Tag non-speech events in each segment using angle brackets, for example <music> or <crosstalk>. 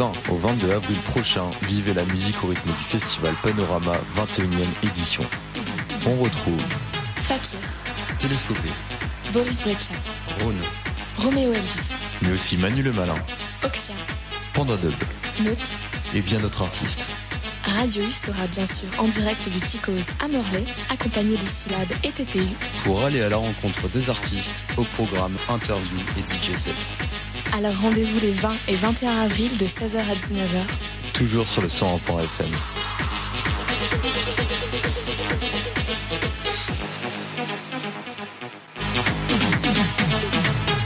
20 au 22 avril prochain, vivez la musique au rythme du festival Panorama 21e édition. On retrouve Fakir, Télescopé, Boris Brejcha, Rhône, Roméo Elvis, mais aussi Manu le Malin, Oxia, Panda Dub Note. et bien d'autres artistes. Radio U sera bien sûr en direct du Ticos à Morlaix, accompagné de Syllab et TTU. pour aller à la rencontre des artistes au programme interview et DJ set. Alors rendez-vous les 20 et 21 avril de 16h à 19h. Toujours sur le 101.fm.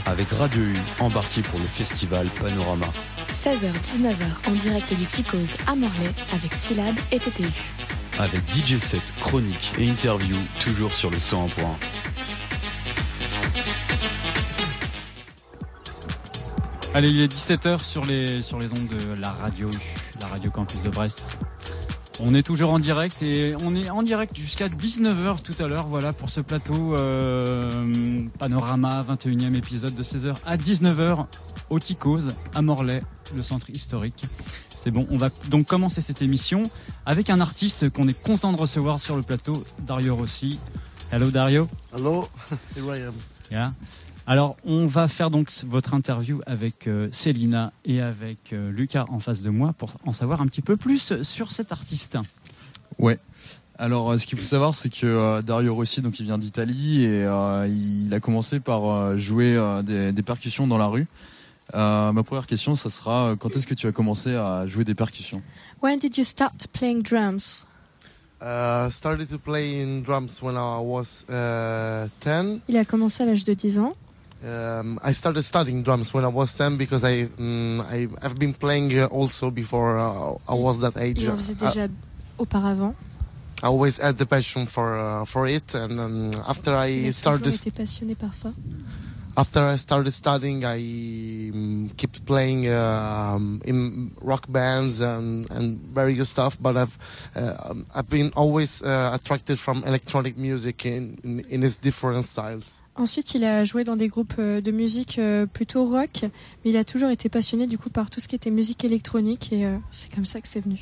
Avec Radio U, embarqué pour le festival Panorama. 16h-19h en direct du Ticos à Morlaix avec Syllab et TTU. Avec DJ set, chronique et interview, toujours sur le 101.1. Allez, il est 17h sur les, sur les ondes de la radio, la radio campus de Brest. On est toujours en direct et on est en direct jusqu'à 19h tout à l'heure, voilà, pour ce plateau euh, Panorama, 21e épisode de 16h à 19h au Ticos, à Morlaix, le centre historique. C'est bon, on va donc commencer cette émission avec un artiste qu'on est content de recevoir sur le plateau, Dario Rossi. Hello Dario. Hello, <laughs> here I am. Yeah. Alors, on va faire donc votre interview avec euh, Célina et avec euh, Lucas en face de moi pour en savoir un petit peu plus sur cet artiste. Ouais. Alors, euh, ce qu'il faut savoir, c'est que euh, Dario Rossi, donc, il vient d'Italie et euh, il a commencé par euh, jouer euh, des, des percussions dans la rue. Euh, ma première question, ça sera quand est-ce que tu as commencé à jouer des percussions? When did you start playing drums? Uh, started to play in drums when I was uh, 10. Il a commencé à l'âge de 10 ans. Um, I started studying drums when I was 10 because I, mm, I I've been playing uh, also before uh, I was that age. En faisait I, déjà auparavant. I always had the passion for uh, for it, and um, after I started été passionné par ça. after I started studying, I um, kept playing um, in rock bands and, and various stuff. But I've uh, um, I've been always uh, attracted from electronic music in, in in its different styles. Ensuite, il a joué dans des groupes euh, de musique euh, plutôt rock, mais il a toujours été passionné du coup par tout ce qui était musique électronique et euh, c'est comme ça que c'est venu.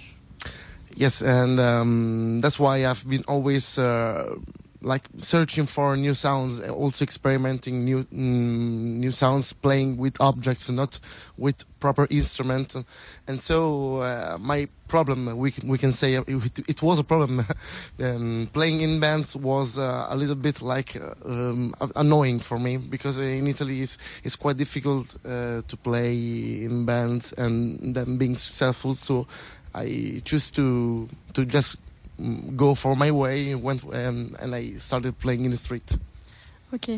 Yes, and um, that's why I've been always uh, like searching for new sounds, also experimenting new mm, new sounds, playing with objects, not with proper instruments. And so uh, my problem, we can, we can say it, it was a problem. <laughs> um, playing in bands was uh, a little bit like um, annoying for me because in Italy it's, it's quite difficult uh, to play in bands and then being successful. So I choose to to just go for my way went and I started playing in the street. Ok.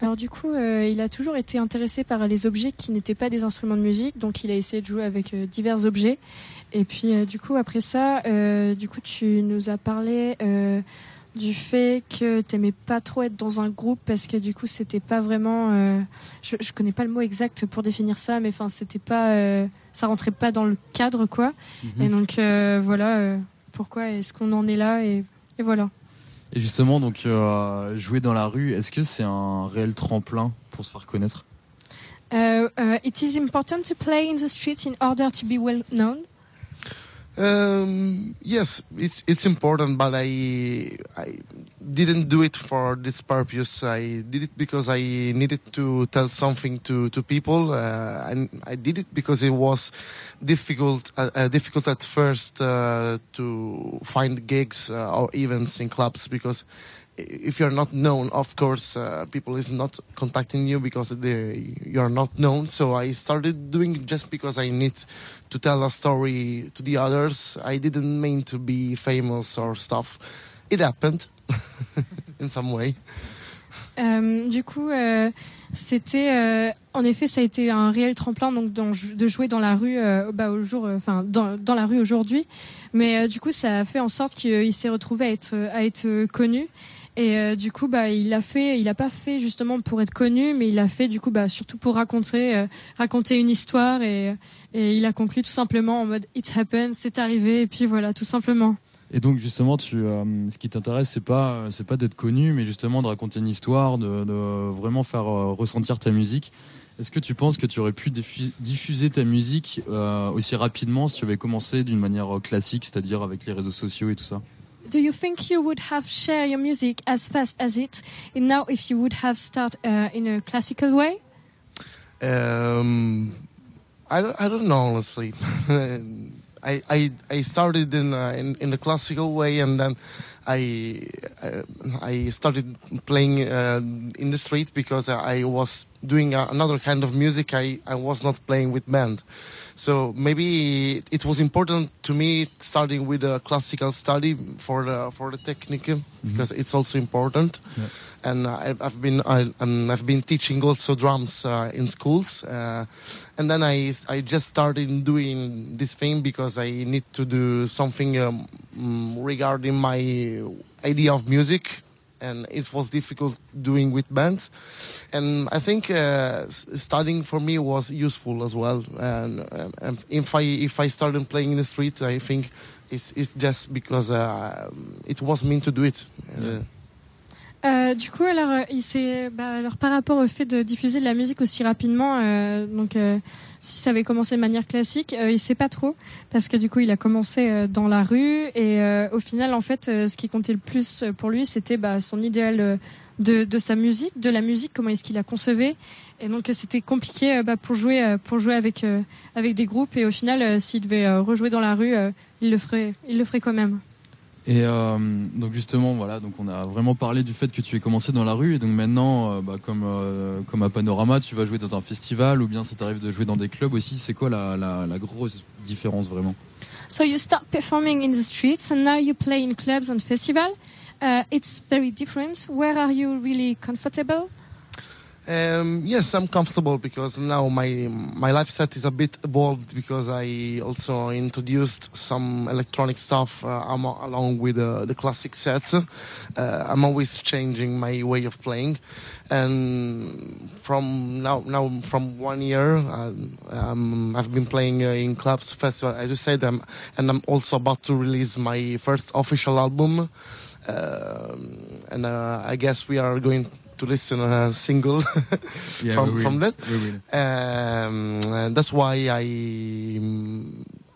Alors du coup, euh, il a toujours été intéressé par les objets qui n'étaient pas des instruments de musique, donc il a essayé de jouer avec euh, divers objets. Et puis euh, du coup, après ça, euh, du coup, tu nous as parlé euh, du fait que t'aimais pas trop être dans un groupe parce que du coup, c'était pas vraiment. euh, je, je connais pas le mot exact pour définir ça, mais enfin, c'était pas, euh, ça rentrait pas dans le cadre, quoi. Et donc euh, voilà, euh, pourquoi est-ce qu'on en est là et, et voilà. Et justement, donc, euh, jouer dans la rue, est-ce que c'est un réel tremplin pour se faire connaître? Uh, uh, it is important to play in the streets in order to be well known. Um, yes, it's it's important, but I I didn't do it for this purpose. I did it because I needed to tell something to to people, uh, and I did it because it was difficult uh, uh, difficult at first uh, to find gigs uh, or events in clubs because if you're not known, of course, uh, people is not contacting you because they, you're not known. So I started doing just because I need to tell a story to the others. I didn't mean to be famous or stuff. It happened <laughs> in some way. Euh, du coup, euh, c'était, euh, en effet, ça a été un réel tremplin donc de jouer dans la rue, bah, au jour, enfin dans, la rue aujourd'hui. Mais du coup, ça a fait en sorte qu'il s'est retrouvé à être, connu. Et du coup, bah, il a fait, il a pas fait justement pour être connu, mais il a fait du coup, bah, surtout pour raconter, raconter une histoire. Et, et il a conclu tout simplement en mode It happened, c'est arrivé, et puis voilà, tout simplement. Et donc justement, tu, euh, ce qui t'intéresse, c'est pas, c'est pas d'être connu, mais justement de raconter une histoire, de, de vraiment faire euh, ressentir ta musique. Est-ce que tu penses que tu aurais pu diffuser ta musique euh, aussi rapidement si tu avais commencé d'une manière classique, c'est-à-dire avec les réseaux sociaux et tout ça? Do you think you would have shared your music as fast as it, and now if you would have started uh, in a classical way? Um, I don't, I don't know honestly. <laughs> I, I I started in, uh, in in the classical way, and then I I started playing uh, in the street because I was doing another kind of music. I, I was not playing with band, so maybe it, was important to me starting with a classical study for the for the technique mm-hmm. because it's also important. Yeah. And I've, I've been I, have been teaching also drums uh, in schools, uh, and then I I just started doing this thing because I need to do something um, regarding my idea of music and it was difficult doing with bands. And i think uh, studying for me was useful as well. And, and, if i if i started playing in the street i think it's, it's just because uh, it was meant to do it. Uh, Euh, du coup, alors, euh, il bah, alors par rapport au fait de diffuser de la musique aussi rapidement, euh, donc euh, si ça avait commencé de manière classique, euh, il sait pas trop parce que du coup il a commencé euh, dans la rue et au final en fait ce qui comptait le plus pour lui c'était bah, son idéal de, de, sa musique, de la musique, comment est-ce qu'il la concevait et donc c'était compliqué bah, pour jouer pour jouer avec avec des groupes et au final s'il devait rejouer dans la rue, il le ferait il le ferait quand même. Et euh, donc justement, voilà, donc on a vraiment parlé du fait que tu aies commencé dans la rue et donc maintenant, euh, bah, comme euh, comme à Panorama, tu vas jouer dans un festival ou bien ça t'arrive de jouer dans des clubs aussi. C'est quoi la, la, la grosse différence vraiment? So you start performing in the streets and now you play in clubs and festivals. Uh, it's very different. Where are you really comfortable? Um, yes, I'm comfortable because now my my life set is a bit evolved because I also introduced some electronic stuff uh, along with uh, the classic set. Uh, I'm always changing my way of playing, and from now now from one year, uh, um, I've been playing uh, in clubs, festival, as you said, um, and I'm also about to release my first official album. Um, and uh, I guess we are going to listen a single <laughs> yeah, from from that. Um, and that's why I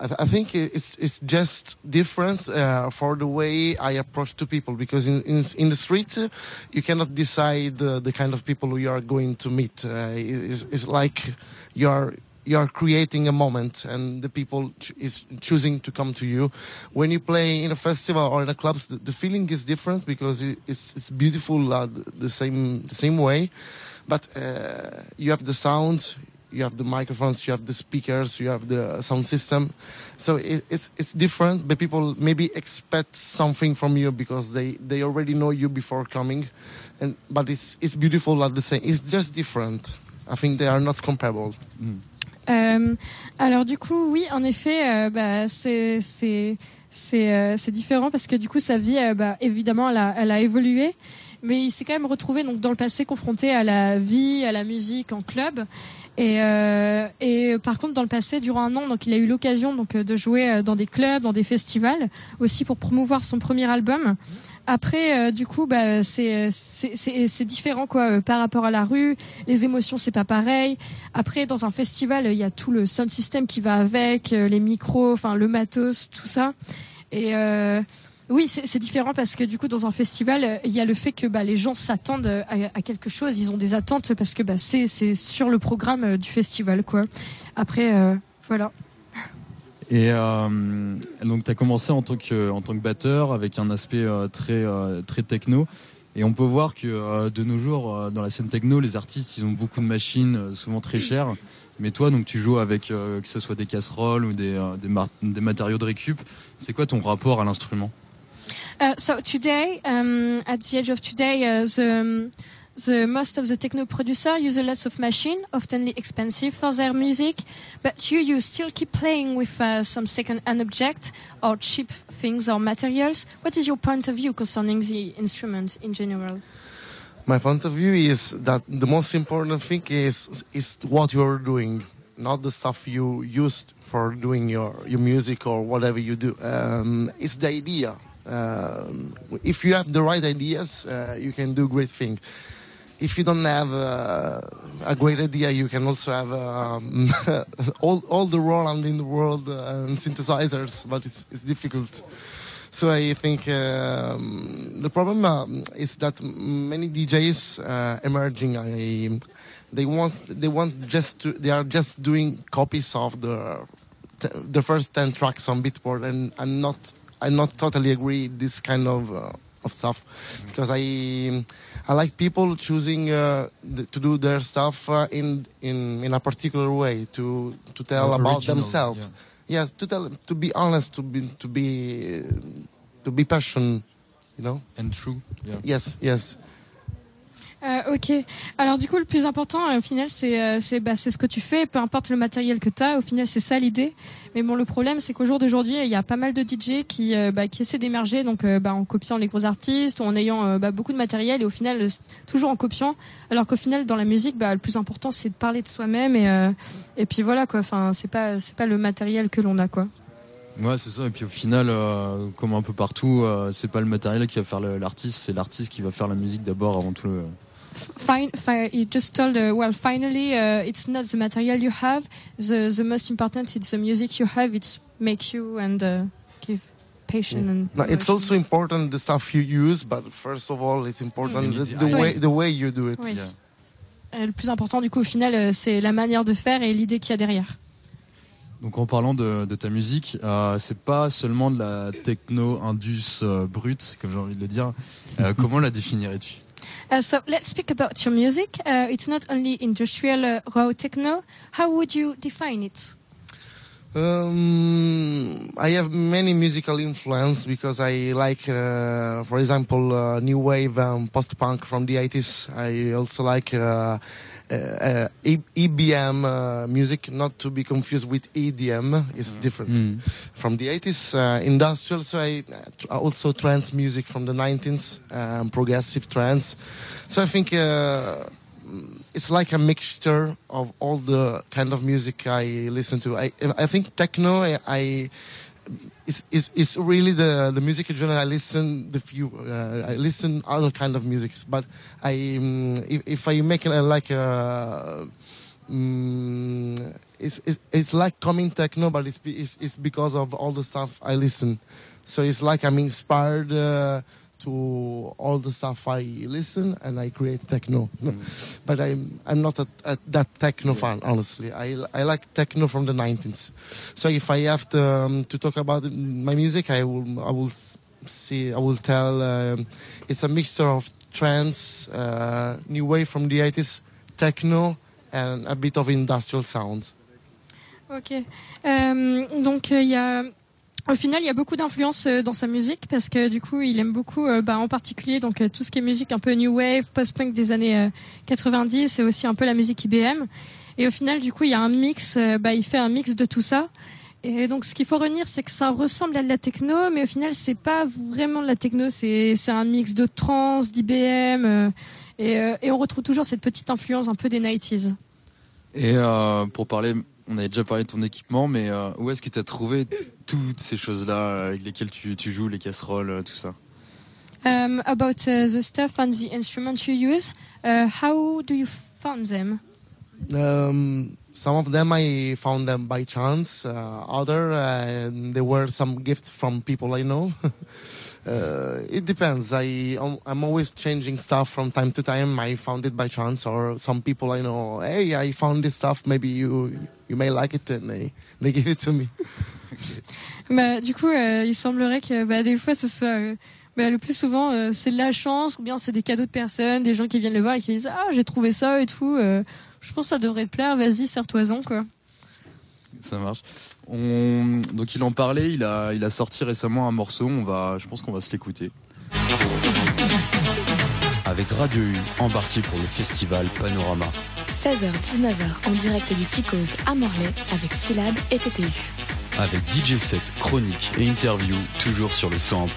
I, th I, think it's it's just different uh, for the way I approach to people because in in, in the street uh, you cannot decide uh, the kind of people you are going to meet. Uh, it's, it's like you are you are creating a moment and the people ch is choosing to come to you. When you play in a festival or in a club the, the feeling is different because it, it's, it's beautiful uh, the same the same way. But uh, you have the sound you have the microphones you have the speakers you have the sound system. So it, it's it's different but people maybe expect something from you because they they already know you before coming. And but it's it's beautiful at the same it's just different. I think they are not comparable. Mm. Euh, alors du coup, oui, en effet, euh, bah, c'est c'est c'est euh, différent parce que du coup, sa vie, euh, bah, évidemment, elle a, elle a évolué, mais il s'est quand même retrouvé donc dans le passé confronté à la vie, à la musique en club. Et, euh, et par contre, dans le passé, durant un an, donc il a eu l'occasion donc de jouer dans des clubs, dans des festivals, aussi pour promouvoir son premier album. Après, euh, du coup, bah, c'est c'est différent quoi euh, par rapport à la rue. Les émotions, c'est pas pareil. Après, dans un festival, il y a tout le sound system qui va avec, euh, les micros, enfin le matos, tout ça. Et oui, c'est différent parce que du coup, dans un festival, il y a le fait que bah, les gens s'attendent à, à, quelque chose. Ils ont des attentes parce que bah, c'est sur le programme du festival, quoi. Après, voilà. Et euh, donc, tu as commencé en tant, que, tant que batteur avec un aspect euh, très, euh, très techno. Et on peut voir que de nos jours, dans la scène techno, les artistes, ils ont beaucoup de machines, souvent très chères. Mais toi, donc, tu joues avec que ce soit des casseroles ou des, des, matériaux de récup. C'est quoi ton rapport à l'instrument? Uh, So today, um, at the age of today, the the most of the techno producers use a lot of machine, often expensive for their music, but you you still keep playing with uh, some second-hand object or cheap things or materials. What is your point of view concerning the instrument in general? My point of view is that the most important thing is is what you are doing, not the stuff you used for doing your your music or whatever you do. Um, it's the idea. Um, if you have the right ideas, uh, you can do great things if you don't have uh, a great idea, you can also have um, <laughs> all all the Roland in the world uh, and synthesizers, but it's it's difficult. So I think um, the problem um, is that many DJs uh, emerging, I, they want they want just to, they are just doing copies of the the first ten tracks on Beatport, and I'm not I not totally agree this kind of uh, of stuff because I I like people choosing uh, th- to do their stuff uh, in in in a particular way to to tell about themselves. yeah. Yes, to tell to be honest, to be to be to be passion, you know. And true. Yeah. Yes, yes. Euh, ok. Alors du coup, le plus important, euh, au final, c'est euh, c'est bah, ce que tu fais, peu importe le matériel que tu as. Au final, c'est ça l'idée. Mais bon, le problème, c'est qu'au jour d'aujourd'hui, il y a pas mal de DJ qui euh, bah, qui essaient d'émerger, donc bah, en copiant les gros artistes ou en ayant bah, beaucoup de matériel et au final, toujours en copiant. Alors qu'au final, dans la musique, bah, le plus important, c'est de parler de soi-même et euh, et puis voilà quoi. Enfin, c'est pas c'est pas le matériel que l'on a quoi. Ouais, c'est ça. Et puis au final, comme un peu partout, c'est pas le matériel qui va faire l'artiste, c'est l'artiste qui va faire la musique d'abord avant tout le. Fine, fi- he just told, uh, well, finally, uh, it's not the material you have. The the most important it's the music you have. It's make you and uh, give passion and. No, it's also important the stuff you use, but first of all, it's important Mm. the, the way the way you do it. Oui. Euh, le plus important, du coup, au final, euh, c'est la manière de faire et l'idée qu'il y a derrière. Donc en parlant de, de ta musique, euh, c'est pas seulement de la techno indus euh, brute, comme j'ai envie de le dire. Euh, <laughs> comment la définirais-tu? So let's speak about your music. Uh, it's not only industrial uh, raw techno. How would you define it? Um, I have many musical influence because I like, uh, for example, uh, new wave um, post-punk from the 80s. I also like uh, uh, uh, EBM uh, music, not to be confused with EDM. It's different from the 80s. Uh, industrial, so I uh, also trance music from the 90s, um, progressive trance. So I think. Uh, it's like a mixture of all the kind of music I listen to. I I think techno I, I is is really the the music genre I listen the few uh, I listen other kind of music, but I um, if, if I make it like a um, it's, it's it's like coming techno, but it's, it's it's because of all the stuff I listen. So it's like I'm inspired. Uh, to all the stuff I listen and I create techno, <laughs> but I'm I'm not a, a, that techno fan honestly. I I like techno from the 90s. So if I have to um, to talk about my music, I will I will see I will tell um, it's a mixture of trance, uh, new wave from the 80s, techno, and a bit of industrial sounds. Ok. Euh, donc euh, il y a au final il y a beaucoup d'influence euh, dans sa musique parce que du coup il aime beaucoup euh, bah, en particulier donc euh, tout ce qui est musique un peu new wave, post-punk des années euh, 90 et aussi un peu la musique IBM. Et au final du coup il y a un mix, bah, il fait un mix de tout ça. Et donc ce qu'il faut retenir c'est que ça ressemble à de la techno mais au final c'est pas vraiment de la techno, c'est un mix de trance, d'IBM et, et on retrouve toujours cette petite influence un peu des 90s. Et euh, pour parler, on avait déjà parlé de ton équipement, mais euh, où est-ce que tu as trouvé toutes ces choses-là euh, avec lesquelles tu, tu joues, les casseroles, euh, tout ça? Um, about uh, the stuff and the instruments you use, uh, how do you find them? Um, some of them I found them by chance. Uh, other uh, there were some gifts from people I know. <laughs> uh, it depends. I I'm always changing stuff from time to time. I found it by chance, or some people I know. Hey, I found this stuff. Maybe you you may like it, and they they give it to me. <laughs> Bah, du coup, euh, il semblerait que bah, des fois ce soit euh, bah, le plus souvent euh, c'est de la chance ou bien c'est des cadeaux de personnes, des gens qui viennent le voir et qui disent ah j'ai trouvé ça et tout. euh, je pense que ça devrait te plaire. Vas-y, serre-toi-en quoi. Ça marche. On... Donc il en parlait, il a, il a sorti récemment un morceau, on va, je pense qu'on va se l'écouter. Avec Radio U, embarqué pour le festival Panorama. 16h-19h en direct du Ticos à Morlaix avec Syllab et TTU. Avec DJ set, chronique et interview, toujours sur le 101.1.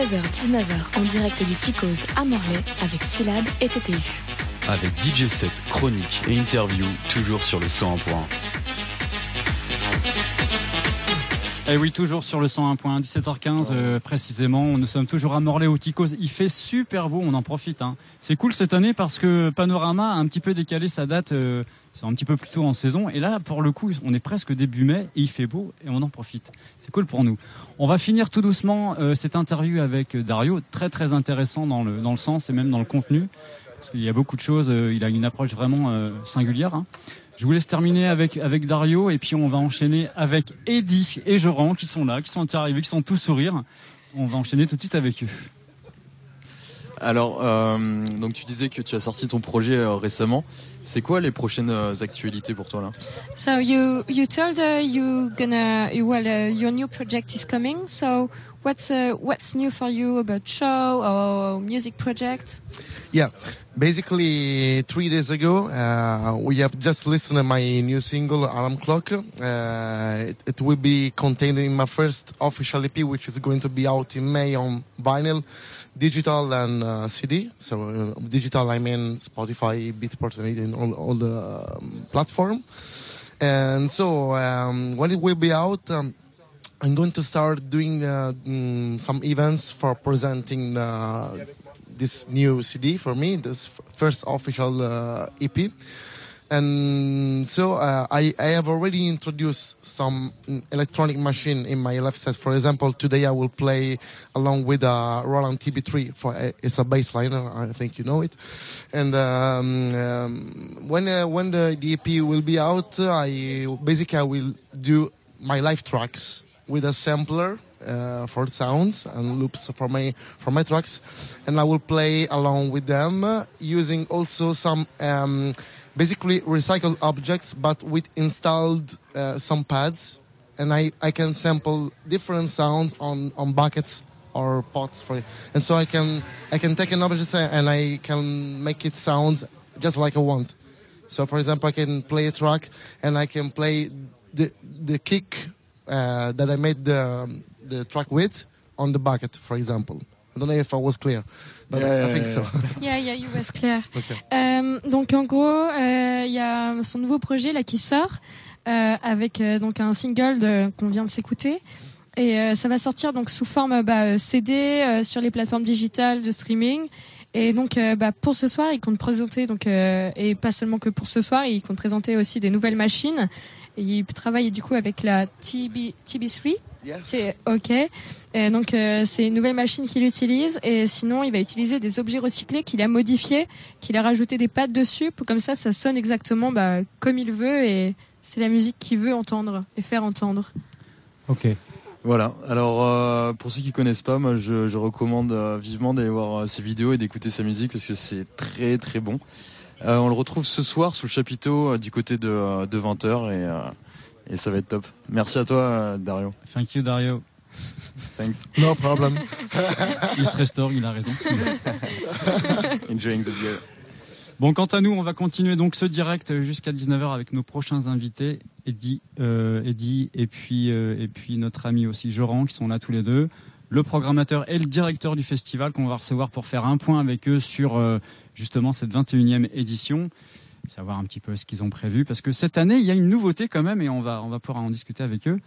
16h-19h en direct du Ticos à Morlaix avec Syllab et TTU. Avec DJ set, chronique et interview, toujours sur le 101.1. Et eh oui, toujours sur le 101.1, 17h15 euh, précisément. Nous sommes toujours à Morlaix au Ticos. Il fait super beau, on en profite. Hein. C'est cool cette année parce que Panorama a un petit peu décalé sa date. Euh, c'est un petit peu plus tôt en saison. Et là, pour le coup, on est presque début mai et il fait beau et on en profite. C'est cool pour nous. On va finir tout doucement euh, cette interview avec Dario. Très très intéressant dans le, dans le sens et même dans le contenu. Parce qu'il y a beaucoup de choses. il a une approche vraiment singulière. Hein. Je vous laisse terminer avec, avec Dario et puis on va enchaîner avec Eddie et Joran qui sont là, qui sont arrivés, qui sont tous sourires. On va enchaîner tout de suite avec eux. Alors, euh, donc tu disais que tu as sorti ton projet euh, récemment. C'est quoi les prochaines euh, actualités pour toi là? So you you told uh, you gonna well uh, your new project is coming. So what's uh, what's new for you about show or music project? Yeah, basically three days ago uh, we have just listened to my new single alarm clock uh, it, it, will be contained in my first official ep which is going to be out in may on vinyl digital and uh, cd so uh, digital i mean spotify beatport and all, all the um, platform and so um, when it will be out um, i'm going to start doing uh, mm, some events for presenting uh, this new CD for me, this first official uh, EP. And so uh, I, I have already introduced some electronic machine in my left set. For example, today I will play along with a Roland TB3 for a, it's a bass line. I think you know it. And um, um, when uh, when the, the will be out, I basically I will do my live tracks with a sampler uh, for sounds and loops for my for my tracks, and I will play along with them uh, using also some um, basically recycled objects, but with installed uh, some pads, and I I can sample different sounds on on buckets or pots for it, and so I can I can take an object and I can make it sounds just like I want. So, for example, I can play a track and I can play the the kick uh, that I made the the track with on the bucket, for example. I don't know if I was clear, yeah, I think so. Yeah, yeah, you was clear. Okay. Euh, donc en gros, euh, il y a son nouveau projet là qui sort euh, avec euh, donc un single qu'on vient de s'écouter. Et euh, ça va sortir donc sous forme bah, CD sur les plateformes digitales de streaming. Et donc, bah, pour ce soir, il compte présenter donc et pas seulement que pour ce soir, il compte présenter aussi des nouvelles machines. Et il travaille du coup avec la TB, TB3 c'est OK. Et donc euh, c'est une nouvelle machine qu'il utilise et sinon il va utiliser des objets recyclés qu'il a modifiés, qu'il a rajouté des pattes dessus pour comme ça ça sonne exactement bah, comme il veut et c'est la musique qu'il veut entendre et faire entendre. OK. Voilà. Alors euh, pour ceux qui connaissent pas, moi je, je recommande euh, vivement d'aller voir ses vidéos et d'écouter sa musique parce que c'est très très bon. on le retrouve ce soir sous le chapiteau du côté de, de 20h et et ça va être top. Merci à toi, Dario. Thank you, Dario. Thanks. No problem. <laughs> il se restaure, il a raison. <laughs> Enjoying the beer. Bon, quant à nous, on va continuer donc ce direct jusqu'à 19h avec nos prochains invités, Eddie, euh, Eddie et puis euh, et puis notre ami aussi Joran qui sont là tous les deux, le programmateur et le directeur du festival qu'on va recevoir pour faire un point avec eux sur euh, justement cette 21e édition savoir un petit peu ce qu'ils ont prévu. Parce que cette année, il y a une nouveauté quand même et on va, on va pouvoir en discuter avec eux.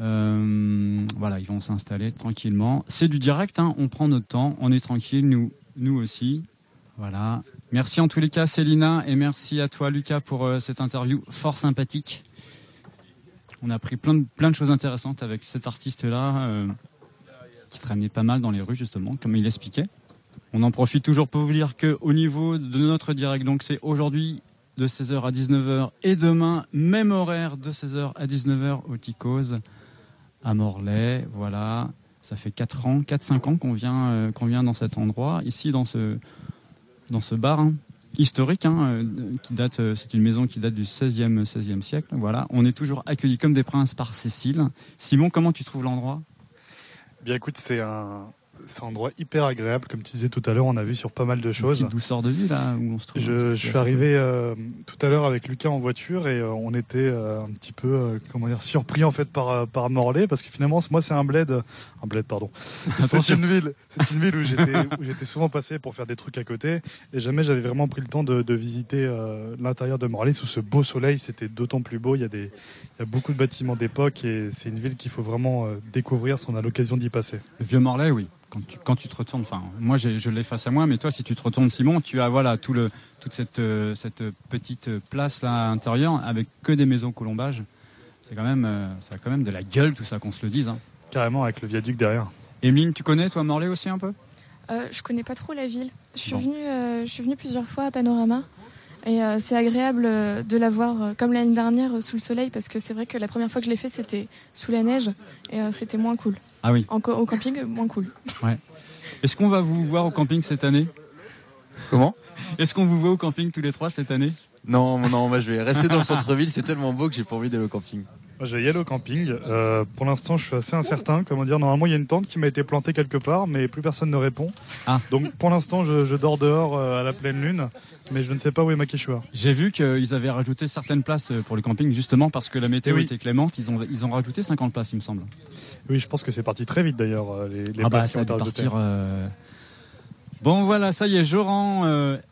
Euh, voilà, ils vont s'installer tranquillement. C'est du direct, hein, on prend notre temps, on est tranquille, nous, nous aussi. Voilà. Merci en tous les cas, Célina, et merci à toi, Lucas, pour euh, cette interview fort sympathique. On a appris plein de, plein de choses intéressantes avec cet artiste-là, euh, qui traînait pas mal dans les rues, justement, comme il l'expliquait. On en profite toujours pour vous dire qu'au niveau de notre direct, donc c'est aujourd'hui de 16h à 19h et demain, même horaire de 16h à 19h au Ticos à Morlaix. Voilà, ça fait 4 ans, 4-5 ans qu'on vient, euh, qu'on vient dans cet endroit, ici dans ce, dans bar hein, historique, hein, euh, euh, c'est une maison qui date du 16e, 16e siècle. Voilà, on est toujours accueillis comme des princes par Cécile. Simon, comment tu trouves l'endroit? Bien écoute, c'est un, c'est un endroit hyper agréable, comme tu disais tout à l'heure, on a vu sur pas mal de Une choses. petite douceur de vie là où on se trouve. Je, je suis arrivé euh, tout à l'heure avec Lucas en voiture et euh, on était euh, un petit peu comment dire surpris en fait par par Morlaix parce que finalement moi c'est un bled un bled pardon <laughs> c'est une ville c'est une ville où j'étais <laughs> où j'étais souvent passé pour faire des trucs à côté et jamais j'avais vraiment pris le temps de, de visiter l'intérieur de Morlaix sous ce beau soleil c'était d'autant plus beau il y a des il y a beaucoup de bâtiments d'époque et c'est une ville qu'il faut vraiment découvrir si on a l'occasion d'y passer Le vieux Morlaix, oui. Quand tu, quand tu te retournes, enfin, moi je l'ai face à moi, mais toi, si tu te retournes, Simon, tu as voilà tout le, toute cette, euh, cette petite place là à l'intérieur avec que des maisons colombages. C'est quand même, euh, ça a quand même de la gueule tout ça, qu'on se le dise. Hein. carrément avec le viaduc derrière Emeline, tu connais toi Morlaix aussi un peu? Euh, je connais pas trop la ville. Je suis Bon. venue, euh, je suis venue plusieurs fois à Panorama. Et euh, c'est agréable euh, de la voir euh, comme l'année dernière euh, sous le soleil parce que c'est vrai que la première fois que je l'ai fait c'était sous la neige et euh, c'était moins cool. Ah oui. En au camping, moins cool. Est-ce qu'on va vous voir au camping cette année? Comment? Est-ce qu'on vous voit au camping tous les trois cette année? Non, non, moi je vais rester dans le centre-ville. C'est tellement beau que j'ai pas envie d'aller au camping. Moi, je vais y aller au camping. Euh, pour l'instant, je suis assez incertain. Comment dire Normalement, il y a une tente qui m'a été plantée quelque part, mais plus personne ne répond. Ah. Donc, pour l'instant, je, je dors dehors euh, à la pleine lune, mais je ne sais pas où est ma Quechua. J'ai vu qu'ils avaient rajouté certaines places euh, pour le camping justement parce que la météo Oui. était clémente. Ils ont, ils ont rajouté 50 places, il me semble. Oui, je pense que c'est parti très vite d'ailleurs. Les, les ah bah places qui ont partir. euh. Bon voilà, ça y est, Joran,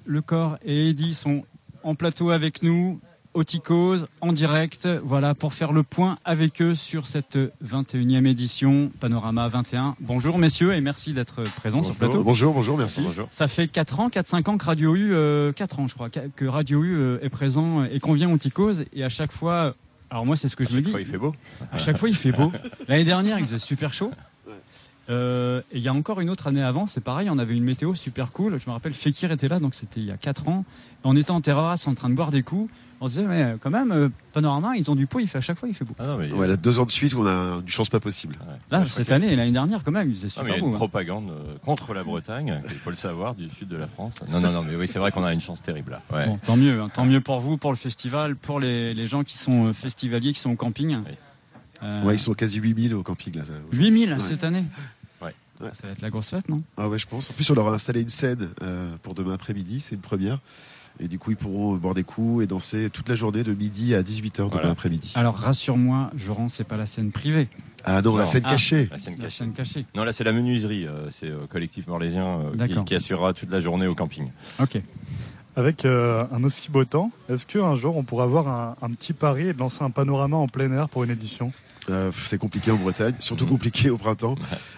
Le Corps et Eddy sont en plateau avec nous, au Ticose, en direct, voilà, pour faire le point avec eux sur cette 21e édition Panorama 21. Bonjour messieurs et merci d'être présents sur le plateau. Bonjour, bonjour, merci. Ça fait 4 ans, 4-5 ans que Radio U, euh, 4 ans je crois, que Radio U euh, est présent et qu'on vient au Ticose et à chaque fois, alors moi c'est ce que je me dis, il fait beau. à chaque fois il fait beau. <laughs> L'année dernière il faisait super chaud. Euh, et il y a encore une autre année avant, c'est pareil, on avait une météo super cool. Je me rappelle, Fekir était là, donc c'était il y a 4 ans. Et on était en terrasse en train de boire des coups. On disait, mais quand même, euh, Panorama, ils ont du pot, il fait à chaque fois, il fait beau. Ah non, mais Ouais, là, deux ans de suite, on a une chance pas possible. Là, Ouais, je crois cette année et l'année dernière, quand même, il faisait Ah, mais super il y a beau. une hein. propagande euh, contre la Bretagne, il faut le savoir, du sud de la France. Non, non, non, mais oui, c'est vrai qu'on a une chance terrible là. Ouais. Bon, tant mieux, hein, tant mieux pour vous, pour le festival, pour les, les gens qui sont festivaliers, qui sont au camping. Oui. Euh, Ouais, ils sont quasi 8000 au camping, là. ça. 8000 Ouais. cette année. Ouais. Ça va être la grosse fête, non? Ah ouais, je pense. En plus, on leur a installé une scène euh, pour demain après-midi, c'est une première. Et du coup, ils pourront boire des coups et danser toute la journée de midi à 18h demain Voilà. après-midi. Alors rassure-moi, Joran, c'est pas la scène privée, Ah non, la scène Ah. cachée. La scène la cachée. scène cachée. Non, là, c'est la menuiserie. euh, c'est euh, collectif morlaisien euh, qui, assurera toute la journée au camping. Ok. Avec euh, un aussi beau temps, est-ce qu'un jour on pourrait avoir un, un petit pari et lancer un panorama en plein air pour une édition? Euh, c'est compliqué en Bretagne, surtout compliqué au printemps.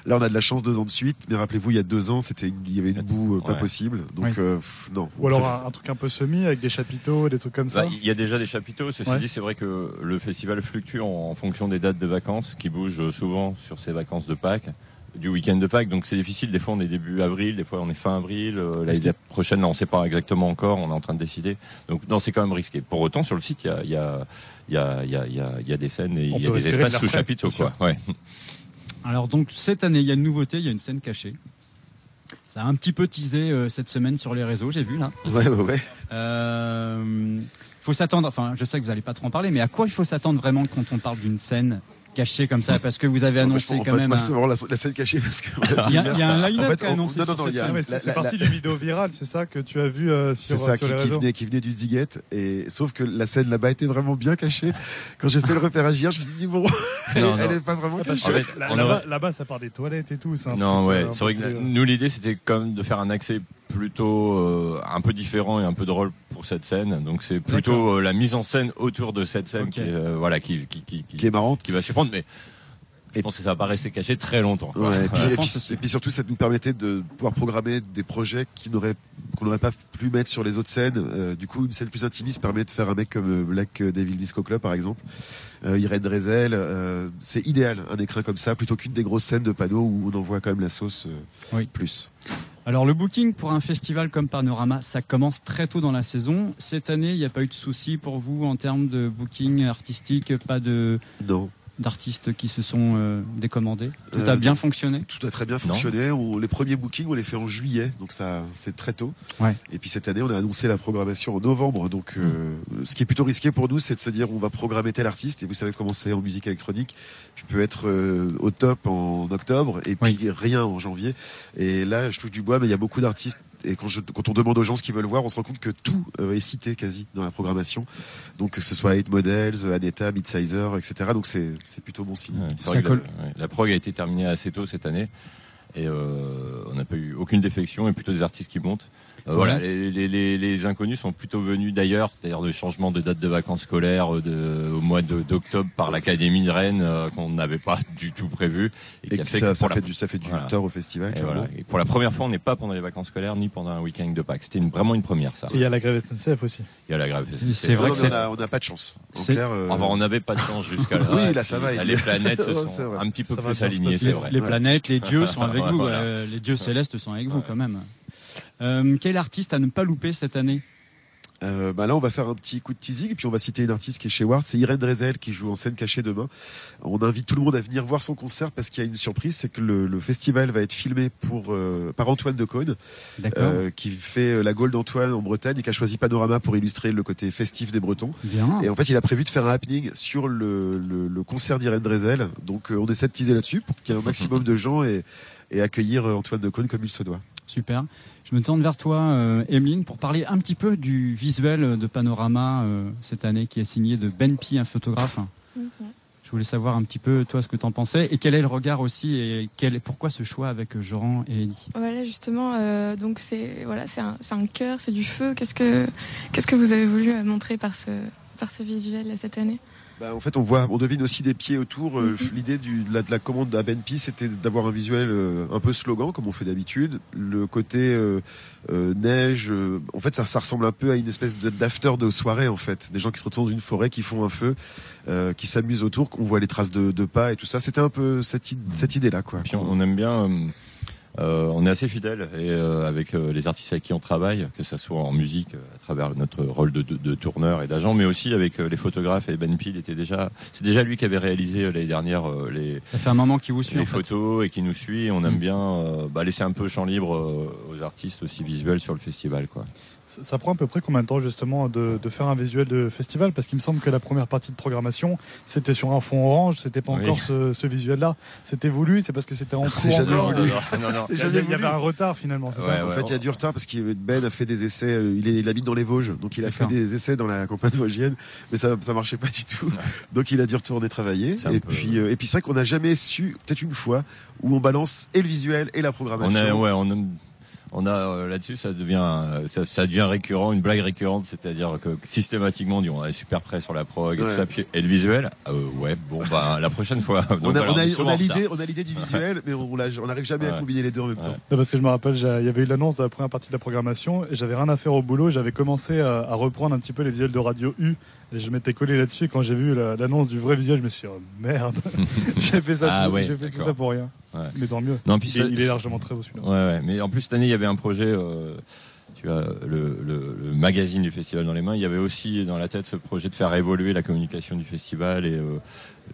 Là, on a de la chance deux ans de suite, mais rappelez-vous, il y a deux ans, c'était, une- il y avait une boue euh, pas Ouais. possible. Donc, Oui. euh, pff, non. Ou alors un, un truc un peu semi avec des chapiteaux, des trucs comme ça Bah, Il y a déjà des chapiteaux. Ceci Ouais. dit, c'est vrai que le festival fluctue en, en fonction des dates de vacances, qui bougent souvent sur ces vacances de Pâques, du week-end de Pâques. Donc c'est difficile. Des fois, on est début avril, des fois, on est fin avril. Euh, L'année prochaine, là, on ne sait pas exactement encore. On est en train de décider. Donc non, c'est quand même risqué. Pour autant, sur le site, il y a, il y a, il y a, il y a, il y a- il y a des scènes et il y a des de espaces l'air sous chapiteaux. Quoi. Ouais. Alors donc cette année, il y a une nouveauté, il y a une scène cachée. Ça a un petit peu teasé euh, cette semaine sur les réseaux, j'ai vu là. Ouais, ouais, ouais. Euh, faut s'attendre, enfin je sais que vous n'allez pas trop en parler, mais à quoi il faut s'attendre vraiment quand on parle d'une scène cachée comme ça Parce que vous avez annoncé en quand fait, même... moi, un- c'est vraiment la, la scène cachée parce que. <laughs> Il y, a- y a un En line-up fait, qui a annoncé c'est c'est parti d'une vidéo virale, c'est ça que tu as vu euh, C'est sur, ça euh, sur qui, les qui venait, qui venait du Ziguette et sauf que la scène là-bas était vraiment bien cachée. Quand j'ai fait le repérage hier, je me suis dit bon, <laughs> elle, Non, elle est pas vraiment Parce cachée. En fait, là- on Là-bas, ça part des toilettes et tout. c'est un Non, truc, ouais, euh, un c'est vrai que euh, nous l'idée c'était quand même de faire un accès plutôt euh, un peu différent et un peu drôle pour cette scène. Donc c'est plutôt euh, la mise en scène autour de cette scène qui, est, euh, voilà, qui, qui, qui, qui, Qui est marrante. qui va surprendre, mais je Et- pense que ça va pas rester caché très longtemps. Ouais, et, puis, je et, pense puis, aussi. et puis surtout, ça nous permettait de pouvoir programmer des projets qui n'auraient qu'on n'aurait pas pu mettre sur les autres scènes. Euh, du coup, une scène plus intimiste permet de faire un mec comme Black Devil Disco Club, par exemple. Euh, Irène Drezel, euh, c'est idéal un écrin comme ça, plutôt qu'une des grosses scènes de panneaux où on envoie quand même la sauce euh, Oui. plus. Alors le booking pour un festival comme Panorama, ça commence très tôt dans la saison. Cette année, il n'y a pas eu de souci pour vous en termes de booking artistique, pas de... Non. d'artistes qui se sont euh, décommandés? Tout Euh, a bien fonctionné? Tout a très bien fonctionné. On- les premiers bookings, on les fait en juillet, donc ça, c'est très tôt. Ouais. Et puis cette année, on a annoncé la programmation en novembre. Donc, euh, ce qui est plutôt risqué pour nous, c'est de se dire, on va programmer tel artiste. Et vous savez comment c'est en musique électronique. Tu peux être euh, au top en octobre et puis rien en janvier. Et là, je touche du bois, mais il y a beaucoup d'artistes. Et quand, je, quand on demande aux gens ce qu'ils veulent voir, on se rend compte que tout euh, est cité quasi dans la programmation. Donc que ce soit 8 Models, Aneta, Midsizer, etc. Donc c'est c'est plutôt bon signe. Ouais, la prog a été terminée assez tôt cette année et euh, on n'a pas eu aucune défection et plutôt des artistes qui montent. Euh, Voilà, Ouais. les, les, les, les inconnus sont plutôt venus d'ailleurs, c'est-à-dire de changement de date de vacances scolaires euh, de, au mois d'octobre par l'Académie de Rennes euh, qu'on n'avait pas <laughs> du tout prévu Et qui a que fait ça- que ça pour fait la- du- ça fait du Voilà. tort au festival, Et, voilà. Et pour la première fois, on n'est pas pendant les vacances scolaires ni pendant un week-end de Pâques. C'était une- vraiment une première ça. Et il y a la grève SNCF aussi. Il y a la grève. C'est vrai Non, que mais c'est- on a- on n'a pas de chance. En C'est- clair, euh, Enfin, on n'avait pas de chance jusqu'à là. <laughs> Oui, là, ça va, Les planètes se <laughs> sont vrai. un petit peu plus alignées, c'est vrai. Les planètes, les dieux sont avec vous. les dieux célestes sont avec vous quand même. Euh, quel artiste à ne pas louper cette année Euh, bah là, on va faire un petit coup de teasing, et puis on va citer une artiste qui est chez Ward, c'est Irène Drezel qui joue en scène cachée demain. On invite tout le monde à venir voir son concert parce qu'il y a une surprise, c'est que le, le festival va être filmé pour euh, par Antoine de Caunes, euh, qui fait euh, la Gaule d'Antoine en Bretagne et qui a choisi Panorama pour illustrer le côté festif des Bretons. Bien. Et en fait, il a prévu de faire un happening sur le, le, le concert d'Irène Drezel. Donc, euh, on essaie de teaser là-dessus pour qu'il y ait un <laughs> maximum de gens et, et accueillir euh, Antoine de Caunes comme il se doit. Super. Je me tourne vers toi, euh, Emeline, pour parler un petit peu du visuel de Panorama euh, cette année qui est signé de Ben Pi, un photographe. Mhm. Je voulais savoir un petit peu toi ce que tu en pensais et quel est le regard aussi et quel, pourquoi ce choix avec Joran et Eddie. Voilà justement, euh, donc c'est voilà, c'est un, cœur, c'est du feu. Qu'est-ce que qu'est-ce que vous avez voulu euh, montrer par ce par ce visuel là, cette année? Bah, en fait, on voit, on devine aussi des pieds autour. Euh, Mhm. L'idée du- de la, de la commande à Benpi, c'était d'avoir un visuel euh, un peu slogan, comme on fait d'habitude. Le côté euh, euh, neige, euh, en fait, ça, ça ressemble un peu à une espèce de- d'after de soirée, en fait. Des gens qui se retrouvent dans une forêt, qui font un feu, euh, qui s'amusent autour, qu'on voit les traces de, de pas et tout ça. C'était un peu cette, cette idée-là, quoi. Puis on, on aime bien. Euh, on est assez fidèle et euh, avec euh, les artistes avec qui on travaille, que ça soit en musique euh, à travers notre rôle de, de, de tourneur et d'agent, mais aussi avec euh, les photographes. Et Ben Peel était déjà, c'est déjà lui qui avait réalisé euh, l'année dernière euh, les, Ça fait un moment qu'il vous suit les en fait. photos et qui nous suit. Et on aime Mm. bien euh, bah, laisser un peu champ libre euh, aux artistes aussi visuels sur le festival, quoi. Ça, ça prend à peu près combien de temps justement de, de faire un visuel de festival? Parce qu'il me semble que la première partie de programmation, c'était sur un fond orange, c'était pas Oui. encore ce, ce visuel-là. C'était voulu, c'est parce que c'était en cours C'est jamais encore. voulu. <laughs> Non, non. Il y jamais avait- il y avait voulu. un retard finalement, c'est Ouais, ça En ouais. fait, il y a du retard parce que Ben a fait des essais. euh, Il, est, il habite dans les Vosges, donc il a fait des essais dans la campagne vosgienne, mais ça, ça marchait pas du tout. Donc il a dû retourner travailler. C'est un Et peu- puis, euh, et puis c'est vrai qu'on n'a jamais su, peut-être une fois, où on balance et le visuel et la On programmation. a, ouais, on a, on a euh, là-dessus, ça devient, euh, ça, ça devient récurrent, une blague récurrente, c'est-à-dire que systématiquement, on dit on est super prêt sur la prog et, Ouais. tout ça, puis- et le visuel, euh, ouais, bon, bah la prochaine fois. <laughs> Donc, On a, voilà, on a- l'idée, on a l'idée du visuel, <laughs> mais on l'a- on n'arrive jamais à combiner les deux en même Ouais. temps. Non, parce que je me rappelle, il y avait eu l'annonce de la première partie de la programmation et j'avais rien à faire au boulot. J'avais commencé à, à reprendre un petit peu les visuels de Radio U et je m'étais collé là-dessus. Et Quand j'ai vu la- l'annonce du vrai visuel, je me suis dit, oh, merde, <laughs> j'ai fait ça, Ah tout, ouais, j'ai fait tout d'accord. ça pour rien. Ouais. Mais tant mieux. Non, puis il, est- ça- il est largement très beau celui-là. Ouais, ouais. Mais en plus, cette année, il y avait un projet, euh, tu as le, le, le magazine du festival dans les mains. Il y avait aussi dans la tête ce projet de faire évoluer la communication du festival et euh,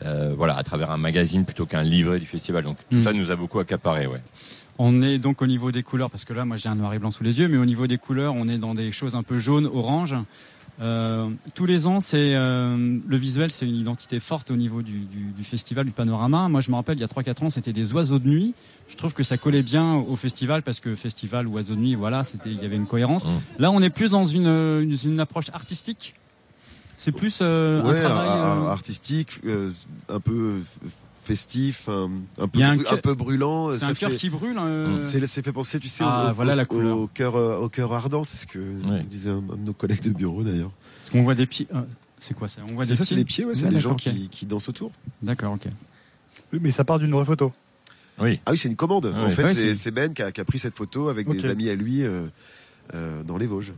euh, voilà, à travers un magazine plutôt qu'un livret du festival. Donc tout Mm. ça nous a beaucoup accaparé, ouais. On est donc au niveau des couleurs, parce que là, moi j'ai un noir et blanc sous les yeux, mais au niveau des couleurs, on est dans des choses un peu jaunes, orange. Euh, tous les ans, c'est euh, le visuel, c'est une identité forte au niveau du, du- du festival du panorama. Moi, je me rappelle, il y a 3-4 ans, c'était des oiseaux de nuit. Je trouve que ça collait bien au festival parce que festival, oiseaux de nuit, voilà, c'était, il y avait une cohérence. Mm. Là, on est plus dans une, une, une approche artistique. C'est plus euh, ouais, un travail. euh, artistique, euh, un peu festif, un, un peu, un brûlant. c'est un cœur qui brûle. euh, C'est c'est fait penser, tu sais, Ah, au, voilà au- la couleur. au cœur, euh, au cœur ardent. C'est ce que Ouais. disait un, un de nos collègues de bureau d'ailleurs. qu'on voit des pieds. euh, c'est quoi ça? On voit C'est des ça, c'est pieds. les pieds, ouais, c'est Ouais, des gens qui, qui dansent autour. D'accord, ok. Mais ça part d'une vraie photo. Oui. Ah oui, c'est une commande. Ouais. En fait, Ouais, c'est c'est- c'est Ben qui a, qui a pris cette photo avec Ok. des amis à lui euh, euh, dans les Vosges.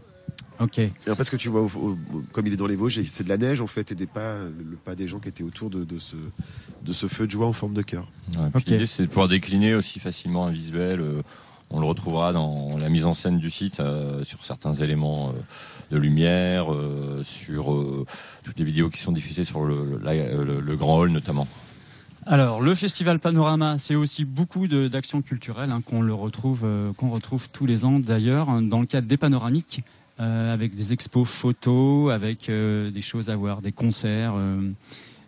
Ok. Et après, ce que tu vois, au- au- comme il est dans les Vosges, c'est de la neige en fait et des pas, le pas des gens qui étaient autour de, de ce, de ce feu de joie en forme de cœur. Ouais. L'idée, c'est de pouvoir décliner aussi facilement un visuel. euh, on le retrouvera dans la mise en scène du site euh, sur certains éléments euh, de lumière, euh, sur euh, toutes les vidéos qui sont diffusées sur le, la- le- le grand hall notamment. Alors, le festival Panorama, c'est aussi beaucoup d'actions culturelles hein, qu'on le retrouve, euh, qu'on retrouve tous les ans d'ailleurs hein, dans le cadre des panoramiques, euh, avec des expos photos, avec euh, des choses à voir, des concerts, euh,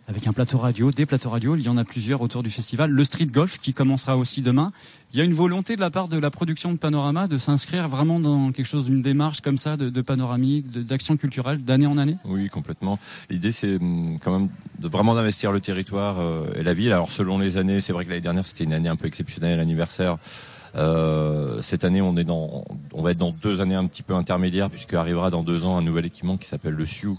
avec un plateau radio, des plateaux radio. Il y en a plusieurs autour du festival. Le street golf qui commencera aussi demain. Il y a une volonté de la part de la production de Panorama de s'inscrire vraiment dans quelque chose d'une démarche comme ça de, de panoramique, d'action culturelle d'année en année? Oui, complètement. L'idée, c'est hum, quand même de vraiment d'investir le territoire euh, et la ville. Alors, selon les années, c'est vrai que l'année dernière, c'était une année un peu exceptionnelle, anniversaire. Euh, cette année, on est dans, on va être dans deux années un petit peu intermédiaires, puisque arrivera dans deux ans un nouvel équipement qui s'appelle le SIU,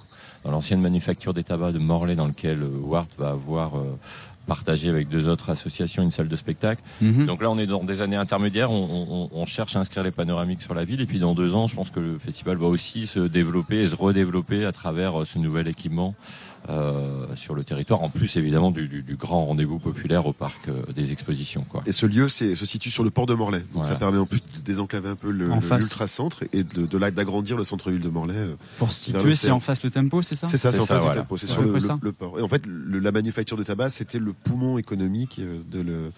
dans l'ancienne manufacture des tabacs de Morlaix, dans lequel euh, Ward va avoir euh, partagé avec deux autres associations une salle de spectacle. Mhm. Donc là, on est dans des années intermédiaires. On, on- on cherche à inscrire les panoramiques sur la ville. Et puis dans deux ans, je pense que le festival va aussi se développer et se redévelopper à travers ce nouvel équipement euh, sur le territoire. En plus, évidemment, du, du- du grand rendez-vous populaire au parc euh, des expositions. Quoi. Et ce lieu c'est, se situe sur le port de Morlaix. Donc Voilà. ça permet en plus de désenclaver un peu le, le- l'ultra-centre et de, de là d'agrandir le centre-ville de Morlaix. euh, Pour se situer, le c'est en face le tempo, c'est ça? C'est ça, c'est C'est en face voilà. du tempo, c'est Ouais, sur le, le- le port. Et en fait, le- la manufacture de tabac, c'était le poumon économique de le,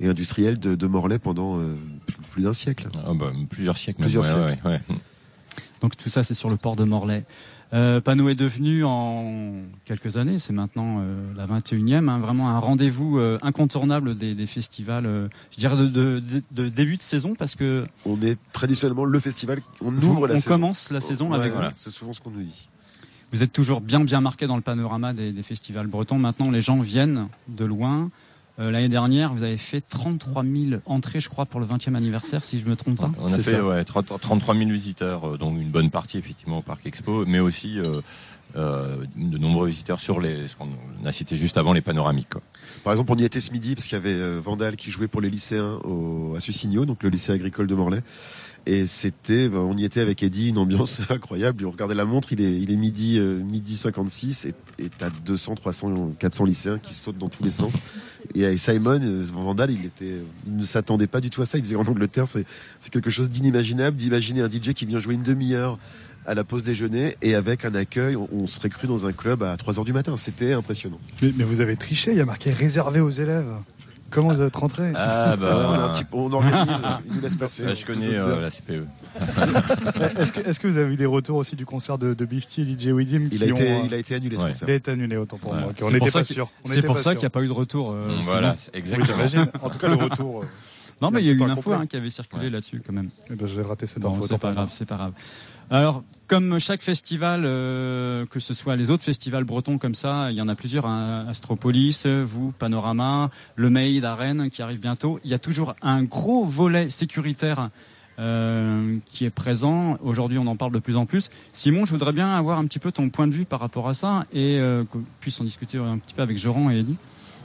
et industriel de, de Morlaix pendant euh, plus- d'un siècle. Ah bah, plusieurs siècles. Plusieurs même, ouais, siècles. ouais, ouais. Donc tout ça, c'est sur le port de Morlaix. Euh, Pano est devenu en quelques années, c'est maintenant euh, la 21e, hein, vraiment un rendez-vous euh, incontournable des, des festivals, euh, je dirais de, de- de- début de saison, parce que On est traditionnellement le festival, on ouvre la on saison. commence la saison avec voilà. C'est souvent ce qu'on nous dit. Vous êtes toujours bien bien marqué dans le panorama des, des festivals bretons. Maintenant, les gens viennent de loin. Euh, L'année dernière, vous avez fait 33 000 entrées, je crois, pour le 20e anniversaire, si je me trompe pas. On a fait ouais, 30 33 000 visiteurs, euh, dont une bonne partie effectivement au Parc Expo, mais aussi euh, euh, de nombreux visiteurs sur les, ce qu'on a cité juste avant, les panoramiques. Quoi. Par exemple, on y était ce midi parce qu'il y avait euh, Vandal qui jouait pour les lycéens au, à Sucigno, donc le lycée agricole de Morlaix. Et c'était, ben, on y était avec Eddie, une ambiance <laughs> incroyable. On regardait la montre, il est, il est midi, euh, midi 56 et et t'as 200, 300, 400 lycéens qui sautent dans tous les sens. Et Simon, euh, Vandal, il était, ne s'attendait pas du tout à ça. Il disait en Angleterre, c'est, c'est quelque chose d'inimaginable d'imaginer un DJ qui vient jouer une demi-heure à la pause déjeuner et avec un accueil, on, on serait cru dans un club à 3 heures du matin. C'était impressionnant. Mais, mais vous avez triché, il y a marqué réservé aux élèves. Comment vous êtes rentré? Ah Ouais, on, a un bah, petit- on organise, il nous laisse passer. bah, je connais euh, la CPE. <laughs> Est-ce que, est-ce que vous avez eu des retours aussi du concert de, de Bifty et DJ Widim Il a été, ont, euh, il a été annulé ce Ouais. concert. il a été annulé autant pour Ouais. moi. C'est On pour n'était ça pas qu'il- sûr. C'est pour ça qu'il n'y a pas eu de retour. euh, voilà, Oui, exactement. j'imagine. En tout cas, le retour. euh, <laughs> Non, mais il y a eu une info hein, qui avait circulé Ouais. là-dessus quand même. eh ben, j'ai raté cette Bon, info. c'est pas grave, c'est pas grave. Alors, comme chaque festival, euh, que ce soit les autres festivals bretons comme ça, il y en a plusieurs, hein, Astropolis, vous, Panorama, le Maid à Rennes qui arrive bientôt. Il y a toujours un gros volet sécuritaire euh, qui est présent. Aujourd'hui, on en parle de plus en plus. Simon, je voudrais bien avoir un petit peu ton point de vue par rapport à ça et euh, qu'on puisse en discuter un petit peu avec Joran et Eddy.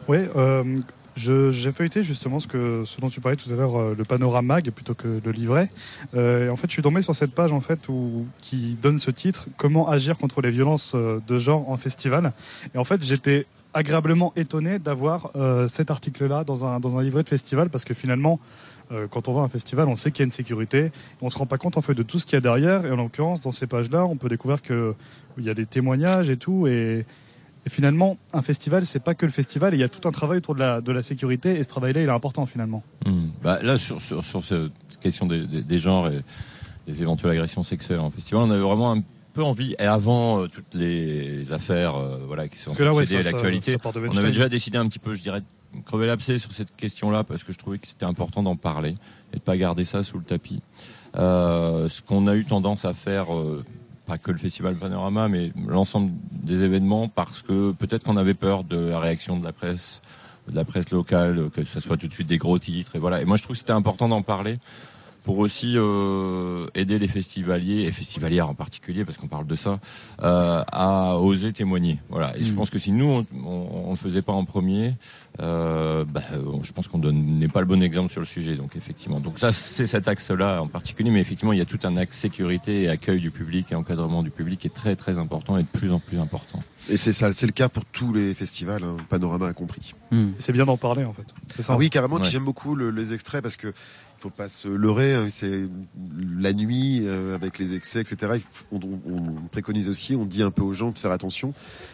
Oui, euh, j'ai feuilleté justement ce, que, ce dont tu parlais tout à l'heure, euh, le panorama mag plutôt que le livret. Euh, et en fait, je suis tombé sur cette page en fait où, qui donne ce titre Comment agir contre les violences euh, de genre en festival. Et en fait, j'étais agréablement étonné d'avoir euh, cet article-là dans un, dans un livret de festival parce que finalement, euh, quand on va à un festival, on sait qu'il y a une sécurité. On se rend pas compte en fait de tout ce qu'il y a derrière. Et en l'occurrence, dans ces pages-là, on peut découvrir que il y a des témoignages et tout. Et, et finalement, un festival, c'est pas que le festival. Il y a tout un travail autour de la, de la sécurité. Et ce travail-là, il est important finalement. Bah, là, sur, sur, sur cette question des, des, des genres et des éventuelles agressions sexuelles en festival, on avait vraiment un peu envie, et avant euh, toutes les, affaires euh, voilà, qui sont ça, à l'actualité, on avait déjà décidé un petit peu, je dirais, de crever l'abcès sur cette question-là, parce que je trouvais que c'était important d'en parler et de pas garder ça sous le tapis. Euh, ce qu'on a eu tendance à faire, euh, pas que le festival Panorama, mais l'ensemble des événements, parce que peut-être qu'on avait peur de la réaction de la presse, de la presse locale, que ce soit tout de suite des gros titres, et voilà. Et moi, je trouve que c'était important d'en parler pour aussi euh, aider les festivaliers et festivalières en particulier parce qu'on parle de ça euh, à oser témoigner voilà et je Mm. pense que si nous on, on, on le faisait pas en premier euh, bah, je pense qu'on n'est pas le bon exemple sur le sujet donc effectivement donc ça c'est cet axe là en particulier mais effectivement il y a tout un axe sécurité et accueil du public et encadrement du public qui est très très important et de plus en plus important Et c'est ça, c'est le cas pour tous les festivals. Hein. Panorama a compris. Hmm. C'est bien d'en parler en fait. C'est ça. Ah oui, carrément. Ouais. J'aime beaucoup le- les extraits parce que faut pas se leurrer. hein, C'est la nuit euh, avec les excès, etc. On, on- on préconise aussi, on dit un peu aux gens de faire attention,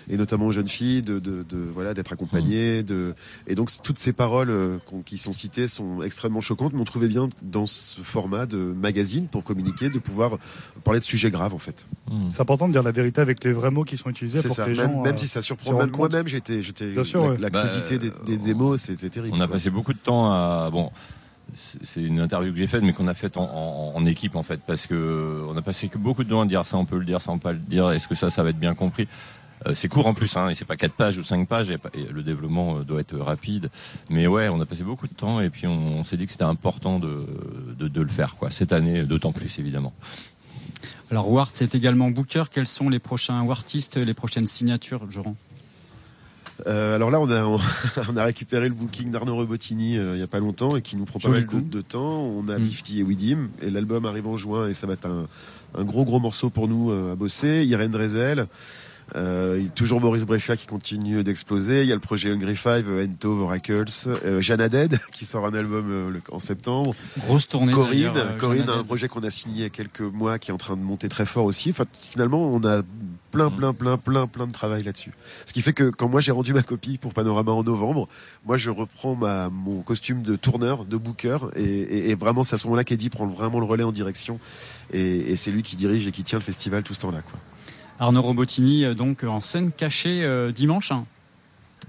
et notamment aux jeunes filles, de, de, de- voilà, d'être accompagnées. De et donc toutes ces paroles euh, qui sont citées sont extrêmement choquantes. Mais on trouvait bien dans ce format de magazine pour communiquer, de pouvoir parler de sujets graves en fait. Hmm. C'est important de dire la vérité avec les vrais mots qui sont utilisés C'est pour ça. que les Même, gens. même euh, si ça surprend, même moi-même j'étais, j'étais Bien sûr, la, ouais. la Bah, crudité des, des, des mots, c'était terrible. On a quoi. passé beaucoup de temps à bon. C'est- une interview que j'ai faite, mais qu'on a faite en, équipe en fait, parce que on a passé beaucoup de temps à dire ça, on peut le dire, peut pas le dire. Est-ce que ça, ça va être bien compris? Euh, C'est court en plus, hein, et c'est pas quatre pages ou cinq pages, le développement euh, doit être rapide. Mais ouais, on a passé beaucoup de temps, et puis on, s'est dit que c'était important de le faire, quoi. Cette année, d'autant plus évidemment. Alors Wart est également booker. Quels sont les prochains Wartistes, les prochaines signatures, Joran Euh, alors là, on a, <laughs> on a récupéré le booking d'Arnaud Robotini euh, il y a pas longtemps et qui nous prend pas mal de, de temps. On a Mm. Bifty et Widim et l'album arrive en juin et ça va être un, un gros gros morceau pour nous euh, à bosser. Irène Drezel. Euh, toujours Maurice Bréchat qui continue d'exploser. Il y a le projet Hungry Five, euh, Ento, Oracles, euh, Jeanne Dead <laughs> qui sort un album euh, le- en septembre. Grosse tournée. Corinne, euh, Corinne a un projet qu'on a signé il y a quelques mois qui est en train de monter très fort aussi. Enfin, finalement, on a plein, Mm. plein, plein, plein, plein de travail là-dessus. Ce qui fait que quand moi j'ai rendu ma copie pour Panorama en novembre, moi je reprends ma, mon costume de tourneur, de booker, et, et, et vraiment c'est à ce moment-là qu'Eddie prend vraiment le relais en direction, et, et c'est lui qui dirige et qui tient le festival tout ce temps-là. Quoi. Arnaud Robotini, euh, donc en scène cachée euh, dimanche. hein.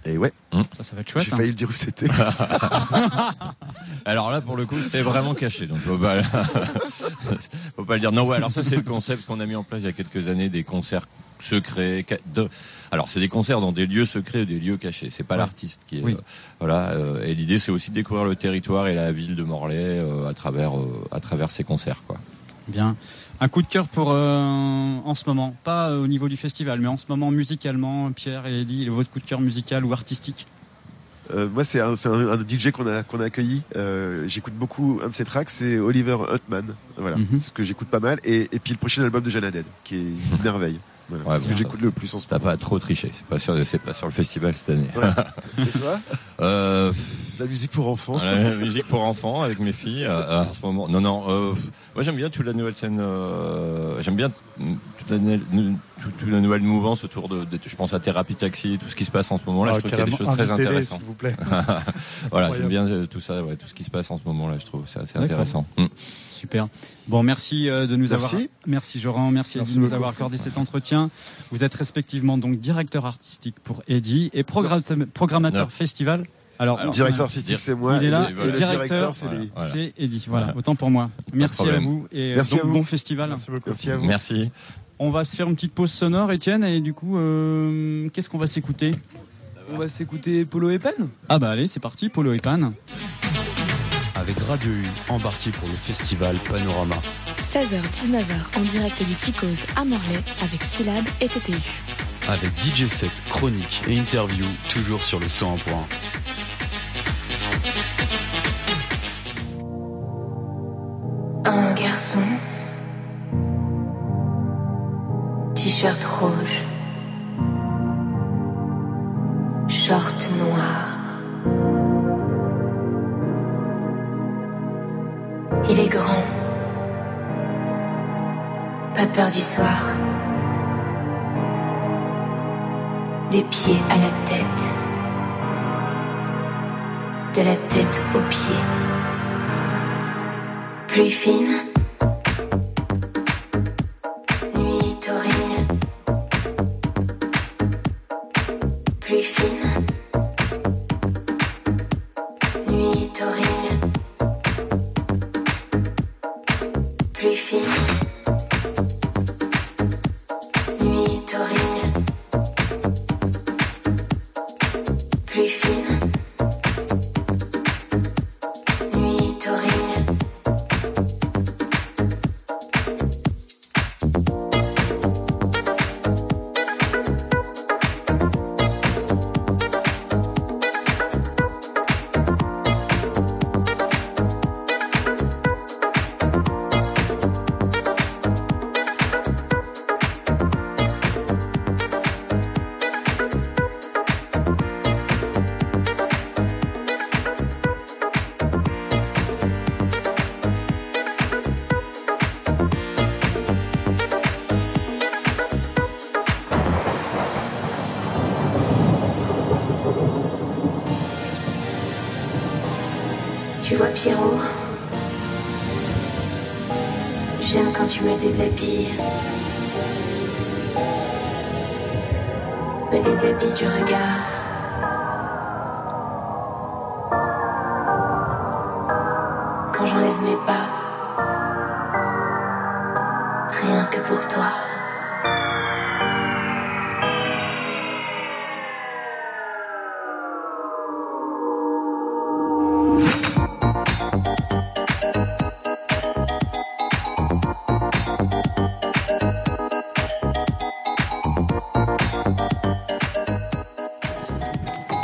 Et ouais, Ça, ça va être chouette. j'ai hein. failli le dire où c'était. <laughs> Alors là, pour le coup, c'est vraiment caché, donc faut pas, <laughs> faut pas le dire. Non, ouais. Alors ça, c'est le concept qu'on a mis en place il y a quelques années, des concerts secrets. de- Alors c'est des concerts dans des lieux secrets, ou des lieux cachés. C'est pas Ouais. l'artiste qui est. Oui. euh, voilà. euh, et l'idée, c'est aussi de découvrir le territoire et la ville de Morlaix euh, à travers, euh, à travers ces concerts, quoi. Bien. Un coup de cœur pour euh, en ce moment, pas euh, au niveau du festival, mais en ce moment musicalement, Pierre et Eddie, votre coup de cœur musical ou artistique Euh, moi, c'est un, c'est un, un DJ qu'on a, qu'on a accueilli. Euh, j'écoute beaucoup un de ses tracks, c'est Oliver Huntman. Voilà, Mhm. c'est ce que j'écoute pas mal. Et, et puis le prochain album de Jeanne Dead, qui est une <laughs> merveille. Voilà, Ouais, c'est ce bon, que j'écoute le plus en ce T'as moment. pas trop triché. C'est pas sur, c'est pas sur le festival cette année. <laughs> Et toi Euh, La musique pour enfants. La musique pour enfants avec mes filles euh, en ce moment. Non, non. euh, moi, j'aime bien toute la nouvelle scène. euh, j'aime bien toute la, toute, toute la nouvelle mouvance autour de, de- Je pense à Thérapie Taxi, tout ce qui se passe en ce moment-là. Ah, je trouve qu'il y a des choses très intéressantes. S'il vous plaît. <laughs> <laughs> voilà, Incroyable. j'aime bien euh, tout ça, ouais, tout ce qui se passe en ce moment-là. Je trouve c'est assez D'accord. intéressant. Mm. Super. Bon, merci euh, de nous Merci. avoir. Merci Joran, merci, Merci Eddie de nous avoir accordé cet entretien. Vous êtes respectivement donc directeur artistique pour Eddie et programme- programmateur Non. festival. Alors, Alors, Directeur artistique, c'est moi. Il est là, et, le- directeur, c'est lui. Voilà. c'est Eddie. Voilà, Voilà. autant pour moi. Merci à vous et Merci donc à vous. bon festival. Merci beaucoup. Merci à vous. Merci. On va se faire une petite pause sonore, Étienne, et du coup, euh, qu'est-ce qu'on va s'écouter? On va s'écouter Polo et Pen Ah bah allez, c'est parti, Polo et Pan. Avec Radio U, embarqué pour le festival Panorama. 16h-19h en direct du Ticos à Morlaix avec Syllab et TTU. Avec DJ set, chronique et interview, toujours sur le 101.1. Un garçon, t-shirt rouge, short noir. Il est grand, pas peur du soir, des pieds à la tête, de la tête aux pieds. Pluie fine,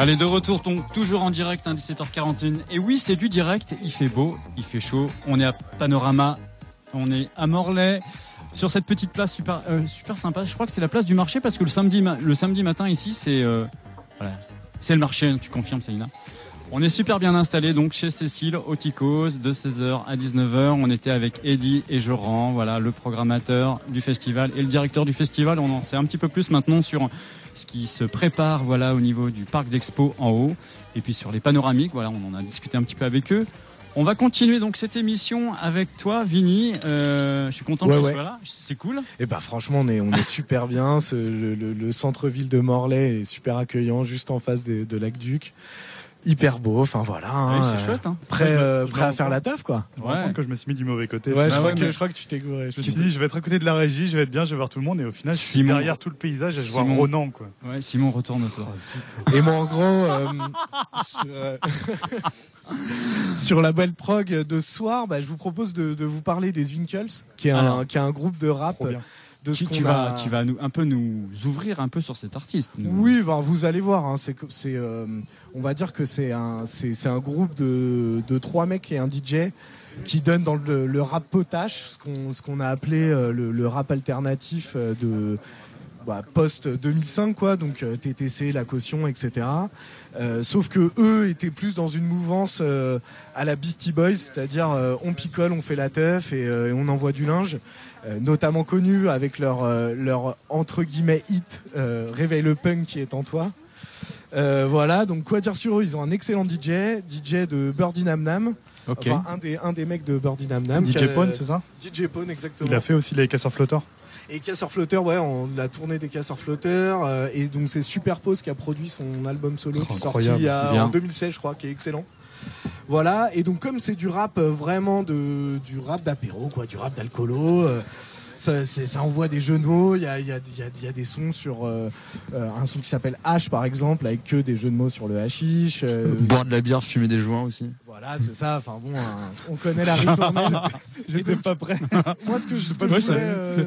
Allez, de retour, donc toujours en direct, hein, 17h41. Et oui, c'est du direct, il fait beau, il fait chaud. On est à Panorama, on est à Morlaix, sur cette petite place super, euh, super sympa. Je crois que c'est la place du marché parce que le samedi, le samedi matin ici, c'est euh, c'est le marché, tu confirmes, Célina on est super bien installé donc chez Cécile au de 16h à 19h. On était avec Eddy et Joran, voilà le programmateur du festival et le directeur du festival. On en sait un petit peu plus maintenant sur ce qui se prépare voilà au niveau du parc d'expo en haut et puis sur les panoramiques. Voilà, on en a discuté un petit peu avec eux. On va continuer donc cette émission avec toi, Vini. Euh, je suis content Ouais, que tu ouais. sois là. C'est cool. Et bah franchement on est on est super bien. Ce- le le- le centre-ville de Morlaix est super accueillant, juste en face de Lac Duc. Hyper beau. Enfin voilà. hein, Ouais, c'est euh, chouette, hein. Prêt euh, prêt à faire la teuf quoi. Je me rends compte que je me suis mis du mauvais côté. Ouais, je Ah crois que mais- je crois que tu t'es gouré. Je me suis dit, je vais être à côté de la régie, je vais être bien, je vais voir tout le monde, et au final, je suis Simon- derrière tout le paysage et je vois Simon- Ronan, quoi. Ouais, Simon retourne autour. Et moi, en gros, euh, sur, euh, <laughs> sur la belle prog de ce soir, bah, je vous propose de, de vous parler des Winkles, qui est, un, Alors. qui est un groupe de rap. De ce Tu, vas, a- tu vas nous, un peu nous ouvrir un peu sur cet artiste. nous. Oui, ben, vous allez voir. Hein, c'est, c'est, euh, on va dire que c'est un, c'est, c'est un groupe de, de trois mecs et un DJ qui donne dans le, le rap potache, ce qu'on, ce qu'on a appelé euh, le, le rap alternatif euh, de bah, post 2005 quoi. Donc euh, TTC, la caution, etc. Euh, sauf que eux étaient plus dans une mouvance euh, à la Beastie Boys, c'est-à-dire euh, on picole, on fait la teuf et, euh, et on envoie du linge. Euh, notamment connus avec leur, euh, leur entre guillemets hit euh, Réveille le punk qui est en toi. Euh, voilà, donc quoi dire sur eux? Ils ont un excellent DJ, DJ de Birdie Nam Nam. Ok. Enfin, un des, un des mecs de Birdie Nam Nam. DJ Pone, c'est ça? DJ Pone, exactement. Il a fait aussi les casseurs flotteurs. Et Casseur Flotteur, ouais, on l'a tournée des Casseurs Flotteurs. euh, et donc c'est Superpose qui a produit son album solo qui est sorti incroyable. il y a- Bien. en 2016, je crois, qui est excellent. Voilà, et donc comme c'est du rap euh, vraiment de du rap d'apéro, quoi, du rap d'alcoolo. Ça, c'est- ça envoie des jeux de mots. Il y a, il y, a, il y, a, il y a des sons sur euh, euh, un son qui s'appelle H par exemple, avec que des jeux de mots sur le hashish. euh, Boire de la bière, fumer des joints aussi. voilà, c'est ça. Enfin bon, hein, on connaît la ritournelle. <laughs> J'étais pas prêt. <laughs> Moi, ce que je, Ouais, je ça- voulais, euh,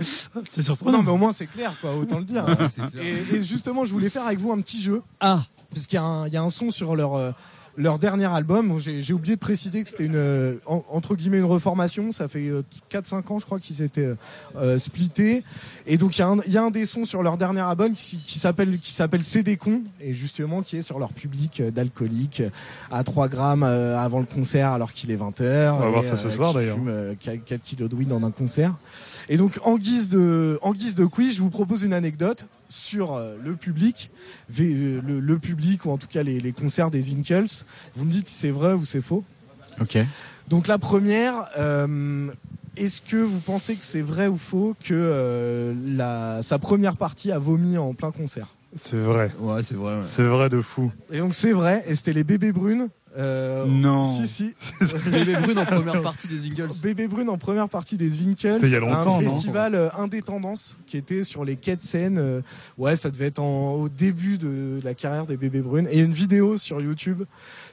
c'est surprenant. Non, mais au moins c'est clair, quoi. Autant le dire. Ouais, et, et justement, je voulais faire avec vous un petit jeu. Ah. Parce qu'il y, a un- il y a un son sur leur euh, leur dernier album. Bon, J'ai j'ai oublié de préciser que c'était une euh, en- entre guillemets une reformation. Ça fait 4-5 ans, je crois, qu'ils étaient euh, splittés. Et donc il y, a un- il y a un des sons sur leur dernier album qui, s'appelle qui s'appelle C'est des cons et justement qui est sur leur public euh, d'alcoolique euh, à 3 grammes euh, avant le concert alors qu'il est 20h. On va voir ça ce soir, d'ailleurs. 4 kilos de weed dans un concert. Et donc en guise de en guise de quiz, je vous propose une anecdote sur euh, le public, euh, le, le public ou en tout cas les, les concerts des Winkles. Vous me dites si c'est vrai ou c'est faux. Ok. Donc la première, euh, est-ce que vous pensez que c'est vrai ou faux que euh, la, sa première partie a vomi en plein concert? C'est vrai. Ouais, c'est vrai. C'est vrai de fou. Et donc c'est vrai, et c'était les bébés brunes. Euh, Non. Si, si. <laughs> Bébé Brune en première partie des Winkles. Bébé Brune en première partie des Winkles. C'était il y a longtemps, Un non festival euh, indépendance qui était sur les quais de Seine. euh, ouais, ça devait être en- au début de la carrière des Bébés Brunes. Et il y a une vidéo sur YouTube.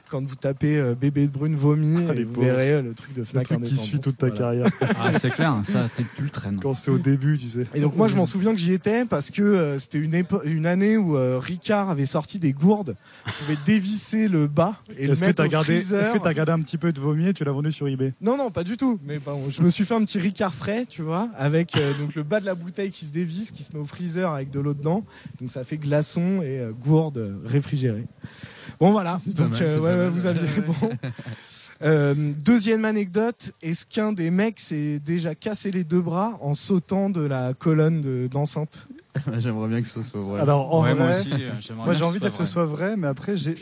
Quand vous tapez euh, Bébé Brune vomi, Ah, et vous pauvres. verrez euh, le truc de Le Fnac truc qui suit toute ta Voilà. carrière. <laughs> Ah, c'est clair, ça, t'es plus le traîne. Quand c'est au début, tu sais. Et donc moi je m'en souviens que j'y étais parce que euh, c'était une, année où euh, Ricard avait sorti des gourdes. Vous pouvez dévisser le bas et le Est-ce que mettre t'as au gardé, freezer. est-ce que t'as gardé un petit peu de vomi et tu l'as vendu sur eBay? Non, non, pas du tout. Mais bon, je me suis fait un petit Ricard frais, tu vois, avec euh, donc le bas de la bouteille qui se dévisse, qui se met au freezer avec de l'eau dedans. Donc ça fait glaçon et euh, gourde euh, réfrigérée. Bon voilà, donc mal, euh, ouais, ouais, vous aviez <laughs> bon. Euh, deuxième anecdote, est-ce qu'un des mecs s'est déjà cassé les deux bras en sautant de la colonne de- d'enceinte? <laughs> J'aimerais bien que ce soit vrai. Alors, en Ouais, moi vrai, aussi, euh, moi bien j'ai que envie ce de dire que soit ce soit vrai, mais après j'ai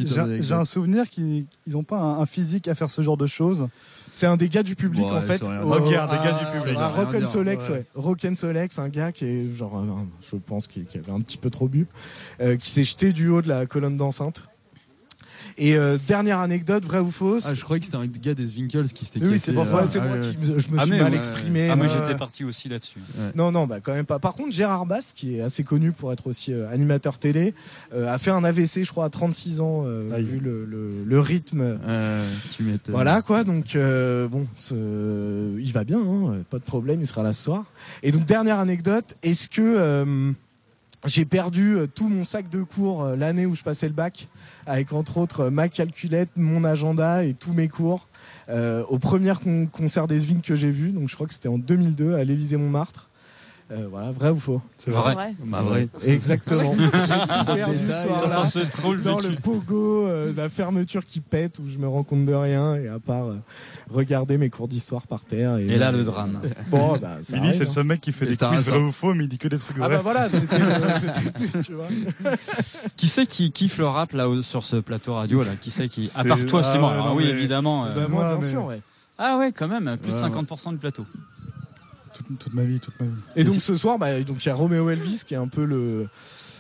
un souvenir qu'ils ils ont pas un, un physique à faire ce genre de choses. C'est un des gars du public Bon, en fait. au- dire. Regarde, des gars du public. Ça veut rien Rock. Solex, Ouais. Rock Solex, un gars qui est genre, je pense qu'il qui avait un petit peu trop bu, euh, qui s'est jeté du haut de la colonne d'enceinte. Et euh, dernière anecdote, vraie ou fausse Ah, je croyais que c'était un gars des Zwinkels qui s'était Oui, c'est pour ça, euh, c'est ah, moi qui me- je me Ah, suis mais mal ouais. exprimé. Ah, moi Ouais. j'étais parti aussi là-dessus. Non, non, bah quand même pas. Par contre, Gérard Bass, qui est assez connu pour être aussi euh, animateur télé, euh, a fait un AVC, je crois, à 36 ans, euh, Aïe. vu le, le, le rythme. Euh, tu m'étonnes. Voilà quoi, donc euh, bon, ce- il va bien, hein, pas de problème, il sera là ce soir. Et donc dernière anecdote, est-ce que euh, j'ai perdu euh, tout mon sac de cours euh, l'année où je passais le bac, avec entre autres euh, ma calculette, mon agenda et tous mes cours, au premier con- concert des Svin que j'ai vu, donc je crois que c'était en 2002 à l'Élysée Montmartre. Euh, voilà, vrai ou faux? C'est Vrai. vrai. Bah, vrai. Exactement. <laughs> J'ai tout perdu ce soir-là. Ça, c'est trop le dans le pogo, euh, la fermeture qui pète où je me rends compte de rien et à part euh, regarder mes cours d'histoire par terre. Et, Et là, le drame. <laughs> Bon, bah, ça Billy, arrive, c'est le hein. seul mec qui fait Et des c'est quiz vrai ou faux, mais il dit que des trucs Ah vrais. bah voilà, c'était, euh, <laughs> tu vois. Qui c'est qui kiffe le rap là sur ce plateau radio là? Qui c'est qui À C'est- part toi, ah Simon? non, oui, évidemment. Excuse-moi, moi, bien sûr, ouais. Ah ouais, quand même, plus de Ouais, 50% du plateau. Toute, toute ma vie, toute ma vie. Et donc ce soir, bah, donc il y a Roméo Elvis qui est un peu le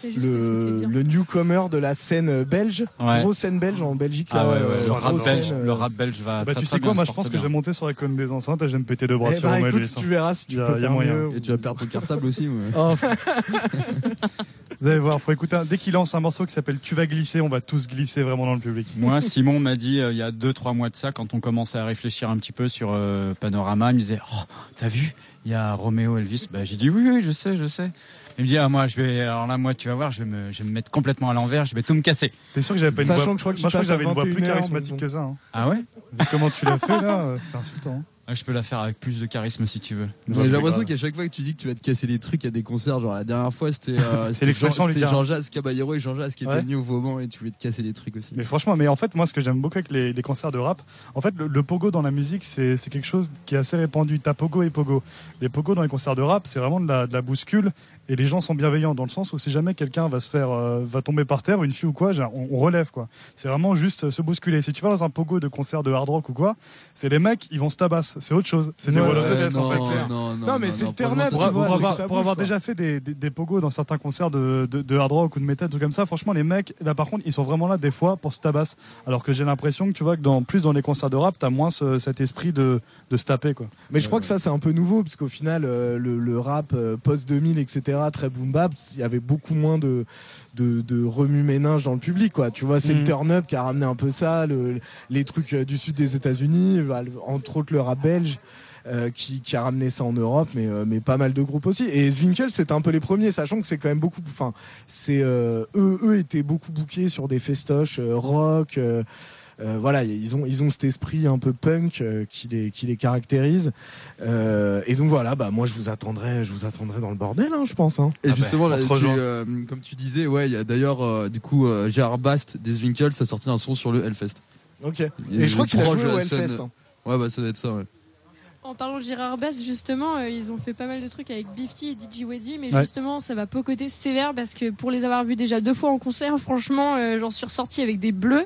le, bien. le newcomer de la scène euh, belge, Ouais. grosse scène belge en Belgique. Ah là, ouais, euh, ouais, le rap scène, belge, euh, le rap belge va Bah, très tu très sais quoi, bien, moi je pense porte que je vais bien. monter sur la colonne des enceintes et je vais me péter deux bras Eh sur bah, écoute, Elvis, hein. tu verras si tu Y a- peux y a faire moyen. mieux. Et tu vas perdre ton cartable aussi. ouais. Oh, <laughs> Vous allez voir, faut écouter. Dès qu'il lance un morceau qui s'appelle Tu vas glisser, on va tous glisser vraiment dans le public. Moi, Simon m'a dit euh, il y a 2-3 mois de ça, quand on commençait à réfléchir un petit peu sur euh, Panorama, il me disait Oh, t'as vu? Il y a Roméo Elvis. Bah, j'ai dit Oui, oui, je sais, je sais. Il me dit Ah, moi, je vais. Alors là, moi, tu vas voir, je vais me, je vais me mettre complètement à l'envers, je vais tout me casser. T'es sûr que j'avais pas une Sachant voix que je crois Moi je crois que j'avais une voix plus 21 heures, charismatique que ça. hein. Ah ouais? Vu comment tu l'as fait là, euh, c'est insultant. hein. Ah, Je peux la faire avec plus de charisme si tu veux. J'ai l'impression qu'à chaque fois que tu dis que tu vas te casser les trucs à des concerts, genre la dernière fois c'était euh. <laughs> Jean-Jacques Caballero et Jean-Jacques qui étaient venus au Vauban et tu voulais te casser des trucs aussi. Mais franchement, mais en fait, moi, ce que j'aime beaucoup avec les, les concerts de rap, en fait, le, le pogo dans la musique, c'est c'est quelque chose qui est assez répandu. T'as pogo et pogo. Les pogo dans les concerts de rap, c'est vraiment de la, de la bouscule et les gens sont bienveillants dans le sens où si jamais quelqu'un va se faire, euh, va tomber par terre, une fille ou quoi, genre, on, on relève quoi. C'est vraiment juste se bousculer. Si tu vas dans un pogo de concert de hard rock ou quoi, c'est les mecs, ils vont se tabasser. C'est autre chose. C'est des Ouais, Wall of the ouais, Death, en fait. non, non, Non, mais c'est le longtemps. Pour, tu vois, pour c'est que avoir, ça pour bouge, avoir quoi. déjà fait des, des, des pogos dans certains concerts de, de, de hard rock ou de métal, tout comme ça, franchement, les mecs, là par contre, ils sont vraiment là des fois pour se tabasser. Alors que j'ai l'impression que tu vois que dans, plus dans les concerts de rap, t'as moins ce- cet esprit de, de se taper, quoi. Mais je crois que ça c'est un peu nouveau parce qu'au final euh, le, le rap post 2000 etc très boom bap il y avait beaucoup moins de de, de remue ménage dans le public quoi tu vois c'est le Mhm. turn up qui a ramené un peu ça le, les trucs euh, du sud des États-Unis bah, entre autres le rap belge euh, qui, qui a ramené ça en Europe mais euh, mais pas mal de groupes aussi et Zwinkel c'était un peu les premiers sachant que c'est quand même beaucoup enfin c'est euh, eux eux étaient beaucoup bookés sur des festoches euh, rock voilà, ils ont ils ont cet esprit un peu punk euh, qui les qui les caractérise. Euh, et donc voilà, bah moi je vous attendrai, je vous attendrai dans le bordel, hein, je pense. Hein. Et Ah bah, justement, là, tu, euh, comme tu disais, ouais, il y a d'ailleurs euh, du coup euh, Gérard Bast des Zwinkels a sorti un son sur le Hellfest. Ok. Il Et je crois qu'il a proche joué de au. Hellfest. hein. Ouais, bah ça doit être ça. Ouais. En parlant de Gérard Bass, justement, euh, ils ont fait pas mal de trucs avec Bifty et DJ Weddy, mais Ouais. justement, ça va pas côté sévère parce que pour les avoir vus déjà deux fois en concert, franchement, euh, j'en suis ressortie avec des bleus.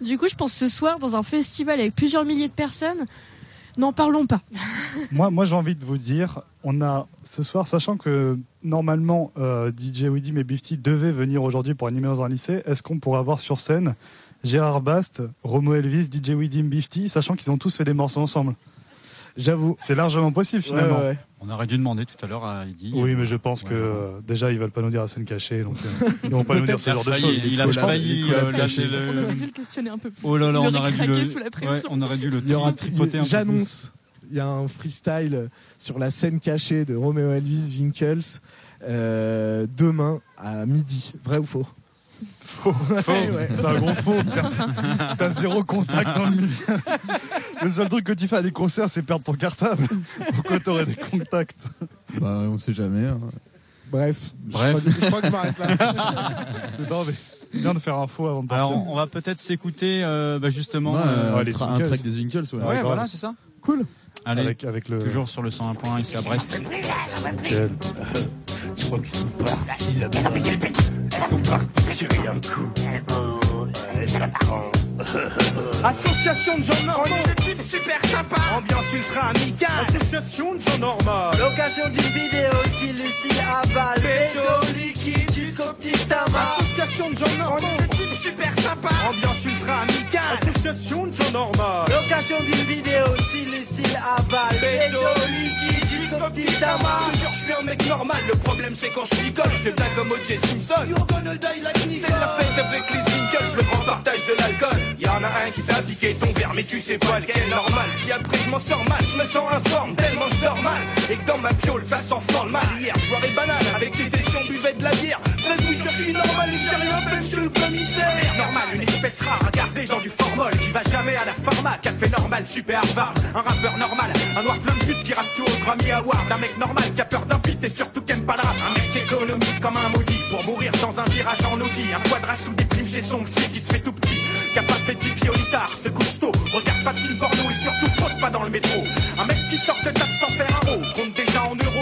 Du coup, je pense ce soir, dans un festival avec plusieurs milliers de personnes, n'en parlons pas. <laughs> moi, moi j'ai envie de vous dire, on a ce soir, sachant que normalement euh, DJ Widdy et Bifty devaient venir aujourd'hui pour animer dans un lycée, est-ce qu'on pourrait avoir sur scène Gérard Bast, Romo Elvis, DJ Widdy, Bifty, sachant qu'ils ont tous fait des morceaux ensemble? J'avoue. C'est largement possible finalement. ouais, ouais. On aurait dû demander tout à l'heure à Heidi. Oui, mais je pense Ouais, que euh, déjà ils veulent pas nous dire la scène cachée, donc euh, <laughs> ils vont pas nous dire Il ce a genre de choses. il a failli euh, lâcher cachés. On aurait le. dû le questionner un peu plus. Oh là là, Il on aurait dû le. sous la Ouais, pression. on aurait dû le Il y aura tripoter un peu plus. J'annonce, il y a un freestyle sur la scène cachée de Romeo Elvis Winkles euh, demain à midi. Vrai ou faux? Faux, faux. Ouais, ouais. T'as un gros faux. T'as- <laughs> T'as zéro contact dans le milieu. <laughs> Le seul truc que tu fais à des concerts, c'est perdre ton cartable. Pourquoi t'aurais des contacts? Bah, on sait jamais. hein. Bref. Bref. Je crois que je, crois que je m'arrête là. <laughs> Non, mais C'était bien de faire un faux avant de Alors, partir. on va peut-être s'écouter euh, bah, justement Ouais, euh, un tra- un track des Winkles, ouais. Voilà, c'est ça. Cool. Allez, Avec- avec le- toujours sur le 101.1 ici à Brest. Quel- Je crois qu'ils sont partis là-bas. Ils sont partis sur un coup. Association de gens normaux. On est des types super sympas. Ambiance ultra amicale. Association de gens normaux. L'occasion d'une vidéo style Lucille Aval. Pédo liquide jusqu'au petit tamas. Association de gens normaux. On est types super sympas. Ambiance ultra amicale. Association de gens normaux. L'occasion d'une vidéo style Lucille Aval. Pédo liquide jusqu'au petit te jure, je suis un mec normal. Le problème, c'est quand je rigole, je deviens comme O.J. Simpson. C'est la fête avec les Winkles, le grand partage de l'alcool. Y'en a un qui t'a piqué ton verre, mais tu sais pas lequel normal. Si après je m'en sors mal, je me sens informe, tellement je dors mal. Et que dans ma piole, ça fort le mal. Hier, soirée banale, avec tes tessions, buvait de la bière. Bref, oui, je suis normal Normal, une espèce rare à dans du formol. Qui va jamais à la pharma, café normal, super Harvard. Un rappeur normal, un noir plein de qui rappe tout au Grammy Award. Un mec normal qui a peur d'un beat et surtout qui aime pas le. Un mec qui économise comme un maudit pour mourir dans un virage en Audi. Un quadra sous des primes chez son psy qui se fait tout petit. Qui a pas fait de pipi au litard, se couche tôt. Regarde pas de film porno et surtout faute pas dans le métro. Un mec qui sort de table sans faire un déjà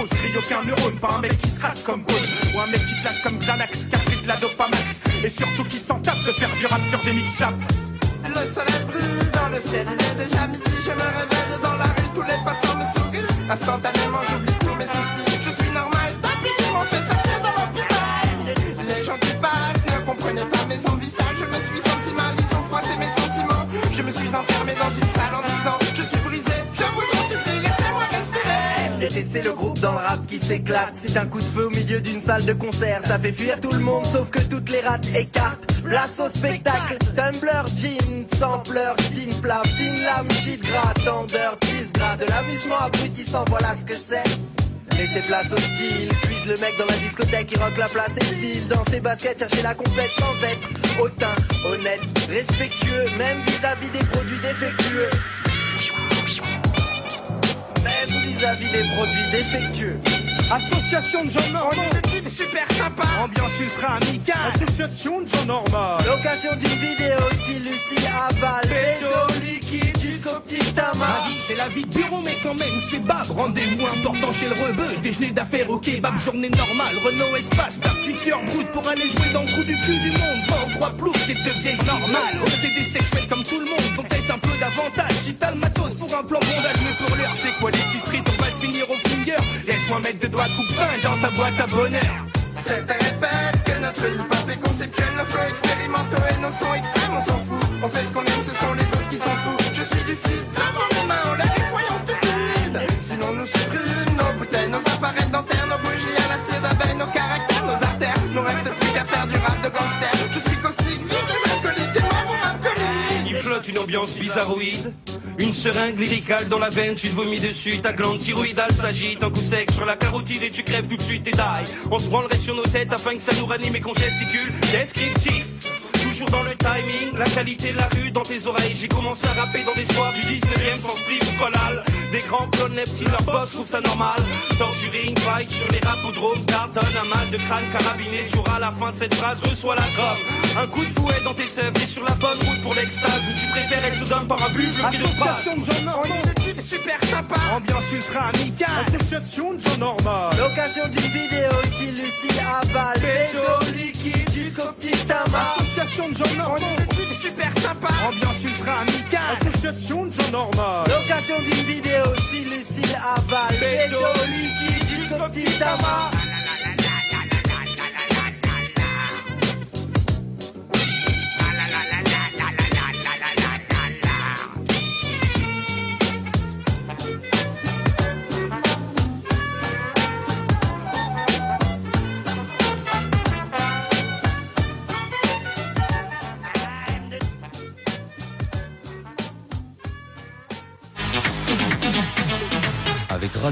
se crie aucun neurone. Pas un mec qui se rase comme Bone. Ou un mec qui lâche comme Xanax, qui de la dopamax. Et surtout qui s'en tape de faire du rap sur des mix-ups. Le soleil brille dans le ciel, il est déjà midi, je me réveille dans la rue, tous les passants me sourient. L'été c'est le groupe dans le rap qui s'éclate. C'est un coup de feu au milieu d'une salle de concert Ça fait fuir tout le monde sauf que toutes les rates écartent. Place au spectacle, Tumblr, jean, sampleur, jean, plat, fine lame, shit gras, tendeur, 10 gras. De l'amusement abrutissant, voilà ce que c'est. Laissez place au style, puise le mec dans la discothèque qui rock la place et file. Dans ses baskets, chercher la complète sans être hautain, honnête, respectueux, même vis-à-vis des produits défectueux. Vis-à-vis des produits défectueux. Association de gens normaux. Super sympas. Ambiance ultra amicale. Association de gens normaux. L'occasion d'une vidéo style Lucille Aval. Pédo liquide jusqu'au petit tamas. C'est la vie de bureau, mais quand même, c'est bab. Rendez-vous important chez le rebeu. Déjeuner d'affaires au kebab. Journée normale. Renault Espace. T'as plus cœur brut pour aller jouer dans le trou du cul du monde. 23 ploufs, t'es de vieille normale. Obsédé sexuel comme tout le monde. Donc peut-être un peu d'avantage. Si t'as le matos pour un plan bondage, mais pour l'heure, c'est quoi les petits Laisse-moi mettre de doigts coupe dans ta boîte à bonheur. Certains répètent que notre hip-hop est conceptuel, nos flots expérimentaux et nos sons extrêmes, on s'en fout. On fait ce qu'on aime, ce sont les une ambiance bizarroïde. Une seringue lyricale dans la veine, tu te vomis dessus, ta glande thyroïdale s'agite, un coup sec sur la carotide et tu crèves tout de suite et die. On se branlerait sur nos têtes afin que ça nous ranime et qu'on gesticule. Descriptif. Toujours dans le timing, la qualité de la rue dans tes oreilles. J'ai commencé à rapper dans des soirs du 19ème sans spliff ou collal. Des grands clones si leur boss trouve ça normal. Torturer une fight sur les rapodromes, cartonne un mal de crâne carabiné. Toujours à la fin de cette phrase, reçois la gomme. Un coup de fouet dans tes sèvres, t'es sur la bonne route pour l'extase. Où tu préfères être sous par un de face. Association de gens normaux. Super sympas. Ambiance ultra amicale. Association de gens normaux. L'occasion d'une vidéo style Lucille Aval. Pédo liquide jusqu'au petit tamas. Association de gens normaux. On est des types super sympas. Ambiance ultra amicale. Association de gens normaux. L'occasion d'une vidéo style Lucille Aval. Pédo liquide jusqu'au petit tamas.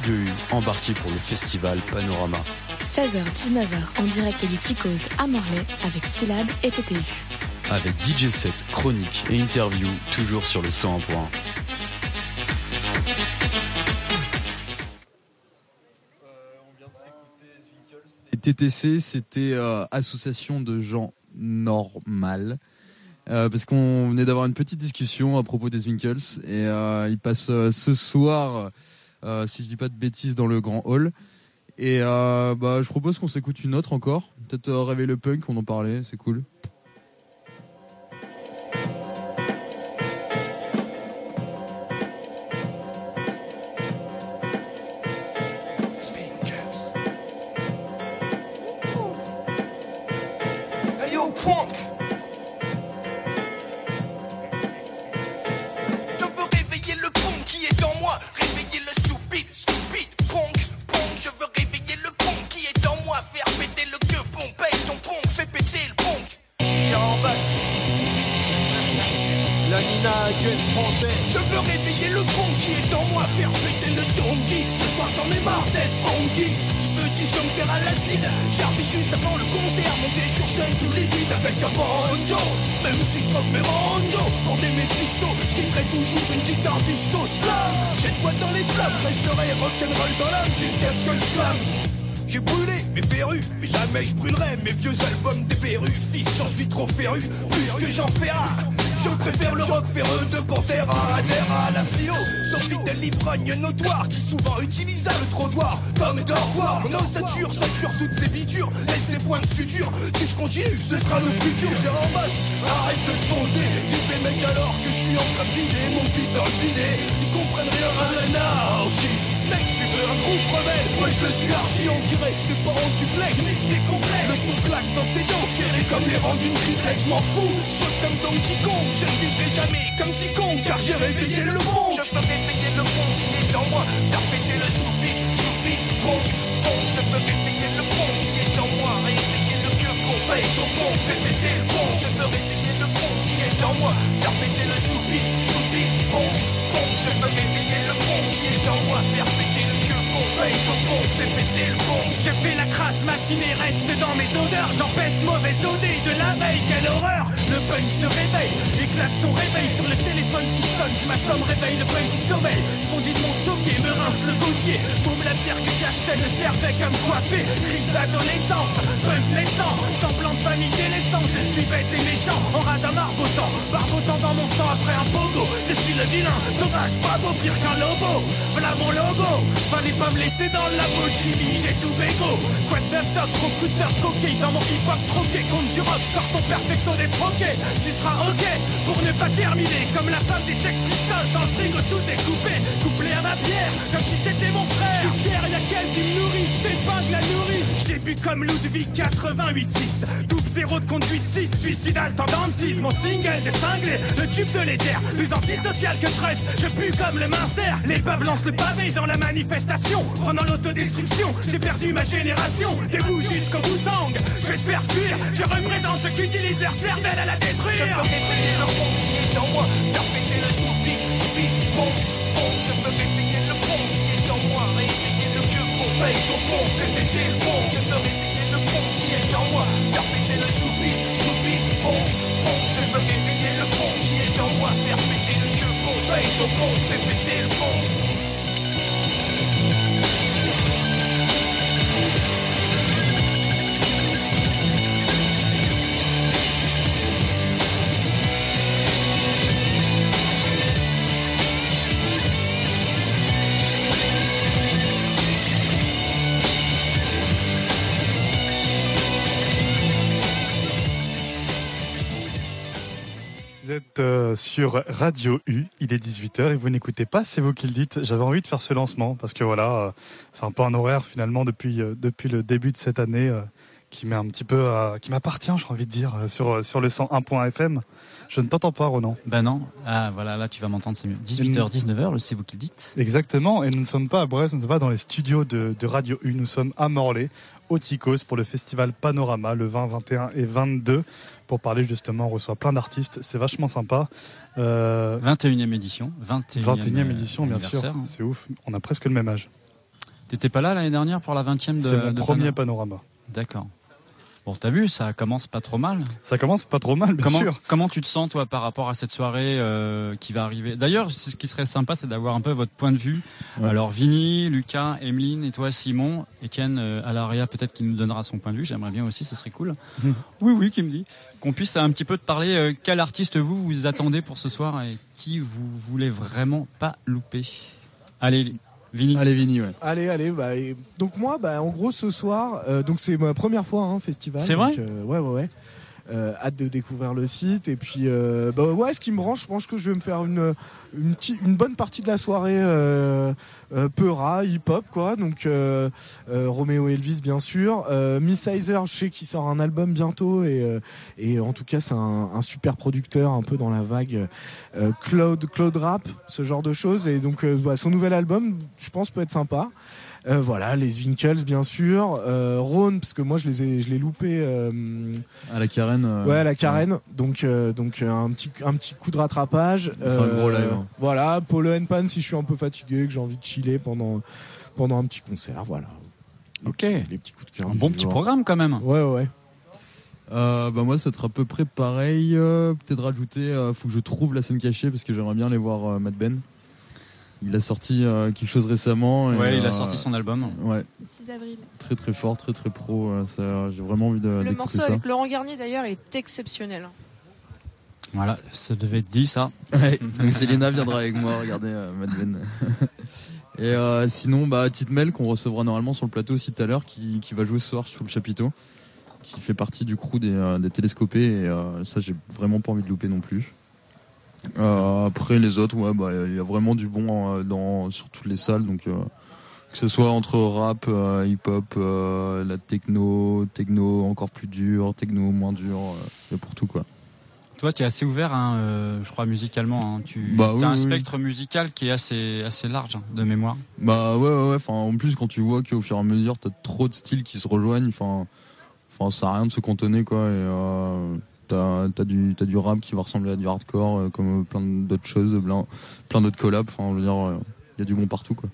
Radio U, embarqué pour le festival Panorama. 16h-19h en direct du Ticos à Morlaix avec Syllab et TTU. Avec DJ set, chronique et interview, toujours sur le 101.1. Et TTC, c'était euh, association de gens normal. Euh, parce qu'on venait d'avoir une petite discussion à propos des Winkles et euh, ils passent euh, ce soir, euh, si je dis pas de bêtises, dans le grand hall. Et euh, bah, je propose qu'on s'écoute une autre encore. Peut-être euh, Réveille le punk, on en parlait, c'est cool. La Nina gueule français. Je veux réveiller le punk qui est en moi Faire péter le donkey. Ce soir j'en ai marre d'être funky Je veux disjoncter à l'acide. J'arrive juste avant le concert Monter sur scène tous les vides avec un banjo. Même si je troque mes banjos Pour des méphistos Je kifferai toujours une guitare disto slam. J'ai poids dans les flammes Je resterai rock'n'roll dans l'âme Jusqu'à ce que je j'ai brûlé mes verrues, mais jamais je brûlerai mes vieux albums des perrues. Fils, j'en suis trop féru, plus que j'en ferai. Je préfère le rock ferreux de Pantera à Adhère à la philo. Sorti de l'ivrogne notoire qui souvent utilisa le trottoir comme dortoir. Mon ossature sature toutes ces bitures, laisse des points de suture. Si je continue, ce sera le futur. J'ai en basse, arrête de foncer. Dis les mecs alors que je suis en train de vider mon pit dans le bidet. Ils comprennent rien à la nausée. Mec, tu veux un groupe rebelle? Moi je suis archi en direct, t'es pas en duplex. T'es complexe. Le son claque dans tes dents, serré comme les rangs d'une triplex. Je m'en fous, je comme Donkey Kong. Je ne vivrai jamais comme Ticon Car j'ai réveillé le bon Je peux réveiller le bon qui est en moi. Faire péter le stupide, stupide, bon, bon. Je peux réveiller le bon qui est en moi. Réveiller le queue con, paye ton bon Fais péter le bon, je peux réveiller le bon qui est en moi queue con, paye ton bon Fais péter le J'ai fait la crasse matinée, reste dans mes odeurs. J'empeste mauvaise odée de la veille, quelle horreur! Le punk se réveille, éclate son réveil sur le téléphone qui sonne. Je m'assomme, réveille le punk qui sommeille. De mon sommier, me rince le gosier. Boum la bière que j'ai achetée ne servait qu'à me coiffer. Crise d'adolescence, punk naissant, semblant de famille délaissant. Je suis bête et méchant, en radin marbotant, barbotant dans mon sang après un pogo. Je suis le vilain, sauvage, pas beau, pire qu'un lobo. Voilà mon logo, fallait pas me laisser dans le labo de chimie, j'ai tout bégo. Quoi de neuf doc, gros coup de coqué dans mon hip-hop troqué contre du rock, sors ton perfecto défroqué. Tu seras ok pour ne pas terminer comme la femme des sex dans le frigo tout découpé, couplé à ma bière comme si c'était mon frère. Je suis fier, y'a qu'elle qui me nourrit, je t'épingle la nourrice. J'ai bu comme Ludwig 88-6, double zéro de conduite 6, suicidal tendance 6, mon single des cinglés, le tube de l'éther, plus antisocial que Tress, je pue comme le minster, les baves lancent le pavé dans la manifestation, pendant l'autodestruction, j'ai perdu ma génération, debout jusqu'au bout tang, je vais te faire fuir, je représente ceux qui utilisent leur cervelle à la détruire. Je peux réveiller le bon qui est en moi, faire péter le stupide, stupide, bon, bon. Je peux réveiller le bon qui est en moi, réveiller le vieux con, paye ton bon, fais péter le bon. Je peux réveiller con, paye êtes euh, sur Radio U, il est 18h et vous n'écoutez pas, c'est vous qui le dites. J'avais envie de faire ce lancement parce que voilà, euh, c'est un peu un horaire finalement depuis, euh, depuis le début de cette année qui m'est un petit peu, qui m'appartient, j'ai envie de dire, sur, sur le 101.fm. Je ne t'entends pas, Ronan. Ben non. Ah voilà, là tu vas m'entendre, c'est mieux. 18h, 19h, c'est vous qui le dites. Exactement, et nous ne sommes pas à Brest, nous ne sommes pas dans les studios de, de Radio U, nous sommes à Morlaix, au Ticos, pour le festival Panorama, le 20, 21 et 22, pour parler justement, on reçoit plein d'artistes, c'est vachement sympa. Euh, 21e édition. 21e, 21e édition, bien sûr, anniversaire. c'est ouf, on a presque le même âge. T'étais pas là l'année dernière pour la 20e de C'est mon de premier Panorama panorama. D'accord. Bon, t'as vu, ça commence pas trop mal. Ça commence pas trop mal, bien comment, sûr. Comment tu te sens toi par rapport à cette soirée euh, qui va arriver? D'ailleurs, ce qui serait sympa, c'est d'avoir un peu votre point de vue. Alors, Vinny, Lucas, Emeline et toi, Simon, Etienne, euh, Alaria, peut-être qui nous donnera son point de vue. J'aimerais bien aussi, ce serait cool. Mhm. Oui, oui, qui me dit qu'on puisse un petit peu te parler. euh, quel artiste vous vous attendez pour ce soir et qui vous voulez vraiment pas louper? Allez, Vinny. Allez, Vinny, ouais. Allez, allez, bah, et donc moi, bah, en gros, ce soir, euh, donc c'est ma première fois, hein, festival. C'est donc, vrai euh, Ouais, ouais, ouais. Euh, hâte de découvrir le site. Et puis euh, bah ouais ce qui me branche je pense que je vais me faire une une, une bonne partie de la soirée euh, euh, peura hip hop quoi. Donc euh, euh, Roméo Elvis bien sûr. Miss Sizer je sais qu'il sort un album bientôt. Et et en tout cas c'est un, un super producteur un peu dans la vague cloud cloud rap ce genre de choses. Et donc voilà, son nouvel album je pense peut être sympa euh, voilà, les Winkles bien sûr, euh, Rhône parce que moi je les ai, je l'ai loupé euh, À la Carène. euh, ouais à la Carène, donc euh, donc un petit un petit coup de rattrapage. C'est un gros live, hein. Voilà, Polo and Pan si je suis un peu fatigué, que j'ai envie de chiller pendant pendant un petit concert, voilà. Ok. Les petits coups de cœur. Un bon petit programme quand même. Ouais ouais. Euh, bah moi ça sera à peu près pareil. euh, Peut-être rajouter, euh, faut que je trouve la scène cachée parce que j'aimerais bien aller voir euh, Matt Ben. Il a sorti euh, quelque chose récemment. et, Ouais, il a euh, sorti son album. Ouais, 6 avril. très très fort, très très pro. euh, J'ai vraiment envie de Le morceau ça. avec Laurent Garnier d'ailleurs est exceptionnel. Voilà, ça devait être dit ça. <laughs> Ouais, donc Célina viendra avec moi regarder euh, Mad Men. <laughs> Et euh, sinon, bah, Tite Mel qu'on recevra normalement sur le plateau aussi tout à l'heure, qui, qui va jouer ce soir sur le chapiteau, qui fait partie du crew des, euh, des télescopés. Et euh, ça, j'ai vraiment pas envie de louper non plus. Euh, après les autres, ouais, bah, il y a vraiment du bon euh, dans sur toutes les salles, donc euh, que ce soit entre rap, hip-hop, la techno, techno encore plus dur, techno moins dur, il y a pour tout quoi. Toi, tu es assez ouvert, hein, je crois, musicalement. hein. Tu Bah as oui, un oui. spectre musical qui est assez, assez large hein, de mémoire. Bah ouais, ouais, ouais. Enfin, en plus, quand tu vois qu'au fur et à mesure, t'as trop de styles qui se rejoignent, enfin, enfin, ça a rien de se cantonner, quoi. Et t'as, t'as du, t'as du rap qui va ressembler à du hardcore, euh, comme plein d'autres choses, plein, plein d'autres collabs. Enfin, je veux dire, il y a du bon partout, quoi.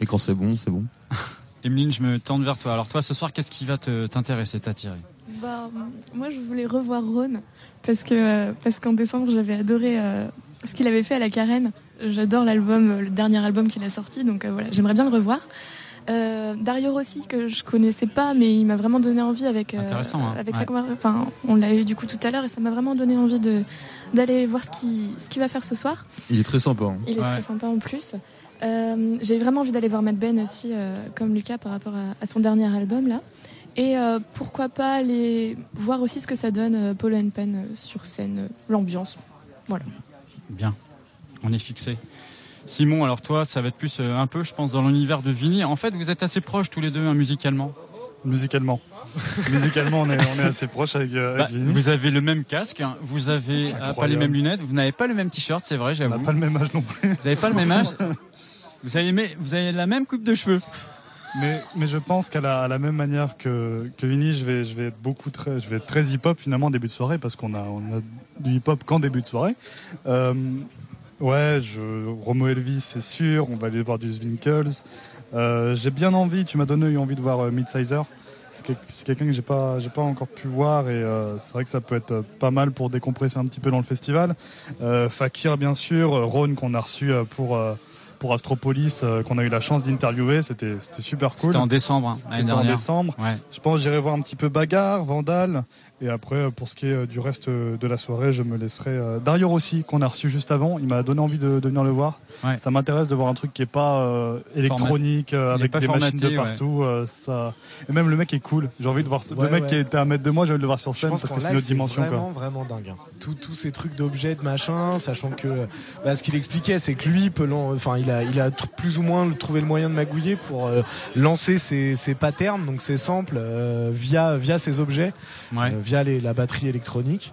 Et quand c'est bon, c'est bon. <laughs> Emeline, je me tourne vers toi. Alors toi, ce soir, qu'est-ce qui va te- t'intéresser, t'attirer Bah, moi, je voulais revoir Ron parce que euh, parce qu'en décembre, j'avais adoré euh, ce qu'il avait fait à la Carène. J'adore l'album, euh, le dernier album qu'il a sorti, donc euh, voilà, j'aimerais bien le revoir. Euh, Dario Rossi que je connaissais pas, mais il m'a vraiment donné envie avec euh, Intéressant, hein. avec Ouais. sa conversation. Enfin, on l'a eu du coup tout à l'heure et ça m'a vraiment donné envie de d'aller voir ce qu'il ce qu'il va faire ce soir. Il est très sympa. hein. Il est très sympa en plus. Euh, J'ai vraiment envie d'aller voir Matt Ben aussi, euh, comme Lucas, par rapport à, à son dernier album là. Et euh, pourquoi pas aller voir aussi ce que ça donne euh, Polo and Pen euh, sur scène, euh, l'ambiance. Voilà. Bien, on est fixé. Simon, alors toi, ça va être plus euh, un peu, je pense, dans l'univers de Vinny. En fait, vous êtes assez proches tous les deux hein, musicalement. Musicalement. <laughs> Musicalement, on est, on est assez proches avec, euh, avec Bah, Vinny. vous avez le même casque, hein, vous avez ah, pas les mêmes lunettes, vous n'avez pas le même t-shirt, c'est vrai, j'avoue. On pas le même âge non plus. Vous n'avez pas le même âge. <laughs> Vous avez, vous avez la même coupe de cheveux. Mais, mais je pense qu'à la, à la même manière que, que Vinny, je vais, je vais être beaucoup très, je vais être très hip-hop finalement en début de soirée parce qu'on a, on a du hip-hop qu'en début de soirée. Euh, ouais, je, Romo Elvis, c'est sûr. On va aller voir du Zwinkels. Euh, j'ai bien envie. Tu m'as donné envie de voir euh, Midsizer. C'est quel- c'est quelqu'un que j'ai pas, j'ai pas encore pu voir et euh, c'est vrai que ça peut être euh, pas mal pour décompresser un petit peu dans le festival. Euh, Fakir, bien sûr. euh, Ron qu'on a reçu pour. pour Astropolis, euh, qu'on a eu la chance d'interviewer, c'était c'était super cool. C'était en décembre, hein, C'était en décembre. Ouais. Je pense que j'irai voir un petit peu Bagarre, Vandal. Et après, euh, pour ce qui est euh, du reste euh, de la soirée, je me laisserai euh, Dario Rossi, qu'on a reçu juste avant. Il m'a donné envie de, de venir le voir. Ouais. Ça m'intéresse de voir un truc qui est pas euh, électronique, euh, avec pas des machines de ouais. partout. euh, ça... Et même le mec est cool. J'ai envie de voir. Ouais, le mec ouais. qui était à un mètre de moi, j'ai envie de le voir sur scène parce que c'est une autre dimension. vraiment, Quoi. vraiment dingue. hein. Tous tous ces trucs d'objets, de machin, sachant que bah, ce qu'il expliquait, c'est que lui, peut l'en- enfin, il a, il a plus ou moins trouvé le moyen de magouiller pour euh, lancer ses, ses patterns, donc ses samples euh, via via ces objets, Ouais. Via la batterie électronique.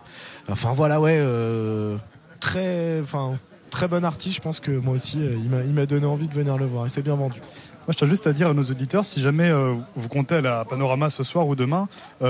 Enfin voilà, ouais, euh, très, enfin. Très bon artiste, je pense que moi aussi, euh, il m'a- il donné envie de venir le voir et c'est bien vendu. Moi, je tiens juste à dire à nos auditeurs, si jamais euh, vous comptez aller à Panorama ce soir ou demain,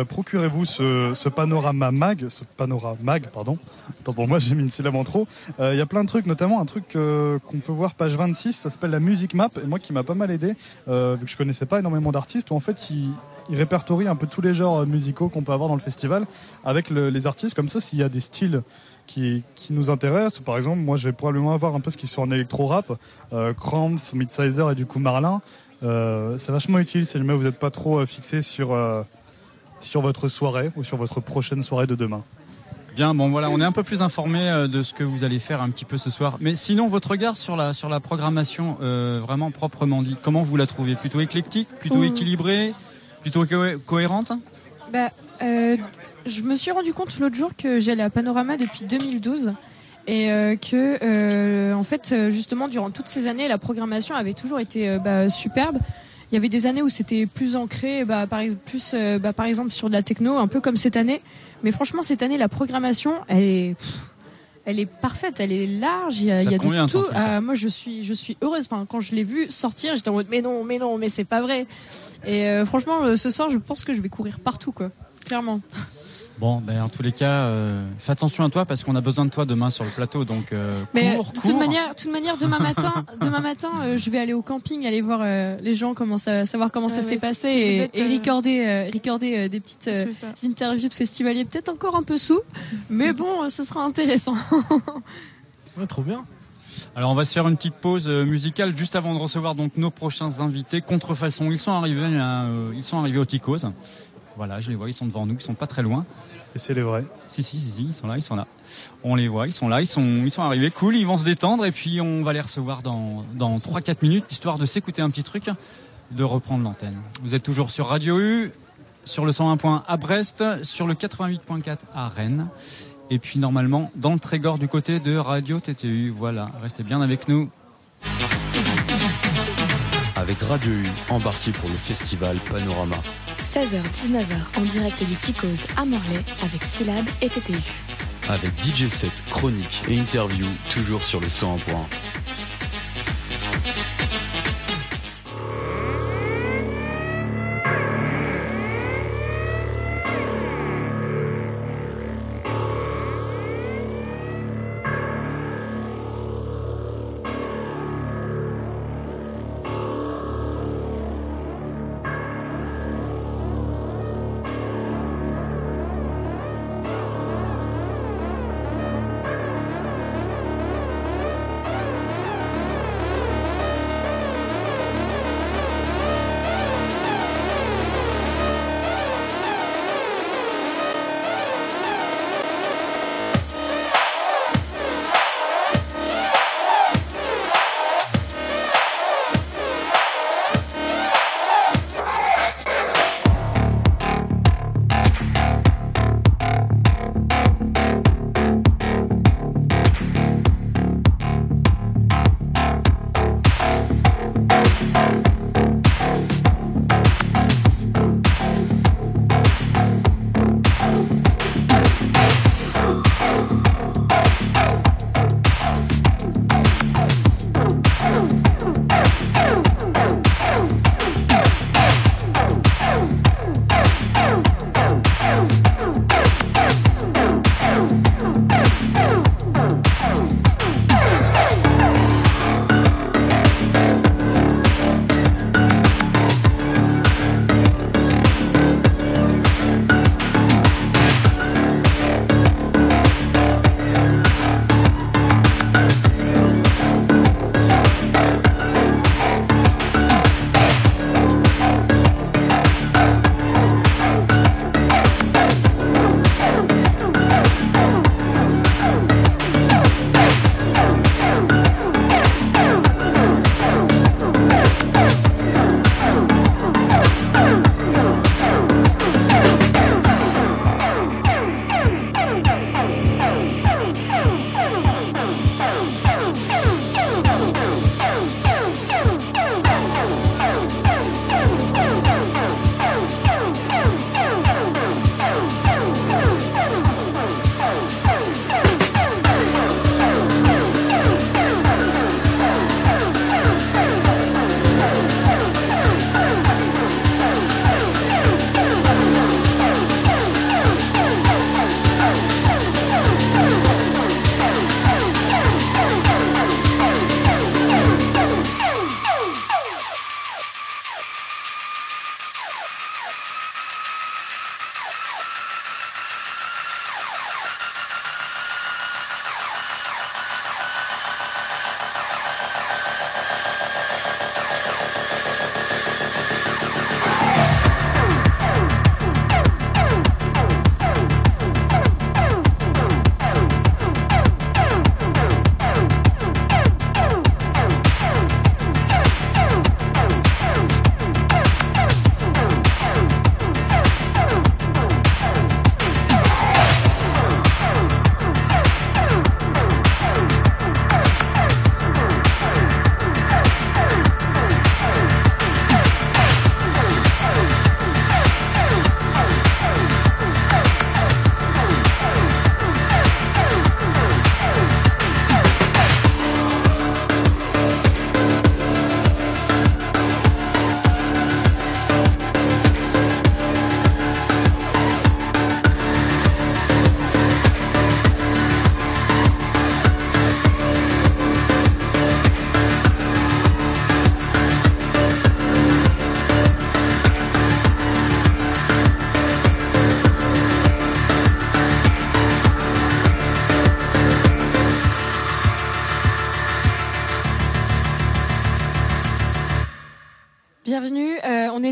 procurez-vous ce, Panorama Mag, ce Panorama Mag, pardon. Attends, pour moi, j'ai mis une syllabe en trop. Il y a plein de trucs, notamment un truc qu'on peut voir page 26, ça s'appelle la Music Map, et moi qui m'a pas mal aidé, vu que je connaissais pas énormément d'artistes, où en fait, ils, il répertorie un peu tous les genres euh, musicaux qu'on peut avoir dans le festival avec le- les artistes. Comme ça, s'il y a des styles qui, qui nous intéressent, par exemple, moi, je vais probablement avoir un peu ce qui sont en électro-rap, euh, Krampf, Midsizer et du coup Marlin. Euh, c'est vachement utile si jamais vous n'êtes pas trop euh, fixé sur, euh, sur votre soirée ou sur votre prochaine soirée de demain. Bien, bon voilà, on est un peu plus informé de ce que vous allez faire un petit peu ce soir. Mais sinon, votre regard sur la sur la programmation, euh, vraiment proprement dit, comment vous la trouvez? Plutôt éclectique, plutôt équilibrée, plutôt co- cohérente Bah, euh, je me suis rendu compte l'autre jour que j'allais à Panorama depuis 2012 et euh, que euh, en fait justement durant toutes ces années la programmation avait toujours été bah, superbe. Il y avait des années où c'était plus ancré, bah, par, plus, bah, par exemple sur de la techno, un peu comme cette année. Mais franchement, cette année, la programmation, elle est, elle est parfaite, elle est large. Il y a, Ça il y a convient, de tout. Ah, moi, je suis, je suis heureuse. Enfin, quand je l'ai vu sortir, j'étais en mode, mais non, mais non, mais c'est pas vrai. Et euh, franchement, euh, ce soir, je pense que je vais courir partout, quoi. Clairement. Bon, ben en tous les cas, euh, fais attention à toi parce qu'on a besoin de toi demain sur le plateau. Donc euh, Mais cours, de cours. toute manière, de toute manière, demain matin, <laughs> demain matin, euh, je vais aller au camping, aller voir euh, les gens, comment ça, savoir comment ça Ouais, s'est passé si et, êtes, et euh, recorder, euh, recorder euh, des petites euh, interviews de festivaliers, peut-être encore un peu sous, mais bon, euh, ce sera intéressant. trop bien. Alors on va se faire une petite pause euh, musicale juste avant de recevoir donc nos prochains invités. Contrefaçon, ils sont arrivés, euh, ils sont arrivés au Ticos. Voilà, je les vois, ils sont devant nous, ils sont pas très loin. Et c'est les vrais. Si, si, si, si, ils sont là, ils sont là. On les voit, ils sont là, ils sont, ils sont arrivés, cool, ils vont se détendre et puis on va les recevoir dans, dans 3-4 minutes, histoire de s'écouter un petit truc, de reprendre l'antenne. Vous êtes toujours sur Radio U, sur le 101.1 à Brest, sur le 88.4 à Rennes, et puis normalement dans le Trégor du côté de Radio TTU. Voilà, restez bien avec nous. Avec Radio U, embarqué pour le festival Panorama. 16h-19h en direct du Ticos à Morlaix avec Syllab et TTU. Avec DJ set, chronique et interview, toujours sur le 101.1.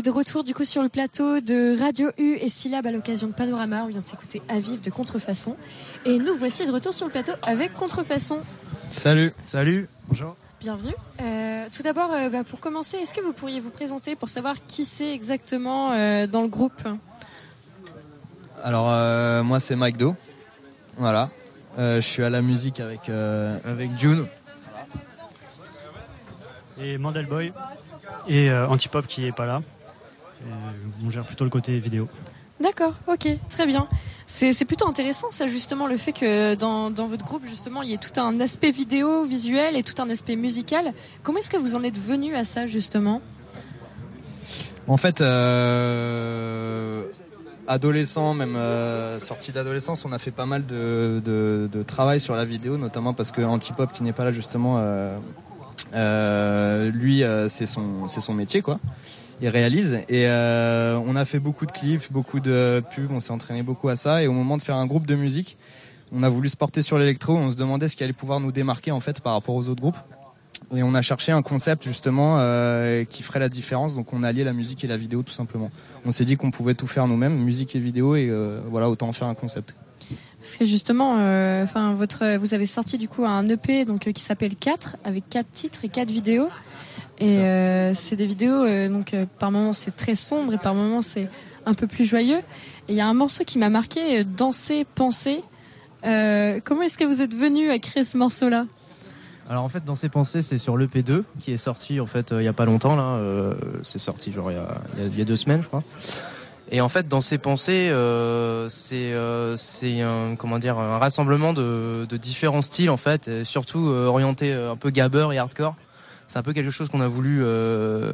de retour du coup sur le plateau de Radio U et Syllab à l'occasion de Panorama. On vient de s'écouter à vivre de Contrefaçon. Et nous voici de retour sur le plateau avec Contrefaçon. Salut. Salut. Bonjour. Bienvenue. Euh, tout d'abord, euh, bah, pour commencer, est-ce que vous pourriez vous présenter pour savoir qui c'est exactement euh, dans le groupe? Alors euh, moi c'est Mike Do. Voilà. Euh, je suis à la musique avec euh, avec June. et Mandel Boy et euh, Antipop qui est pas là. On gère plutôt le côté vidéo. D'accord, ok, très bien. C'est plutôt intéressant ça justement le fait que dans, dans votre groupe justement il y ait tout un aspect vidéo, visuel et tout un aspect musical. Comment est-ce que vous en êtes venu à ça justement? En fait, euh, adolescent, même euh, sorti d'adolescence, on a fait pas mal de, de, de travail sur la vidéo, notamment parce que Antipop, qui n'est pas là justement, euh, euh, lui, euh, c'est son, c'est son métier, quoi. Il réalise et euh, on a fait beaucoup de clips, beaucoup de pubs, on s'est entraîné beaucoup à ça et au moment de faire un groupe de musique, on a voulu se porter sur l'électro, on se demandait ce qui allait pouvoir nous démarquer en fait par rapport aux autres groupes. Et on a cherché un concept justement euh, qui ferait la différence. Donc on a allié la musique et la vidéo tout simplement. On s'est dit qu'on pouvait tout faire nous-mêmes, musique et vidéo, et euh, voilà autant en faire un concept. Parce que justement, enfin votre, vous avez sorti du coup un EP donc qui s'appelle 4 avec quatre titres et quatre vidéos. Et euh, c'est des vidéos euh, donc euh, par moments c'est très sombre et par moments c'est un peu plus joyeux. Et il y a un morceau qui m'a marqué, euh, Danser, penser. Euh, comment est-ce que vous êtes venu à créer ce morceau-là? Alors en fait, dans ses pensées, c'est sur l'EP2 qui est sorti en fait euh, il y a pas longtemps là. euh, c'est sorti genre il y, a, il y deux semaines, je crois. Et en fait, dans ses pensées, euh, c'est euh, c'est un comment dire un rassemblement de, de différents styles en fait, et surtout orienté un peu gabber et hardcore. C'est un peu quelque chose qu'on a voulu euh,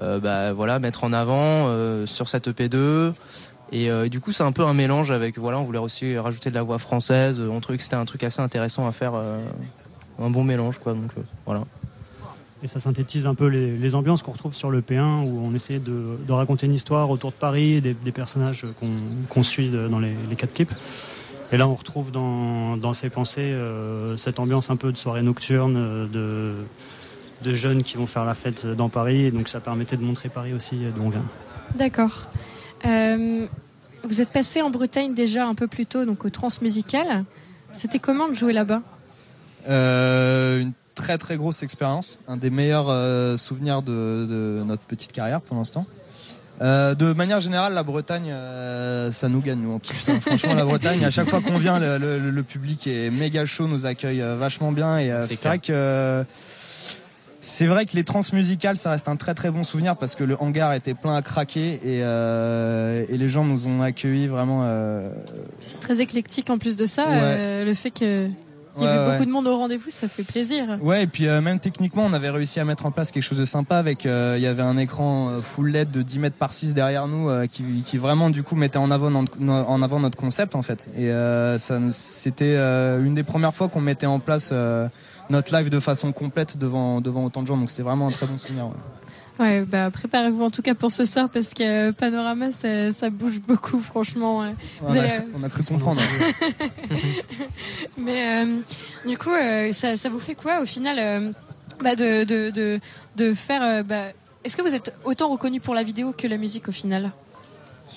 euh, bah, voilà mettre en avant euh, sur cette EP2. Et du coup, c'est un peu un mélange avec voilà, on voulait aussi rajouter de la voix française. On trouvait que c'était un truc assez intéressant à faire, un bon mélange quoi. Donc voilà. Et ça synthétise un peu les, ambiances qu'on retrouve sur le P1 où on essayait de, raconter une histoire autour de Paris, des, des personnages qu'on suit dans les, quatre clips. Et là, on retrouve dans, dans ses pensées cette ambiance un peu de soirée nocturne, de, de jeunes qui vont faire la fête dans Paris. Et donc, ça permettait de montrer Paris aussi, euh, d'où on vient. D'accord. Euh, vous êtes passé en Bretagne déjà un peu plus tôt, donc au Transmusical. C'était comment de jouer là-bas? Euh, une très très grosse expérience, un des meilleurs euh, souvenirs de, de notre petite carrière pour l'instant. Euh, de manière générale, la Bretagne, euh, ça nous gagne. Nous, en plus, hein. Franchement, la Bretagne, à chaque fois qu'on vient, le, le- le public est méga chaud, nous accueille euh, vachement bien. Et euh, C'est vrai que euh, c'est vrai que les transmusicales, ça reste un très très bon souvenir parce que le hangar était plein à craquer et, euh, et les gens nous ont accueillis vraiment. euh, C'est très éclectique en plus de ça. Ouais. euh, le fait que il y avait ouais. beaucoup de monde au rendez-vous, ça fait plaisir. Ouais, et puis euh, même techniquement, on avait réussi à mettre en place quelque chose de sympa avec. euh, Il y avait un écran euh, full LED de 10 mètres par 6 derrière nous euh, qui, qui vraiment du coup mettait en avant notre, en avant notre concept en fait. Et euh, ça, c'était euh, une des premières fois qu'on mettait en place euh, notre live de façon complète devant devant autant de gens. Donc c'était vraiment un très bon souvenir. ouais. Ouais, bah préparez-vous en tout cas pour ce soir parce que euh, Panorama ça, ça bouge beaucoup franchement. On a, euh, on a cru comprendre. <laughs> Mais euh, du coup, euh, ça, ça vous fait quoi au final euh, bah, de, de, de, de faire. euh, bah, Est-ce que vous êtes autant reconnu pour la vidéo que la musique au final?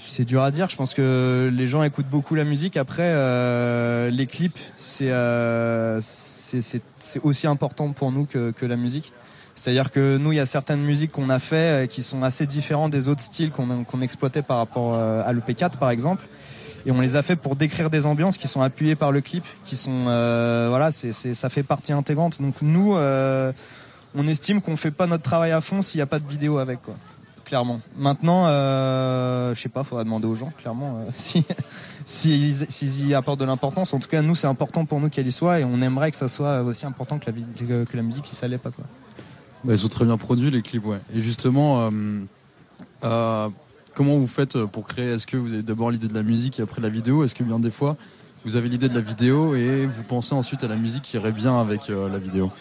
C'est dur à dire. Je pense que les gens écoutent beaucoup la musique. Après, euh, les clips, c'est euh, c'est aussi important pour nous que, que la musique. C'est-à-dire que nous, il y a certaines musiques qu'on a fait euh, qui sont assez différents des autres styles qu'on qu'on exploitait par rapport euh, à l'EP4, par exemple. Et on les a fait pour décrire des ambiances qui sont appuyées par le clip, qui sont euh, voilà, c'est c'est- ça fait partie intégrante. Donc nous, euh, on estime qu'on fait pas notre travail à fond s'il n'y a pas de vidéo avec, quoi clairement. Maintenant, euh, je sais pas, faudra demander aux gens, clairement, euh, <laughs> si s'ils y apportent de l'importance. En tout cas, nous, c'est important pour nous qu'elle y soit, et on aimerait que ça soit aussi important que la, musique, si ça l'est pas, quoi. Bah, ils sont très bien produits les clips, ouais. Et justement, euh, euh, comment vous faites pour créer? Est-ce que vous avez d'abord l'idée de la musique et après la vidéo? Est-ce que bien des fois vous avez l'idée de la vidéo et vous pensez ensuite à la musique qui irait bien avec la vidéo?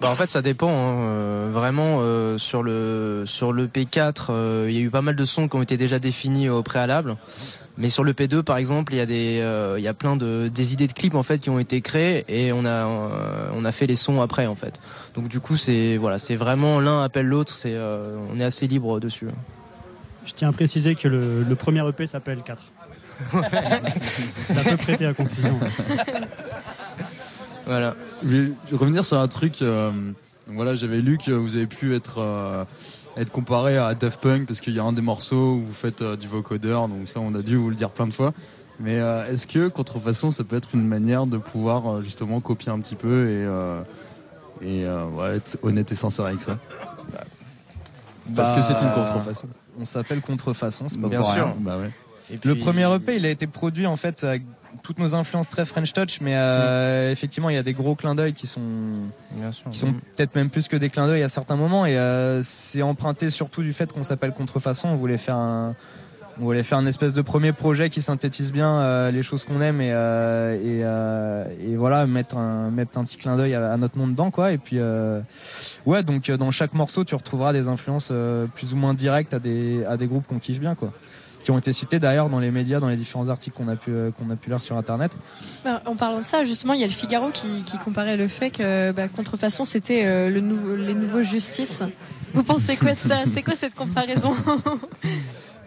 Bah en fait ça dépend hein, euh, vraiment euh, sur le sur le P4 euh, il y a eu pas mal de sons qui ont été déjà définis au préalable Mais sur le P2 par exemple, il y a des euh, il y a plein de des idées de clips en fait qui ont été créées et on a euh, on a fait les sons après en fait. Donc du coup c'est voilà c'est vraiment l'un appelle l'autre. C'est euh, on est assez libre dessus. Je tiens à préciser que le, le premier EP s'appelle 4. Ça peut prêter à confusion. Voilà. Je vais revenir sur un truc. euh, donc voilà, j'avais lu que vous avez pu être euh, être comparé à Daft Punk parce qu'il y a un des morceaux où vous faites euh, du vocodeur, donc ça on a dû vous le dire plein de fois. Mais euh, est-ce que contrefaçon ça peut être une manière de pouvoir euh, justement copier un petit peu et euh, et euh, ouais, être honnête et sincère avec ça? Parce que c'est une contrefaçon. On s'appelle contrefaçon, c'est pas Bien pour sûr. rien. Bah ouais. Et Le premier EP, il a été produit en fait avec toutes nos influences très French Touch, mais euh, effectivement, il y a des gros clins d'œil qui sont, Bien sûr. qui sont peut-être même plus que des clins d'œil à certains moments, et euh, c'est emprunté surtout du fait qu'on s'appelle Contrefaçon. On voulait faire un, on voulait faire une espèce de premier projet qui synthétise bien euh, les choses qu'on aime et euh, et, euh, et voilà mettre un mettre un petit clin d'œil à, à notre monde dedans quoi. Et puis euh, ouais, donc euh, dans chaque morceau, tu retrouveras des influences euh, plus ou moins directes à des à des groupes qu'on kiffe bien quoi qui ont été cités d'ailleurs dans les médias, dans les différents articles qu'on a pu euh, qu'on a pu lire sur internet. Bah, en parlant de ça, justement, il y a le Figaro qui, qui comparait le fait que bah, Contrefaçon, c'était euh, le les nouveaux justices. Vous pensez quoi de ça? C'est quoi cette comparaison?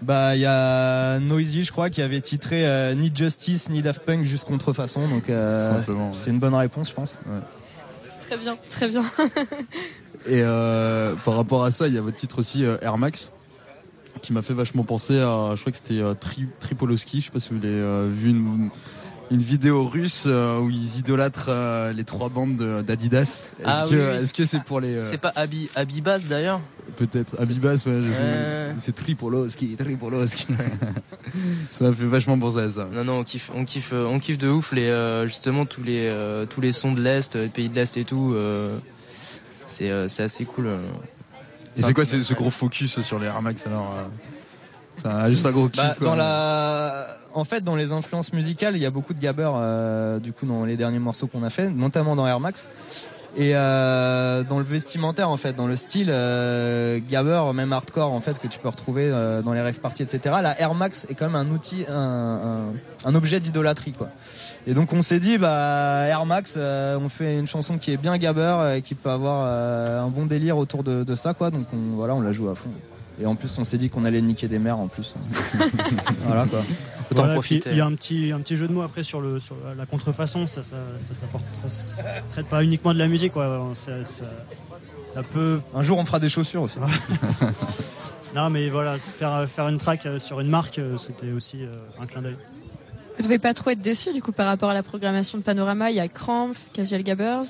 Bah il y a Noisy, je crois, qui avait titré euh, ni Justice ni Daft Punk juste contrefaçon, donc euh, ouais. c'est une bonne réponse, je pense. Très bien, très bien. Et euh, par rapport à ça, il y a votre titre aussi euh, Air Max qui m'a fait vachement penser à, je crois que c'était euh, Tri Tripolowski, je sais pas si vous l'avez euh, vu une, une vidéo russe euh, où ils idolâtrent euh, les trois bandes de- d'Adidas. Est-ce Ah que oui, oui. est-ce que c'est pour les euh, C'est pas Abi Abibas d'ailleurs peut-être Abibas ouais, Ouais. c'est Tripolowski, Tripolowski. <laughs> ça m'a fait vachement penser à ça. Non non, on kiffe, on kiffe, euh, on kiffe de ouf les euh, justement tous les euh, tous les sons de l'est, euh, pays de l'est et tout. euh, c'est euh, c'est assez cool. Et c'est quoi ce, ce gros focus sur les Air Max alors euh, un- juste un gros kiff. Bah, quoi. dans la, en fait, dans les influences musicales, il y a beaucoup de gabber, euh, du coup, dans les derniers morceaux qu'on a fait, notamment dans Air Max. Et euh, dans le vestimentaire, en fait, dans le style euh, gabber, même hardcore, en fait, que tu peux retrouver euh, dans les rave parties, etc. La Air Max est quand même un outil, un, un, un objet d'idolâtrie, quoi. Et donc on s'est dit, bah Air Max, euh, on fait une chanson qui est bien gabber et qui peut avoir euh, un bon délire autour de, de ça, quoi. Donc on, voilà, on la joue à fond. Et en plus, on s'est dit qu'on allait niquer des mères en plus. <laughs> voilà quoi. Autant Voilà, profiter. puis Il y a un petit, un petit jeu de mots après sur, le, sur la contrefaçon. Ça, ça, ça, ça, porte- ça se traite pas uniquement de la musique. Quoi. Ça, ça, ça peut. Un jour, on fera des chaussures aussi. <laughs> non, mais voilà, faire, faire une track euh, sur une marque, euh, c'était aussi euh, un clin d'œil. Vous devez pas trop être déçu du coup par rapport à la programmation de Panorama. Il y a Cramp, Casual Gabbers.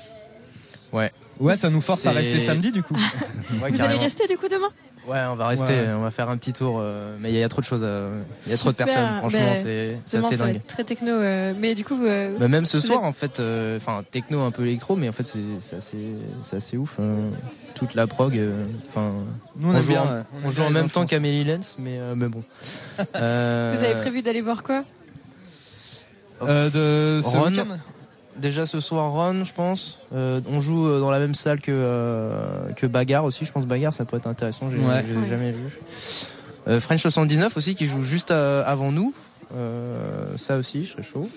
Ouais. Ouais, ça nous force à rester samedi du coup. <laughs> Ouais, Vous allez rester du coup demain? Ouais, on va rester, Ouais. on va faire un petit tour, euh, mais il y a trop de choses, à- il y a trop de personnes. Franchement, Ben, c'est c'est assez ça va dingue. être très techno. euh, mais du coup, euh, Bah, même ce soir, en fait, euh, enfin techno un peu électro, mais en fait c'est assez, c'est assez ouf. hein. Toute la prog, enfin, Nous, on aime joue, bien, en, ouais. On on joue en même temps qu'Amélie Lenz, mais euh, mais bon. Euh, vous avez prévu d'aller voir quoi? Euh, de ce Ron, Déjà ce soir, Ron, je pense. Euh, on joue euh, dans la même salle que euh, que Bagarre aussi. Je pense Bagarre, ça pourrait être intéressant. J'ai Ouais. jamais vu. Euh, French 79 aussi qui joue juste euh, avant nous. Euh, ça aussi, je serais chaud.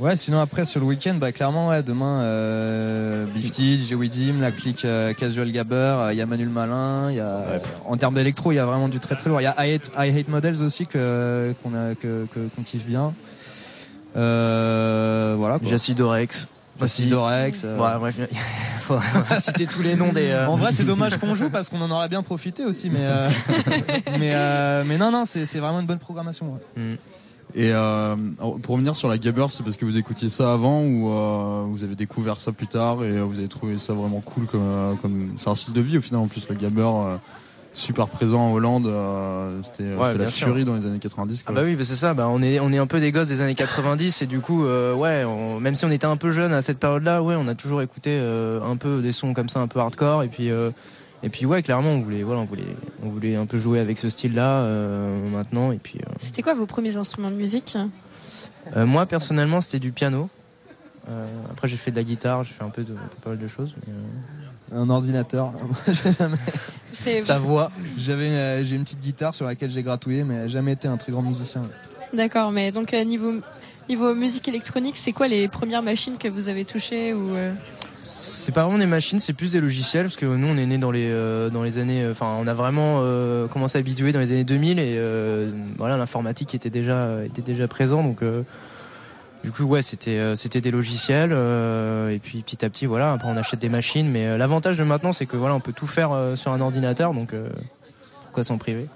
Ouais, sinon après sur le week-end, bah clairement ouais, demain euh, Bifty, DJ Widim, la clique euh, Casual Gabber, euh, il y a Manuel Malin, il y a en termes d'électro, il y a vraiment du très très lourd. Il y a I Hate, I Hate Models aussi que qu'on a que que- qu'on kiffe bien. Euh, voilà. quoi. Jacy Dorex. Jacy Dorex. euh. Ouais, bref, <laughs> faudra <laughs> citer tous les noms des. euh, En vrai, c'est dommage qu'on joue parce qu'on en aurait bien profité aussi, mais euh, <laughs> mais euh, mais non non, c'est c'est vraiment une bonne programmation. ouais. Mm. Et euh, pour revenir sur la Gabber, c'est parce que vous écoutiez ça avant ou euh, vous avez découvert ça plus tard et vous avez trouvé ça vraiment cool comme comme c'est un style de vie au final en plus le Gabber euh, super présent en Hollande euh, c'était euh, Ouais, c'était la sûr. furie dans les années 90 Ah quoi. bah oui, bah c'est ça. Bah on est on est un peu des gosses des années 90 et du coup euh, ouais, on- même si on était un peu jeune à cette période-là, ouais, on a toujours écouté euh, un peu des sons comme ça, un peu hardcore et puis euh, et puis ouais, clairement on voulait voilà, on voulait on voulait un peu jouer avec ce style-là euh, maintenant et puis euh, C'était quoi vos premiers instruments de musique? Euh, moi personnellement c'était du piano. Euh, après j'ai fait de la guitare, j'ai fait un peu de un peu pas mal de choses. mais, euh, Un ordinateur. <laughs> J'ai jamais- C'est Sa voix. J'avais euh, j'ai une petite guitare sur laquelle j'ai gratouillé, mais jamais été un très grand musicien. D'accord, mais donc euh, niveau niveau musique électronique, c'est quoi les premières machines que vous avez touchées ou euh, C'est pas vraiment des machines, c'est plus des logiciels parce que nous on est né dans les euh, dans les années, enfin on a vraiment euh, commencé à bidouiller dans les années 2000 et euh, voilà l'informatique était déjà était déjà présent donc euh, du coup ouais c'était euh, c'était des logiciels euh, et puis petit à petit voilà après on achète des machines mais euh, l'avantage de maintenant c'est que voilà on peut tout faire euh, sur un ordinateur donc euh, pourquoi s'en priver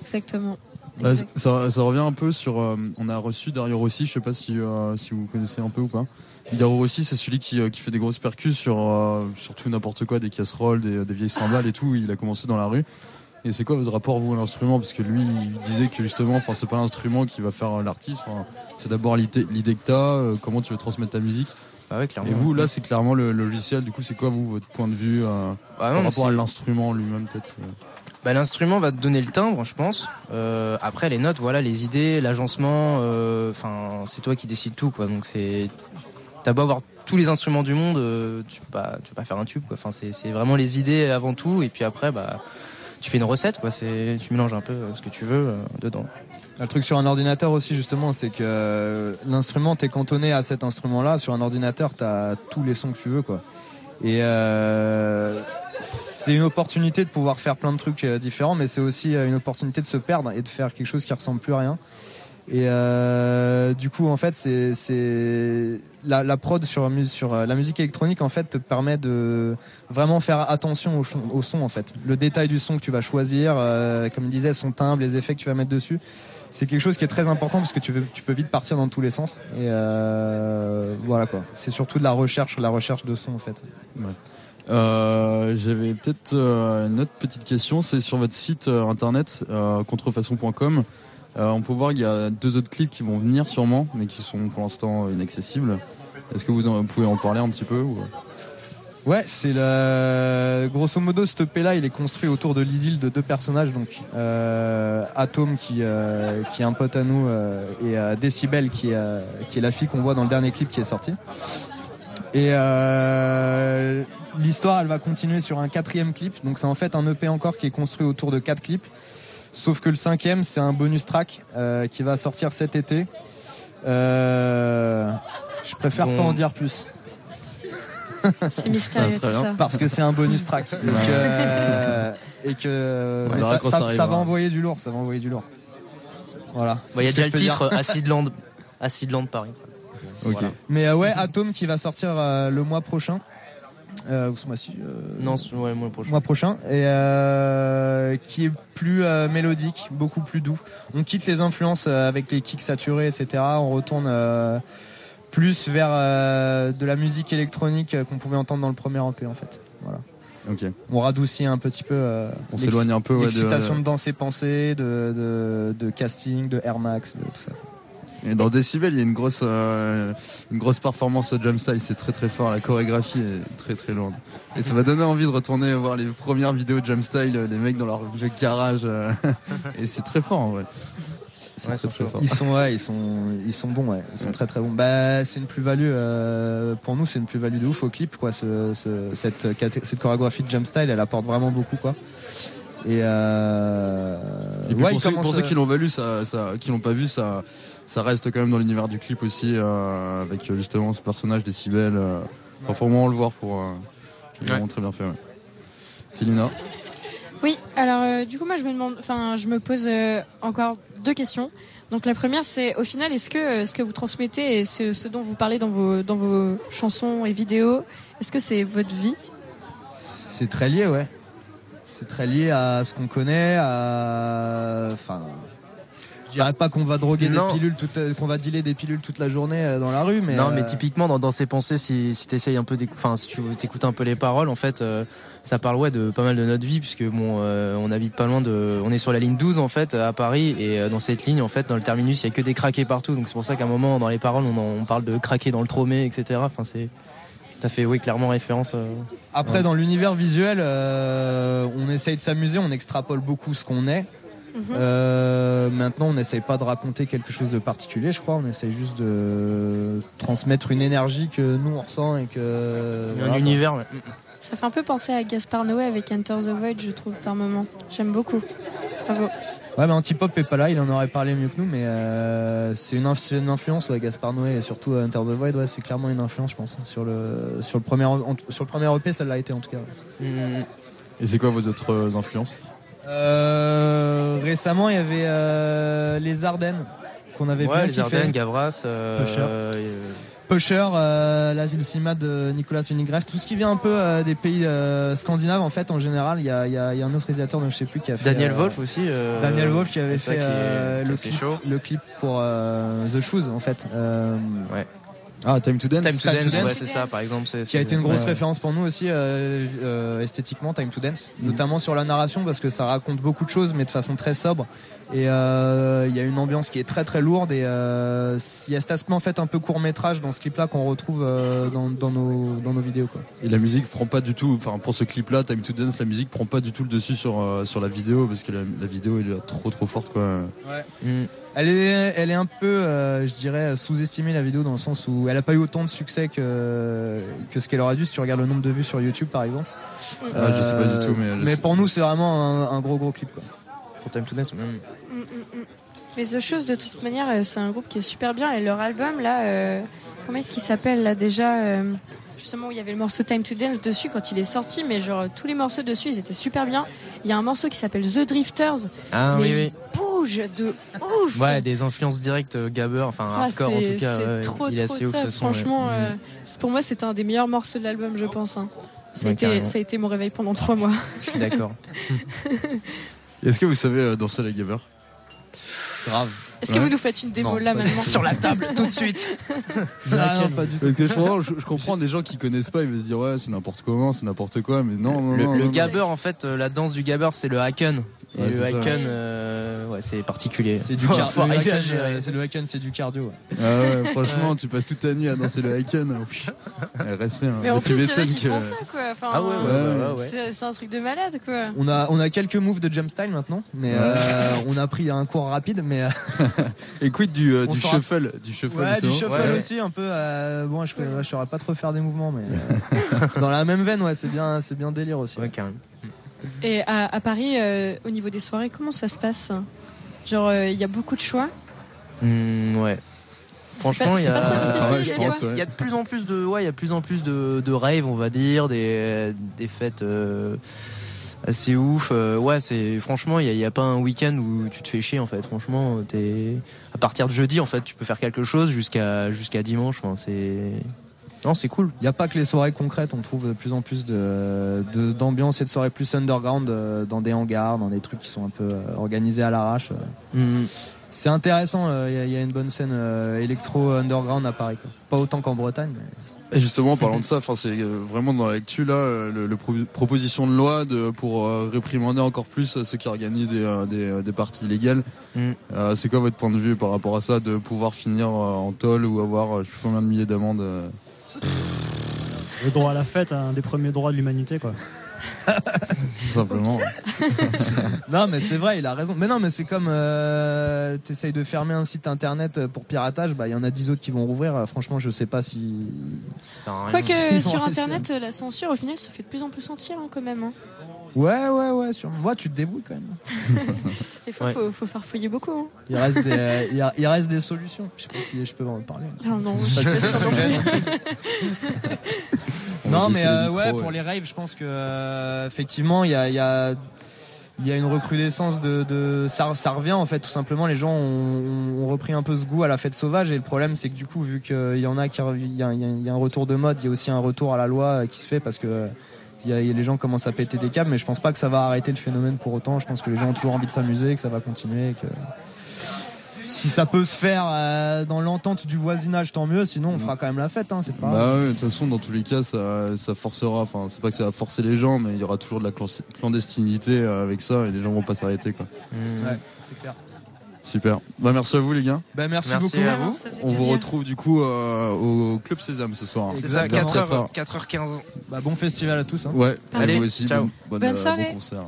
exactement Bah, ça, ça revient un peu sur. euh, on a reçu Dario Rossi, je sais pas si, euh, si vous connaissez un peu ou pas. Dario Rossi, c'est celui qui, euh, qui fait des grosses percus sur, euh, sur tout n'importe quoi, des casseroles, des, des vieilles cymbales et tout. Il a commencé dans la rue. Et c'est quoi votre rapport, vous, à l'instrument? Parce que lui, il disait que justement, enfin, c'est pas l'instrument qui va faire l'artiste. C'est d'abord l'idée que t'as, euh, comment tu veux transmettre ta musique. Bah ouais, clairement. Et vous, là, c'est clairement le, le logiciel. Du coup, c'est quoi, vous, votre point de vue euh, Bah par rapport à l'instrument lui-même, peut-être euh? Bah, l'instrument va te donner le timbre, je pense. Euh, après, les notes, voilà, les idées, l'agencement, euh, enfin, c'est toi qui décides tout, quoi. Donc c'est, t'as beau avoir tous les instruments du monde, tu peux pas, tu peux pas faire un tube, quoi. Enfin, c'est, c'est vraiment les idées avant tout, et puis après, bah, tu fais une recette, quoi. C'est, tu mélanges un peu euh, ce que tu veux euh, dedans. Le truc sur un ordinateur aussi justement, c'est que euh, l'instrument t'es cantonné à cet instrument-là. Sur un ordinateur, t'as tous les sons que tu veux, quoi. Et c'est une opportunité de pouvoir faire plein de trucs différents, mais c'est aussi une opportunité de se perdre et de faire quelque chose qui ressemble plus à rien. Et euh, du coup, en fait, c'est la, la prod sur sur euh, la musique électronique en fait te permet de vraiment faire attention au, au son en fait. Le détail du son que tu vas choisir, euh, comme je disais, son timbre, les effets que tu vas mettre dessus, c'est quelque chose qui est très important parce que tu veux, tu peux vite partir dans tous les sens. Et euh, voilà quoi. C'est surtout de la recherche, la recherche de son en fait. Ouais. Euh, J'avais peut-être euh, une autre petite question, c'est sur votre site euh, internet euh, contrefaçon.com. Euh, on peut voir qu'il y a deux autres clips qui vont venir sûrement, mais qui sont pour l'instant inaccessibles. Est-ce que vous, pouvez en parler un petit peu ou... Ouais, c'est le grosso modo ce EP là, il est construit autour de l'idylle de deux personnages donc euh, Atom qui euh, est un pote à nous euh, et euh, Decibel qui est euh, qui est la fille qu'on voit dans le dernier clip qui est sorti. Et euh, l'histoire, elle va continuer sur un quatrième clip. Donc c'est en fait un EP encore qui est construit autour de quatre clips. Sauf que le cinquième, c'est un bonus track euh, qui va sortir cet été. Euh, je préfère Bon. pas en dire plus. C'est mystérieux Très tout ça. Parce que c'est un bonus track. <laughs> Et que, euh, et que mais ça, va arrivera. envoyer du lourd. Ça va envoyer du lourd. Voilà. Bah, il y a déjà le titre Acidland, Acidland Paris. Voilà. Mais euh, ouais, Atom qui va sortir euh, le mois prochain. Euh, ou ce mois-ci euh, Non, c'est- ouais, le mois prochain. mois prochain et euh, qui est plus euh, mélodique, beaucoup plus doux. On quitte les influences euh, avec les kicks saturés, etc. On retourne euh, plus vers euh, de la musique électronique euh, qu'on pouvait entendre dans le premier EP en fait. Voilà. Ok. On radoucit un petit peu. euh, On s'éloigne un peu, ouais, de- L'excitation de, danse et penser, de, de, de casting, de Air Max, de tout ça. Et dans Decibel, il y a une grosse, euh, une grosse performance au jump style, c'est très très fort, la chorégraphie est très très lourde. Et ça m'a donné envie de retourner voir les premières vidéos de jump style, euh, des mecs dans leur vieux garage, euh, <laughs> et c'est très fort en vrai. C'est Ouais, très, très fort. Ils sont, ouais, ils sont, ils sont bons, ouais. Ils sont très très bons. Bah, c'est une plus-value euh, pour nous, c'est une plus-value de ouf au clip, quoi. Ce, ce- cette, chorégraphie de jump style, elle apporte vraiment beaucoup, quoi. Et, euh, Et puis ouais, pour, ceux, commencent, pour ceux qui l'ont valu, ça, ça, qui l'ont pas vu, ça, ça reste quand même dans l'univers du clip aussi, euh, avec euh, justement ce personnage Decibel. Euh, enfin, faut vraiment le voir pour. Euh, il est vraiment très bien fait. Ouais. Célina. Oui, alors euh, du coup moi je me demande, enfin je me pose euh, encore deux questions. Donc la première c'est au final est-ce que euh, ce que vous transmettez et ce, ce dont vous parlez dans vos dans vos chansons et vidéos, est-ce que c'est votre vie? C'est très lié, ouais. C'est très lié à ce qu'on connaît, à, enfin, je dirais pas qu'on va droguer Non. des pilules, toute- qu'on va dealer des pilules toute la journée euh, dans la rue, mais non, euh, mais typiquement dans, dans ses pensées, si, si t'essayes un peu, enfin si tu écoutes un peu les paroles, en fait, euh, ça parle ouais de pas mal de notre vie, puisque bon, euh, on habite pas loin de, on est sur la ligne 12 en fait à Paris, et euh, dans cette ligne, en fait, dans le terminus, il y a que des craqués partout, donc c'est pour ça qu'à un moment dans les paroles, on, en- on parle de craquer dans le tromé, etc. Enfin c'est, ça fait oui clairement référence. euh, Après, ouais. dans l'univers visuel, euh, on essaye de s'amuser, on extrapole beaucoup ce qu'on est. Euh, maintenant, on n'essaye pas de raconter quelque chose de particulier, je crois. On essaye juste de transmettre une énergie que nous on ressent et que. Un voilà, univers, ouais. Ça fait un peu penser à Gaspard Noé avec Enter the Void, je trouve par moment. J'aime beaucoup. Bravo. Ouais, mais Antipop est pas là, il en aurait parlé mieux que nous, mais euh, c'est une, inf- une influence, ouais, Gaspard Noé et surtout euh, Enter the Void, ouais, c'est clairement une influence, je pense. Sur le, sur le, premier, en- sur le premier EP, ça l'a été en tout cas. ouais. Et c'est quoi vos autres euh, influences? Euh, récemment, il y avait euh, les Ardennes qu'on avait Ouais, bien les kiffé. Ardennes, Gavras, euh, Pusher. euh, Pusher, euh, la de Nicolas Winograd, tout ce qui vient un peu euh, des pays euh, scandinaves en fait en général. Il y a, il y a- il y a un autre réalisateur, dont je sais plus qui a fait. Daniel euh, Wolf aussi. euh, Daniel Wolf qui avait fait qui est- euh, le, clip, le clip pour euh, The Shoes en fait. Euh, ouais. Ah, Time to Dance. Time to Dance, ouais, c'est ça, par exemple. c'est- qui a été une grosse ouais. référence pour nous aussi euh, euh, esthétiquement Time to Dance notamment sur la narration parce que ça raconte beaucoup de choses mais de façon très sobre et euh, il y a une ambiance qui est très très lourde et euh, il y a cet aspect en fait un peu court métrage dans ce clip là qu'on retrouve euh, dans, dans nos, dans nos vidéos quoi. Et la musique prend pas du tout, enfin pour ce clip-là, Time to Dance, la musique prend pas du tout le dessus sur euh, sur la vidéo parce que la, la vidéo elle est trop trop forte quoi. Elle est, elle est un peu, euh, je dirais, sous-estimée la vidéo dans le sens où elle a pas eu autant de succès que, que ce qu'elle aurait dû si tu regardes le nombre de vues sur YouTube par exemple. Ah, je sais pas du tout, mais mais pour nous c'est vraiment un, un gros gros clip quoi. Pour Time to Dance. Mm, mm, mm. Mais The Chose, de toute manière, euh, c'est un groupe qui est super bien. Et leur album, là, euh, comment est-ce qu'il s'appelle là déjà euh, Justement, où il y avait le morceau Time to Dance dessus quand il est sorti, mais genre tous les morceaux dessus, ils étaient super bien. Il y a un morceau qui s'appelle The Drifters. Ah mais oui, il oui. bouge de ouf Ouais, des influences directes euh, Gabber, enfin Ah, hardcore en tout cas. ouais, trop, il est trop assez ouf ce son. Franchement, euh, pour moi, c'était un des meilleurs morceaux de l'album, je pense. hein. Ça, a été, carrément. ça a été mon réveil pendant trois mois. Je suis d'accord. <laughs> Est-ce que vous savez euh, danser la gaver Grave. Est-ce que vous nous faites une démo là maintenant Sur la table, tout de suite. Ah, <laughs> non, pas du tout. Parce que franchement, je, je comprends des gens qui connaissent pas, ils vont se dire ouais c'est n'importe comment, c'est n'importe quoi, mais non non Le, non. le non, gabber, en fait, euh, la danse du gabber, c'est le haken. Et Ouais, le c'est haken, euh, ouais, c'est particulier. C'est du Faut- car- faut le arriver à haken, gérer. euh, c'est le haken, c'est du cardio. Ah ouais, franchement, tu passes toute ta nuit à danser le hiken. Ouais, Respect. hein. Mais en tu plus, il y en a m'étonnes qui que- font ça, quoi. Enfin, Ah ouais, ouais, ouais, ouais, ouais. C'est c'est un truc de malade, quoi. On a, on a quelques moves de jump style maintenant, mais Ouais. euh, on a pris un cours rapide, mais euh, <laughs> Et quid du, euh, du shuffle, du shuffle. ouais, du shuffle Ouais. aussi un peu. euh, bon, je, je saurais pas trop faire des mouvements, mais euh, <laughs> dans la même veine, ouais, c'est bien, c'est bien délire aussi. Ouais, carrément. Et à, à Paris, euh, au niveau des soirées, comment ça se passe Genre, euh, il y a beaucoup de choix. Hmm, ouais. Franchement, pas- il y a, Ouais, ouais. y de plus en plus de, ouais, il y a de plus en plus de, de raves, on va dire, des, des fêtes euh, assez ouf. Euh, ouais, c'est franchement, il y a, il y a pas un week-end où tu te fais chier en fait. Franchement, t'es à partir de jeudi en fait, tu peux faire quelque chose jusqu'à jusqu'à dimanche. Enfin, c'est non, c'est cool. Il n'y a pas que les soirées concrètes, on trouve de plus en plus de de- d'ambiance et de soirées plus underground euh, dans des hangars, dans des trucs qui sont un peu euh, organisés à l'arrache. Hmm. C'est intéressant, euh, il y a- il y, a une bonne scène euh, électro underground à Paris. quoi. Pas autant qu'en Bretagne. mais- Et justement, parlant de ça, enfin, c'est euh, vraiment dans l'actu là, euh, le, le pro- proposition de loi de, pour euh, réprimander encore plus euh, ceux qui organisent des, euh, des, euh, des parties illégales. Mm. Euh, c'est quoi votre point de vue par rapport à ça, de pouvoir finir euh, en tôle ou avoir euh, je sais plus combien de milliers d'amendes euh, <laughs> Le droit à la fête, un des premiers droits de l'humanité, quoi. <laughs> tout simplement. <laughs> Non, mais c'est vrai, il a raison. Mais non, mais c'est comme euh, t'essayes de fermer un site internet pour piratage, bah il y en a 10 autres qui vont rouvrir. Franchement, je sais pas si. Quoique, sur Internet, la censure, au final, se fait de plus en plus sentir, hein, quand même. hein. Ouais, ouais, ouais. Sur moi, tu te débrouilles quand même. <laughs> Ouais. faut, faut faire fouiller beaucoup. hein. Il reste des, euh, il a- il reste des solutions. Je sais pas si je peux en parler. Ah non, Je sais pas Non, mais euh, ouais, ouais. pour les raves, je pense que euh, effectivement, il y a, il y a il y a une recrudescence de, de ça, ça revient en fait tout simplement les gens ont, ont repris un peu ce goût à la fête sauvage et le problème c'est que du coup vu qu'il y en a qui il y a, il y a- il y a un retour de mode il y a aussi un retour à la loi euh, qui se fait parce que euh, il y a, il y a- les gens commencent à péter des câbles mais je pense pas que ça va arrêter le phénomène pour autant je pense que les gens ont toujours envie de s'amuser que ça va continuer que si ça peut se faire euh, dans l'entente du voisinage tant mieux sinon on fera quand même la fête hein, c'est pas grave. Bah ouais, de toute façon, dans tous les cas, ça, ça forcera. Enfin, c'est pas que ça va forcer les gens, mais il y aura toujours de la clan- clandestinité euh, avec ça, et les gens vont pas s'arrêter, quoi. Ouais, c'est clair Super. Bah merci à vous, les gars. bah, merci, Merci beaucoup à vous. On vous retrouve du coup euh, au Club Sésame ce soir. C'est ça, Exactement. 4h, 4h15. Bah, bon festival à tous hein. Ouais, Allez, vous aussi. ciao. Bon, bonne, Bonne euh, soirée. bon concert.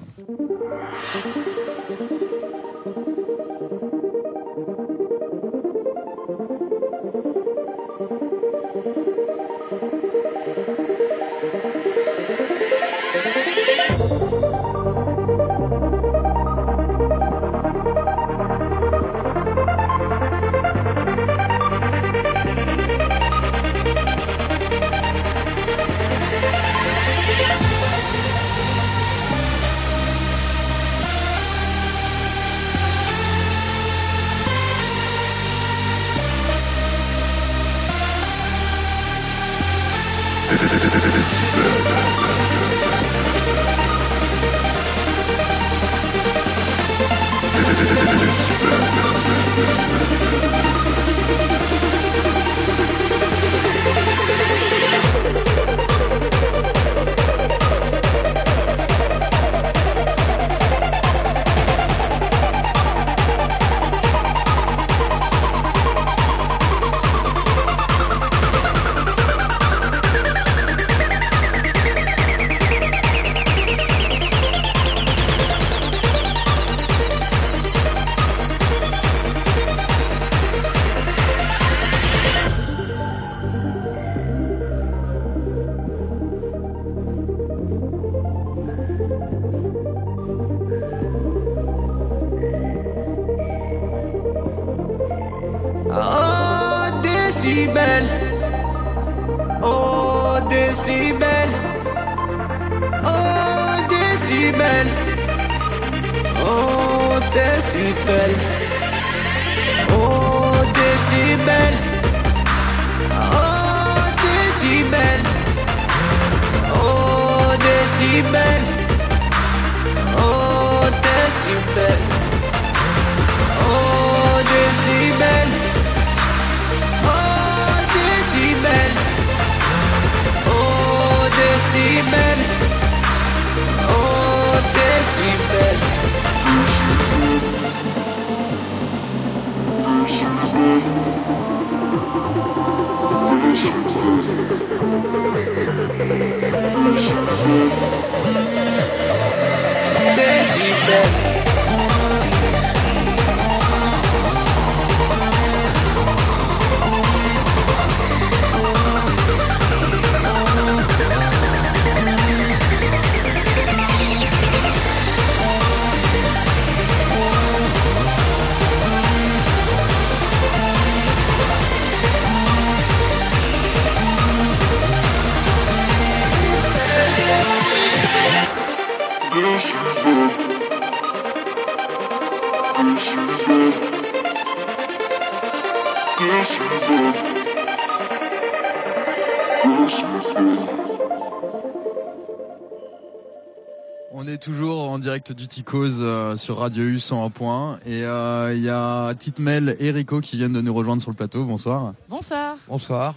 Direct du Ticos euh, sur Radio U 101.1 et euh, il y a Titmel et Rico qui viennent de nous rejoindre sur le plateau. Bonsoir. Bonsoir. Bonsoir.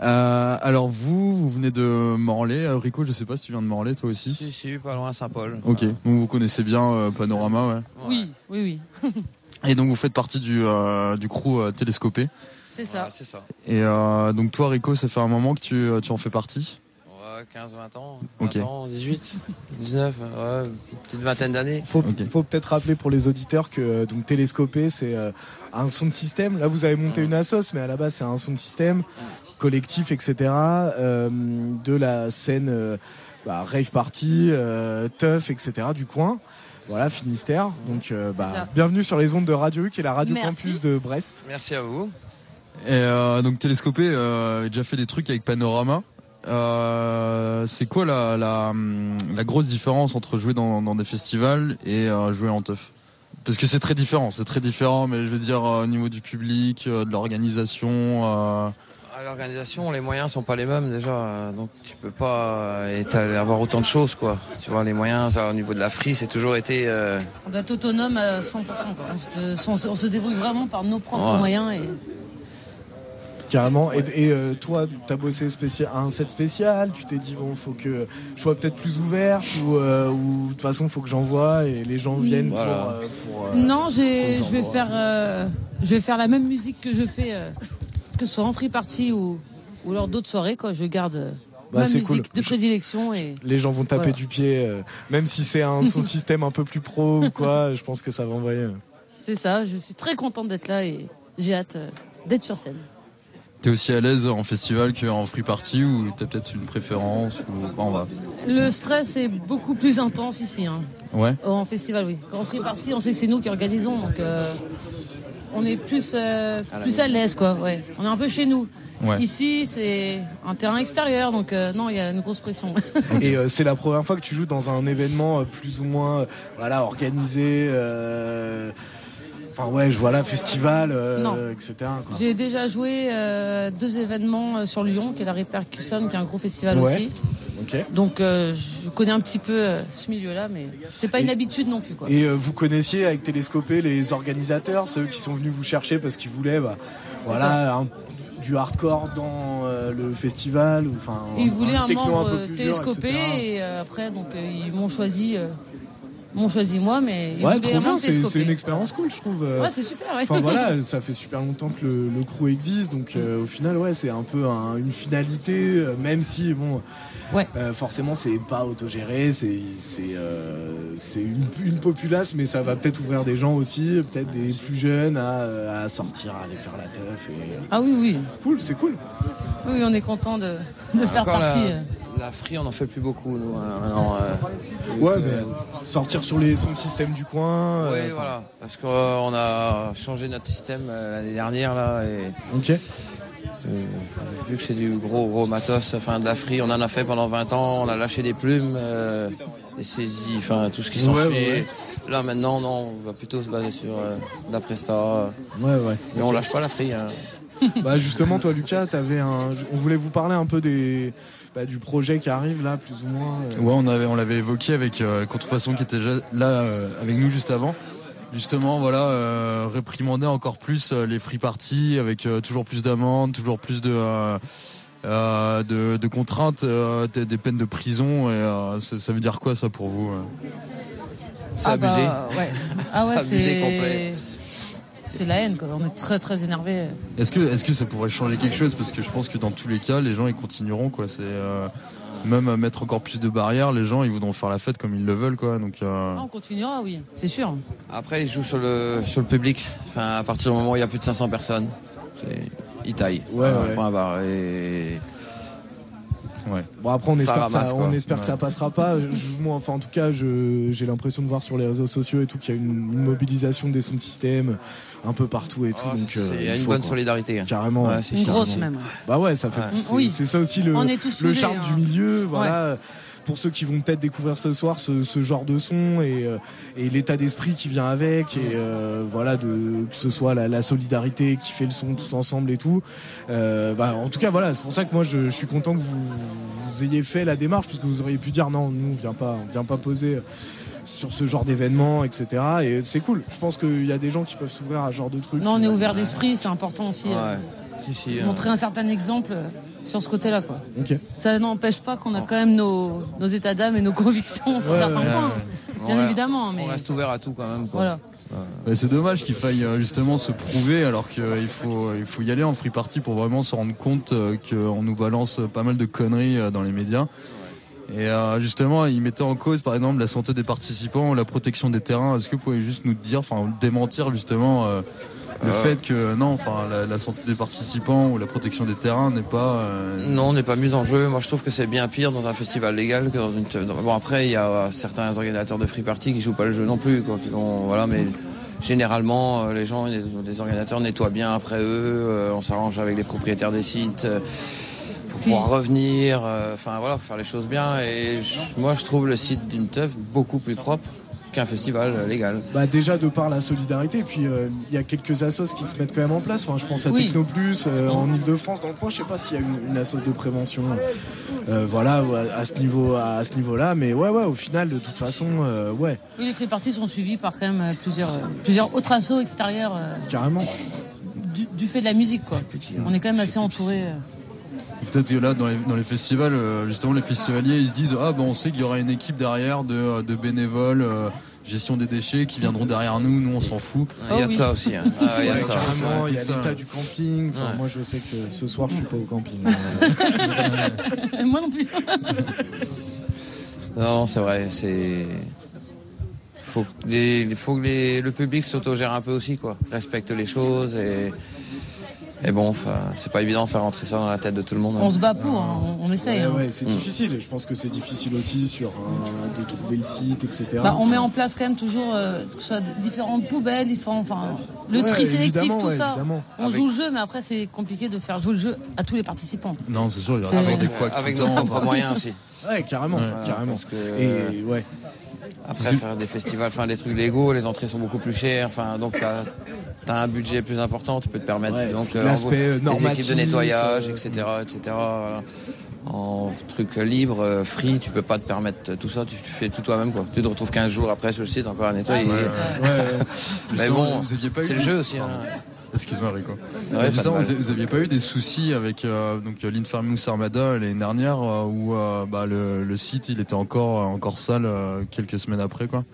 Euh, alors vous, vous venez de Morlaix. Euh, Rico, je sais pas si tu viens de Morlaix toi aussi. Si, si, pas loin Saint-Paul. Ok, donc vous connaissez bien euh, Panorama, ouais. Oui, oui, oui. <laughs> Et donc vous faites partie du, euh, du crew euh, télescopé. C'est ça. c'est ça. Et euh, donc toi Rico, ça fait un moment que tu, tu en fais partie? Ouais, 15, 20 ans. Ok. 20 ans, 18, 19, ouais, une petite vingtaine d'années. Faut, faut peut-être rappeler pour les auditeurs que euh, donc télescopé c'est euh, un son de système. Là vous avez monté une assos, mais à la base c'est un son de système collectif, etc. euh, de la scène euh, bah, rave party, euh, tough, etc. du coin. Voilà Finistère. Donc euh, bah, bienvenue sur les ondes de Radio U qui est la radio Merci. campus de Brest. Merci à vous. Et euh, donc Télescopé euh, a déjà fait des trucs avec Panorama. Euh, c'est quoi la, la, hum, la grosse différence entre jouer dans, dans des festivals et euh, jouer en teuf? Parce que c'est très différent, c'est très différent, mais je veux dire euh, au niveau du public, euh, de l'organisation. euh, À l'organisation, les moyens sont pas les mêmes déjà, donc tu peux pas euh, étaler- avoir autant de choses quoi. Tu vois, les moyens, ça, au niveau de la free, c'est toujours été. euh, On doit être autonome à 100%. Quoi. On, se, on se- on se débrouille vraiment par nos propres Ouais. moyens. Et... Carrément. Et, et, euh, toi, t'as bossé spécial, un set spécial. Tu t'es dit bon, faut que je sois peut-être plus ouverte ou, euh, ou de toute façon, faut que j'envoie et les gens viennent Voilà. pour. euh, pour, euh, non, j'ai, je vais faire, euh, je vais faire la même musique que je fais, euh, que ce soit en free party ou, ou lors d'autres soirées. Quoi. Je garde Bah, ma musique cool. de prédilection et Les gens vont taper Voilà. du pied, euh, même si c'est un son <laughs> système un peu plus pro ou quoi. Je pense que ça va envoyer. c'est ça. Je suis très contente d'être là et j'ai hâte euh, d'être sur scène. T'es aussi à l'aise en festival qu'en free party ou t'as peut-être une préférence ou bah, on va. Le stress est beaucoup plus intense ici. Hein. Ouais. En festival, oui. Quand on fait partie, on sait que c'est nous qui organisons, donc euh, on est plus euh, plus à l'aise, quoi. Ouais. On est un peu chez nous. Ouais. Ici, c'est un terrain extérieur, donc euh, non, il y a une grosse pression. Et euh, c'est la première fois que tu joues dans un événement euh, plus ou moins, euh, voilà, organisé. Enfin ouais, je vois là festival, euh, etc. J'ai déjà joué euh, deux événements euh, sur Lyon, qui est la Repercussion, qui est un gros festival Ouais. aussi. Donc euh, je connais un petit peu ce milieu-là, mais c'est pas une habitude non plus, quoi. Et vous connaissiez avec Télescopé les organisateurs, ceux qui sont venus vous chercher parce qu'ils voulaient, bah, voilà, un- du hardcore dans euh, le festival, enfin. Ils voulaient un membre dur, télescopé et euh, après donc euh, ils m'ont choisi m'ont choisi moi mais ils Ouais, trop bien, c'est une expérience cool, je trouve. euh. Ouais, c'est super, ouais. Enfin <laughs> voilà, ça fait super longtemps que le, le crew existe, donc euh, au final, ouais, c'est un peu un- une finalité, euh, même si bon, euh, forcément, c'est pas autogéré, c'est c'est euh, c'est une, une populace, mais ça va peut-être ouvrir des gens aussi, peut-être des plus jeunes à, euh, à sortir, à aller faire la teuf. Et, Ah oui oui. Cool, c'est cool. Oui, on est content de, de faire partie. la. La free, on en fait plus beaucoup nous. hein, maintenant, euh, Ouais, mais sortir sur les sons système du coin. euh, Oui, voilà. Parce qu'on a changé notre système euh, l'année dernière là et. Ok. Euh, vu que c'est du gros gros matos, enfin de la free, on en a fait pendant 20 ans, on a lâché des plumes, euh, des saisies, enfin tout ce qui s'ensuit. Ouais, ouais, ouais. Là maintenant, non, on va plutôt se baser sur euh, de la presta. euh, Ouais, ouais. Mais on lâche pas la free. hein. bah justement, toi, Lucas, t'avais un. On voulait vous parler un peu des. Bah, du projet qui arrive là, plus ou moins. euh. Ouais, on avait, on l'avait évoqué avec euh, Contrefaçon qui était déjà là euh, avec nous juste avant. Justement, voilà, euh, réprimander encore plus euh, les free parties avec euh, toujours plus d'amendes, toujours plus de, euh, euh, de, de contraintes, euh, des, des peines de prison. Et euh, ça, ça veut dire quoi ça pour vous euh? Ah abusé. bah, ouais. Ah ouais, <laughs> Abusé c'est. C'est la haine, quoi. On est très très énervé. Est-ce que, est-ce que ça pourrait changer quelque chose? Parce que je pense que dans tous les cas, les gens ils continueront quoi. C'est euh, même à mettre encore plus de barrières, les gens ils voudront faire la fête comme ils le veulent quoi. Donc euh, Ah, on continuera, oui, c'est sûr. Après, ils jouent sur le, sur le public. Enfin, à partir du moment où il y a plus de 500 personnes, ils taillent. Ouais, ouais. point barre. Et... Ouais. Bon après on Ça espère, que, ça, on espère que ça passera pas. Je- je- moi enfin en tout cas je- j'ai l'impression de voir sur les réseaux sociaux et tout qu'il y a une, une mobilisation des sons de système un peu partout et tout. Oh, donc euh, il y a une faut, bonne quoi. solidarité. hein. Carrément. Ouais, c'est Une grosse même. Bah ouais ça fait. Ouais. c'est- Oui. C'est ça aussi le, le charme hein. du milieu. Voilà. Pour ceux qui vont peut-être découvrir ce soir ce, ce genre de son et, euh, et l'état d'esprit qui vient avec et euh, voilà de que ce soit la, la solidarité qui fait le son tous ensemble et tout. Euh, bah, en tout cas voilà c'est pour ça que moi je, je suis content que vous, vous ayez fait la démarche parce que vous auriez pu dire non nous on vient pas on vient pas poser sur ce genre d'événement etc et c'est cool je pense qu'il y a des gens qui peuvent s'ouvrir à ce genre de trucs Non, on est ouvert d'esprit, c'est important aussi. euh, Ouais. Si, si, euh, Montrer un certain exemple euh, sur ce côté-là, quoi. Ça n'empêche pas qu'on a quand même nos, nos états d'âme et nos <laughs> convictions sur Ouais, certains ouais, points. ouais. Bien Ouais. évidemment, mais On reste ouvert à tout quand même. quoi. voilà. Bah, c'est dommage qu'il faille justement se prouver alors qu'il faut, il faut y aller en free party pour vraiment se rendre compte qu'on nous balance pas mal de conneries dans les médias. Et euh, justement, il mettait en cause par exemple la santé des participants, la protection des terrains. Est-ce que vous pouvez juste nous dire, enfin démentir justement euh, le Euh. fait que non, enfin la, la santé des participants ou la protection des terrains n'est pas. euh, Non, on n'est pas mis en jeu. Moi, je trouve que c'est bien pire dans un festival légal que dans une. Bon, après, il y a certains organisateurs de free party qui jouent pas le jeu non plus, quoi. Qui vont, voilà, mais généralement, euh, les gens, les, les organisateurs nettoient bien après eux. euh, on s'arrange avec les propriétaires des sites euh, pour pouvoir revenir. euh, Enfin, voilà, pour faire les choses bien. Et je- moi, je trouve le site d'une teuf beaucoup plus propre qu'un festival légal. Bah déjà de par la solidarité, et puis euh, il y a quelques assos qui se mettent quand même en place. Enfin, je pense à Oui. Technoplus euh, en Ile-de-France, dans le coin. Je sais pas s'il y a une, une assos de prévention, euh, voilà, à, à ce niveau, à, ce niveau-là. Mais ouais, ouais, au final, de toute façon, euh, ouais, Oui, les free parties sont suivis par quand même plusieurs, euh, plusieurs autres assos extérieurs euh, carrément. du, du fait de la musique, quoi. On est quand même assez entouré. euh. Peut-être que là, dans les, dans les festivals, euh, justement, les festivaliers, ils se disent Ah, bon, on sait qu'il y aura une équipe derrière de, euh, de bénévoles, euh, gestion des déchets, qui viendront derrière nous, nous, on s'en fout. Il y a de ça aussi. hein. Ah, il y a de Ouais, ça. carrément, il y a Ça, l'état du camping. Enfin, Ouais. Moi, je sais que ce soir, je suis pas au camping. <laughs> Moi non plus. <laughs> Non, c'est vrai, c'est. Faut que, les, faut que les- le public s'autogère un peu aussi, quoi. Respecte les choses et. Et bon, c'est pas évident de faire rentrer ça dans la tête de tout le monde. hein. On se bat pour, hein, on, on essaye. Ouais, hein. ouais, c'est Mm. difficile. Je pense que c'est difficile aussi sur euh, de trouver le site, etc. Bah, on met en place quand même toujours euh, que ce soit différentes poubelles, différents, enfin, le Ouais, tri sélectif, tout ouais, ça. évidemment. On Avec- joue le jeu, mais après c'est compliqué de faire jouer le jeu à tous les participants. Non, c'est sûr, il y C'est- aura Avec, des couacs. avec nos propres moyens aussi. Ouais, carrément, Ouais. carrément. Parce que, Et ouais. Après, faire des festivals, enfin des trucs légaux, les entrées sont beaucoup plus chères. Enfin, donc t'as as un budget plus important, tu peux te permettre. Ouais, donc l'aspect, euh, des normatif, équipes de nettoyage, euh, etc., etc. voilà. En truc libre, euh, free, tu peux pas te permettre tout ça. Tu, tu fais tout toi-même, quoi. Tu te retrouves 15 jours après sur le site encore à nettoyer. Ouais, Ouais, c'est ça. <laughs> ouais. Mais bon, c'est le jeu aussi. Hein. Excuse-moi, Rico. Ouais, Euh, vous, vous aviez pas eu des soucis avec euh, donc euh, Armada l'année dernière euh, où euh, bah, le, le site il était encore encore sale euh, quelques semaines après quoi.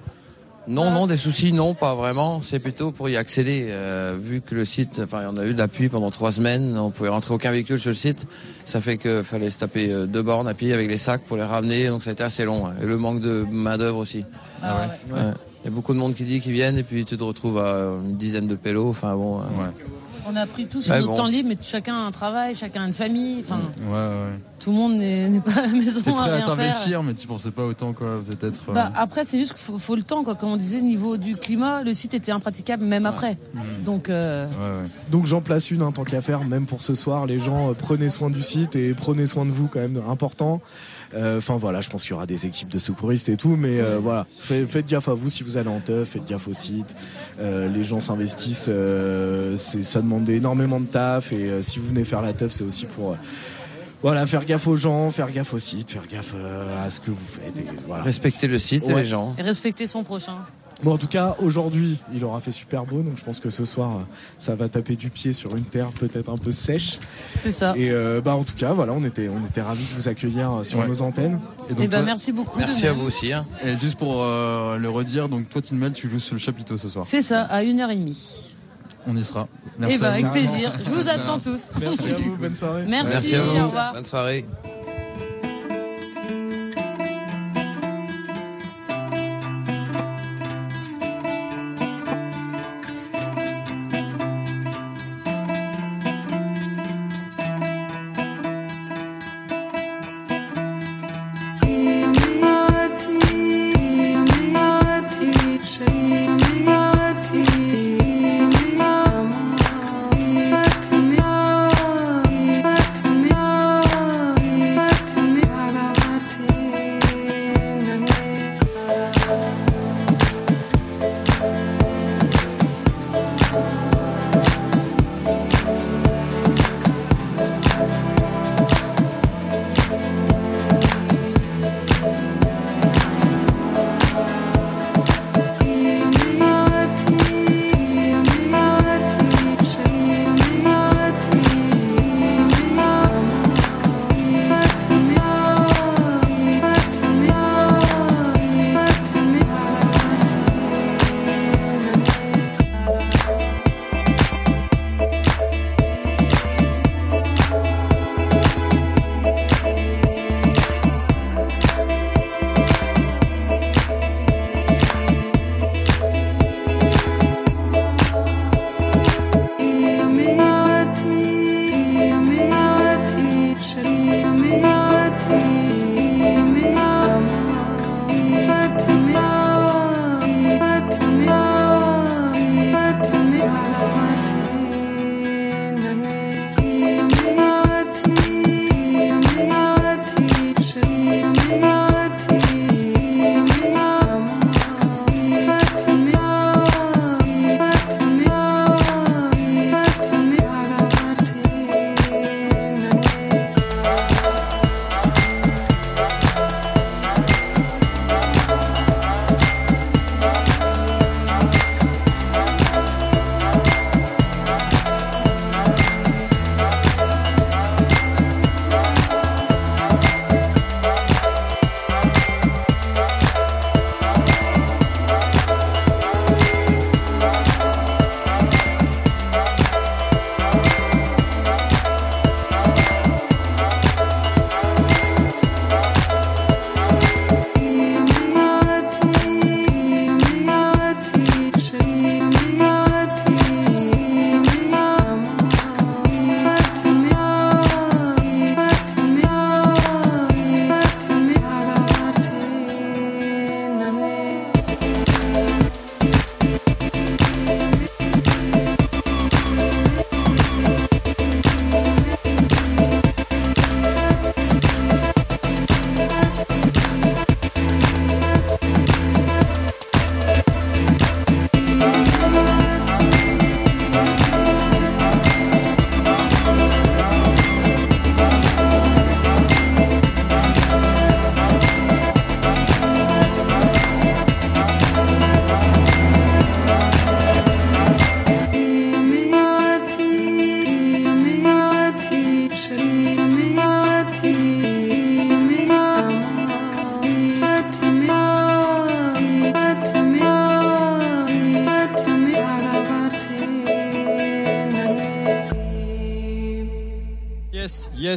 Non, non, des soucis, non, pas vraiment. C'est plutôt pour y accéder. euh, vu que le site, enfin, on a eu de la pluie pendant trois semaines, on pouvait rentrer aucun véhicule sur le site. Ça fait que fallait se taper euh, deux bornes à pied avec les sacs pour les ramener, donc ça a été assez long. hein. Et le manque de main d'œuvre aussi. Ah ouais. Ouais. Il y a beaucoup de monde qui dit qu'ils viennent et puis tu te retrouves à une dizaine de pélos. Enfin bon. euh, Ouais. On a pris tous Ouais, notre bon. temps libre, mais chacun a un travail, chacun a une famille. Enfin, Ouais, ouais. tout le monde n'est pas à la maison T'es à prêt à faire. t'investir, mais tu pensais pas autant, quoi, peut-être. euh. Bah, après, c'est juste qu'il faut, faut le temps, quoi. Comme on disait, niveau du climat, le site était impraticable même après. Donc, euh, Donc j'en place une, hein, tant qu'à faire, même pour ce soir. Les gens, euh, prenez soin du site et prenez soin de vous quand même, important. Euh, Enfin voilà, je pense qu'il y aura des équipes de secouristes et tout, mais euh, voilà, faites, faites gaffe à vous si vous allez en teuf, faites gaffe au site. Euh, les gens s'investissent, euh, ça demande énormément de taf et euh, si vous venez faire la teuf, c'est aussi pour euh, voilà faire gaffe aux gens, faire gaffe au site, faire gaffe euh, à ce que vous faites. Et, voilà. Respecter le site et les gens. et respecter son prochain. Bon, en tout cas, aujourd'hui, il aura fait super beau, donc je pense que ce soir, ça va taper du pied sur une terre peut-être un peu sèche. C'est ça. Et euh, bah, en tout cas, voilà, on était, on était ravis de vous accueillir euh, sur Ouais. nos antennes. Eh ben, merci beaucoup. Merci à même. vous aussi. Hein. Et juste pour euh, le redire, donc toi, Tinmel, tu joues sur le chapiteau ce soir. C'est ça, à 1h30. On y sera. Eh ben, à avec plaisir. Je vous attends tous. Merci à vous, bonne soirée. Merci, Merci à vous. au revoir. Bonne soirée.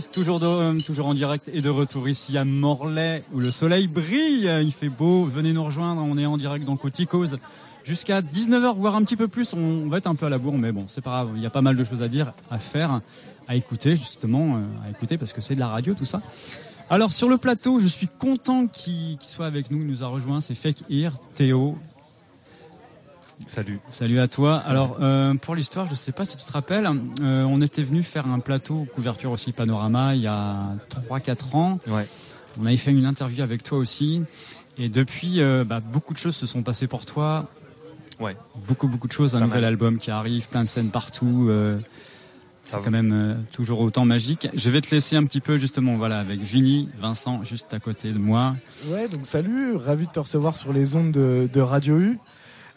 Toujours, euh, toujours en direct et de retour ici à Morlaix où le soleil brille, il fait beau. Venez nous rejoindre, on est en direct dans Coticose jusqu'à 19h, voire un petit peu plus. On va être un peu à la bourre, mais bon, c'est pas grave. Il y a pas mal de choses à dire, à faire, à écouter justement, euh, à écouter parce que c'est de la radio tout ça. Alors sur le plateau, je suis content qu'il qu'il soit avec nous. Il nous a rejoint, c'est Fake Ear, Théo. Salut. Salut à toi. Alors euh, pour l'histoire, je sais pas si tu te rappelles, euh, on était venu faire un plateau couverture aussi panorama il y a 3-4 ans. Ouais. On avait fait une interview avec toi aussi. Et depuis, euh, bah, beaucoup de choses se sont passées pour toi. Ouais. Beaucoup beaucoup de choses, un Pas nouvel mal. album qui arrive, plein de scènes partout. euh, c'est quand même euh, toujours autant magique. Je vais te laisser un petit peu justement, voilà, avec Vinny, Vincent, juste à côté de moi. Ouais, donc salut, ravi de te recevoir sur les ondes de, de Radio U.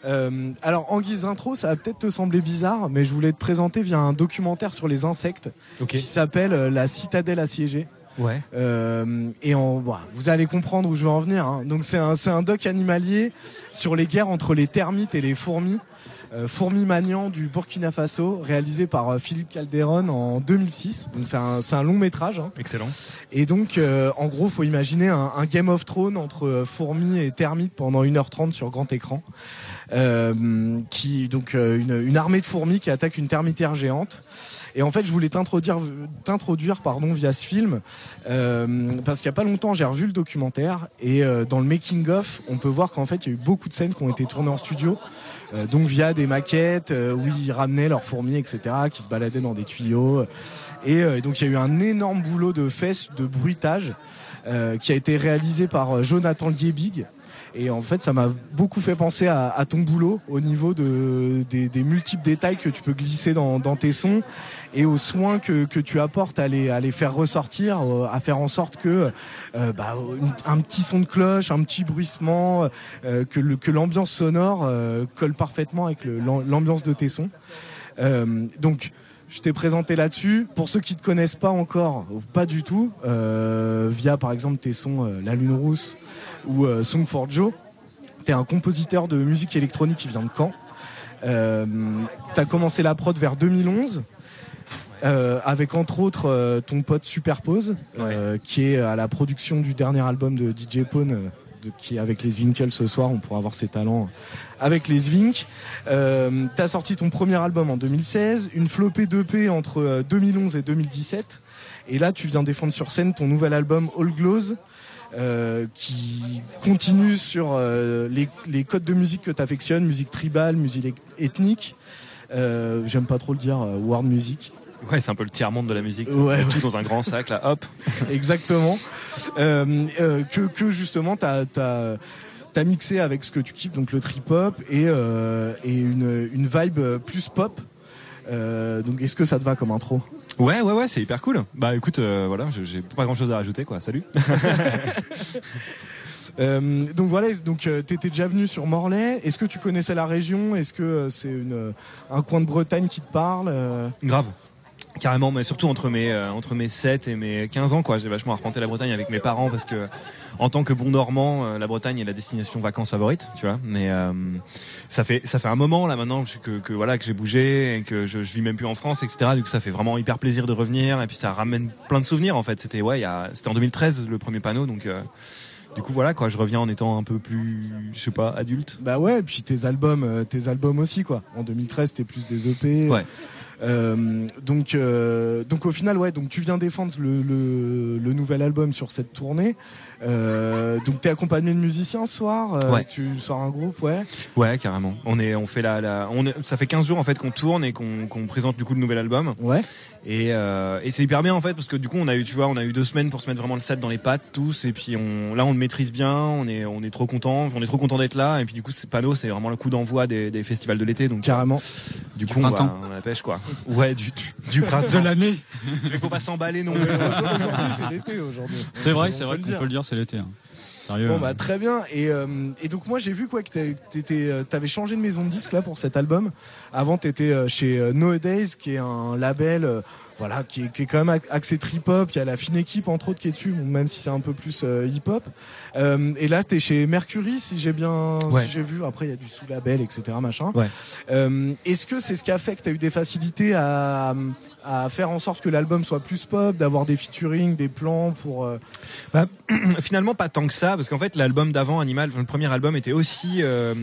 Euh, alors en guise d'intro, ça va peut-être te sembler bizarre, mais je voulais te présenter via un documentaire sur les insectes qui s'appelle euh, La citadelle assiégée. Ouais. Euh, et en, voilà, vous allez comprendre où je veux en venir. hein. Donc c'est un, c'est un doc animalier sur les guerres entre les termites et les fourmis. Euh, Fourmis Magnan du Burkina Faso, réalisé par euh, Philippe Calderon en 2006. Donc c'est un, c'est un long métrage. hein. Excellent. Et donc, euh, en gros, faut imaginer un, un Game of Thrones entre fourmis et termites pendant 1h30 sur grand écran. Euh, qui donc euh, une, une armée de fourmis qui attaque une termitière géante. Et en fait, je voulais t'introduire, t'introduire pardon via ce film euh, parce qu'il y a pas longtemps, j'ai revu le documentaire et euh, dans le making of, on peut voir qu'en fait, il y a eu beaucoup de scènes qui ont été tournées en studio. Euh, donc via des maquettes euh, où ils ramenaient leurs fourmis, etc., qui se baladaient dans des tuyaux. Et euh, donc il y a eu un énorme boulot de fesses, de bruitage, euh, qui a été réalisé par Jonathan Liebig. Et en fait, ça m'a beaucoup fait penser à, à ton boulot au niveau de, des, des multiples détails que tu peux glisser dans, dans tes sons et aux soins que, que tu apportes à les, à les faire ressortir, euh, à faire en sorte que euh, bah, un petit son de cloche, un petit bruissement, euh, que l'ambiance sonore euh, colle parfaitement avec l'ambiance de tes sons. Euh, donc, je t'ai présenté là-dessus. Pour ceux qui te connaissent pas encore, ou pas du tout, euh, via par exemple tes sons euh, La Lune Rousse ou euh, Song for Joe, t'es un compositeur de musique électronique qui vient de Caen. Euh, t'as commencé la prod vers 2011. euh, avec entre autres euh, ton pote Superpose, euh, qui est à la production du dernier album de DJ Pone, euh, qui est avec les Zwinkels ce soir. On pourra voir ses talents avec les Zwink. Euh, T'as sorti ton premier album en 2016, une flopée d'EP entre euh, 2011 et 2017. Et là, tu viens défendre sur scène ton nouvel album All Glows. euh, qui continue sur euh, les, les codes de musique que tu affectionnes, musique tribale, musique ethnique. Euh, J'aime pas trop le dire, euh, world music. Ouais, c'est un peu le tiers-monde de la musique. Ouais, Tout ouais. dans un grand sac, là, hop. <laughs> Exactement. Euh, euh, que, que justement, t'as as, as mixé avec ce que tu kiffes, donc le trip-hop et, euh, et une, une vibe plus pop. Euh, donc est-ce que ça te va comme intro? Ouais, ouais, ouais, c'est hyper cool. Bah écoute, euh, voilà, j'ai pas grand chose à rajouter, quoi. Salut. <laughs> Euh, donc voilà, donc euh, t'étais déjà venu sur Morlaix. Est-ce que tu connaissais la région? Est-ce que euh, c'est une euh, un coin de Bretagne qui te parle? Euh, Grave. Carrément, mais surtout entre mes euh, entre mes 7 et mes 15 ans, quoi. J'ai vachement arpenté la Bretagne avec mes parents parce que, en tant que bon Normand, euh, la Bretagne est la destination vacances favorite, tu vois. Mais euh, ça fait ça fait un moment là maintenant que, que voilà que j'ai bougé et que je, je vis même plus en France, etc. Du coup, ça fait vraiment hyper plaisir de revenir et puis ça ramène plein de souvenirs en fait. C'était ouais, c'était en 2013 le premier panneau, donc. euh, du coup voilà quoi, je reviens en étant un peu plus, je sais pas, adulte. Bah ouais, et puis tes albums, euh, tes albums aussi quoi. En 2013, c'était plus des EP. Ouais. Euh, donc, euh, donc au final, ouais, donc tu viens défendre le, nouvel album sur cette tournée. Euh, donc t'es accompagné de musiciens ce soir. euh, Ouais. Tu sors un groupe, ouais. Ouais, carrément. On est, on fait la, la on est- ça fait 15 jours en fait qu'on tourne et qu'on qu'on présente du coup le nouvel album. Ouais. Et, euh, et c'est hyper bien en fait parce que du coup on a eu, tu vois, on a eu deux semaines pour se mettre vraiment le set dans les pattes tous et puis on, là on le maîtrise bien, on est, on est trop content, on est trop content d'être là et puis du coup c'est panneau, c'est vraiment le coup d'envoi des, des festivals de l'été donc carrément. Du Du coup on va, on la pêche quoi. <laughs> Ouais, du, du, du <laughs> printemps De l'année. <laughs> Il faut pas s'emballer non plus. Aujourd'hui, c'est l'été aujourd'hui. C'est vrai, c'est vrai qu'on peut le dire, c'est l'été. hein. Sérieux. Bon bah très bien et, euh, et donc moi j'ai vu quoi que euh, t'avais changé de maison de disque là pour cet album. Avant t'étais euh, chez euh, Nowadays qui est un label euh, voilà, qui est, qui est quand même axé trip-hop. Il y a la fine équipe entre autres qui est dessus, bon, même si c'est un peu plus euh, hip-hop. Euh, et là, t'es chez Mercury, si j'ai bien, Ouais. si j'ai vu. Après, il y a du sous-label, etc., machin. Ouais. Euh, Est-ce que c'est ce qui a fait que tu as eu des facilités à, à faire en sorte que l'album soit plus pop, d'avoir des featuring, des plans pour euh, Bah, <clears throat> finalement pas tant que ça parce qu'en fait l'album d'avant Animal le premier album était aussi euh,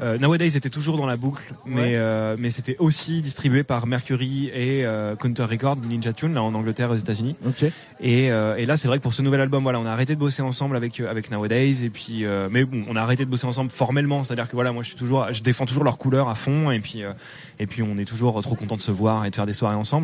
euh, Nowadays était toujours dans la boucle mais Ouais. euh, mais c'était aussi distribué par Mercury et euh, Counter Records Ninja Tune là en Angleterre et aux États-Unis Ok. et, euh, et là c'est vrai que pour ce nouvel album voilà on a arrêté de bosser ensemble avec avec Nowadays et puis euh, mais bon on a arrêté de bosser ensemble formellement c'est-à-dire que voilà moi je suis toujours je défends toujours leurs couleurs à fond et puis euh, et puis on est toujours trop content de se voir et de faire des soirées ensemble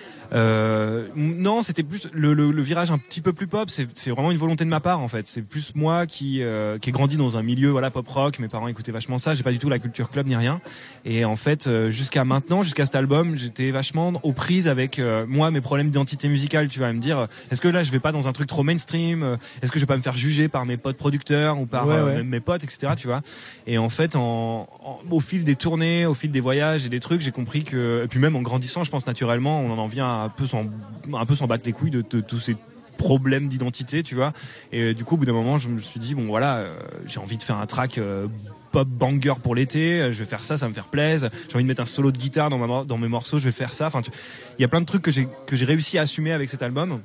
euh, non, c'était plus le, le, le virage un petit peu plus pop. C'est vraiment une volonté de ma part en fait. C'est plus moi qui euh, qui ai grandi dans un milieu voilà pop rock. Mes parents écoutaient vachement ça. J'ai pas du tout la culture club ni rien. Et en fait, euh, jusqu'à maintenant, jusqu'à cet album, j'étais vachement aux prises avec euh, moi mes problèmes d'identité musicale. Tu vas me dire, est-ce que là je vais pas dans un truc trop mainstream euh, Est-ce que je vais pas me faire juger par mes potes producteurs ou par Ouais, euh, ouais. même mes potes, etc. Tu vois Et en fait, en, en- au fil des tournées, au fil des voyages et des trucs, j'ai compris que et puis même en grandissant, je pense naturellement, on en vient à un peu s'en battre les couilles de, tous ces problèmes d'identité, tu vois. Et euh, du coup, au bout d'un moment, je me suis dit bon voilà, euh, j'ai envie de faire un track euh, pop banger pour l'été. Je vais faire ça, ça me faire plaisir. J'ai envie de mettre un solo de guitare dans dans mes morceaux. Je vais faire ça. Enfin, il y a plein de trucs que j'ai que j'ai réussi à assumer avec cet album.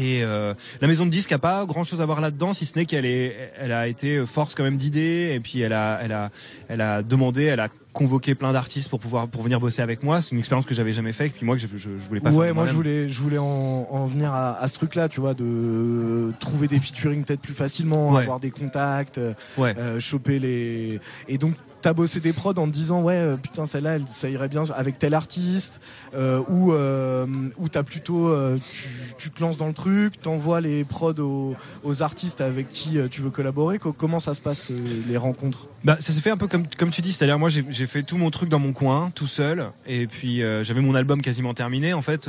Et euh, la maison de disque a pas grand chose à voir là-dedans, si ce n'est qu'elle est, elle a été force quand même d'idées, et puis elle a, elle a, elle a demandé, elle a convoqué plein d'artistes pour pouvoir pour venir bosser avec moi. C'est une expérience que j'avais jamais fait, et puis moi que je, je, je voulais pas ouais, faire. moi je voulais, je voulais en, en venir à, à ce truc-là, tu vois, de trouver des featuring peut-être plus facilement, Ouais. avoir des contacts, Ouais. euh, choper les. Et donc t'as bossé des prods en te disant ouais euh, putain celle-là elle- ça irait bien avec tel artiste euh, ou euh, ou t'as plutôt euh, tu, tu te lances dans le truc t'envoies les prods aux, aux artistes avec qui euh, tu veux collaborer Co- comment ça se passe euh, les rencontres? Bah, ça s'est fait un peu comme comme tu dis, c'est-à-dire moi j'ai fait tout mon truc dans mon coin, tout seul, et puis j'avais mon album quasiment terminé en fait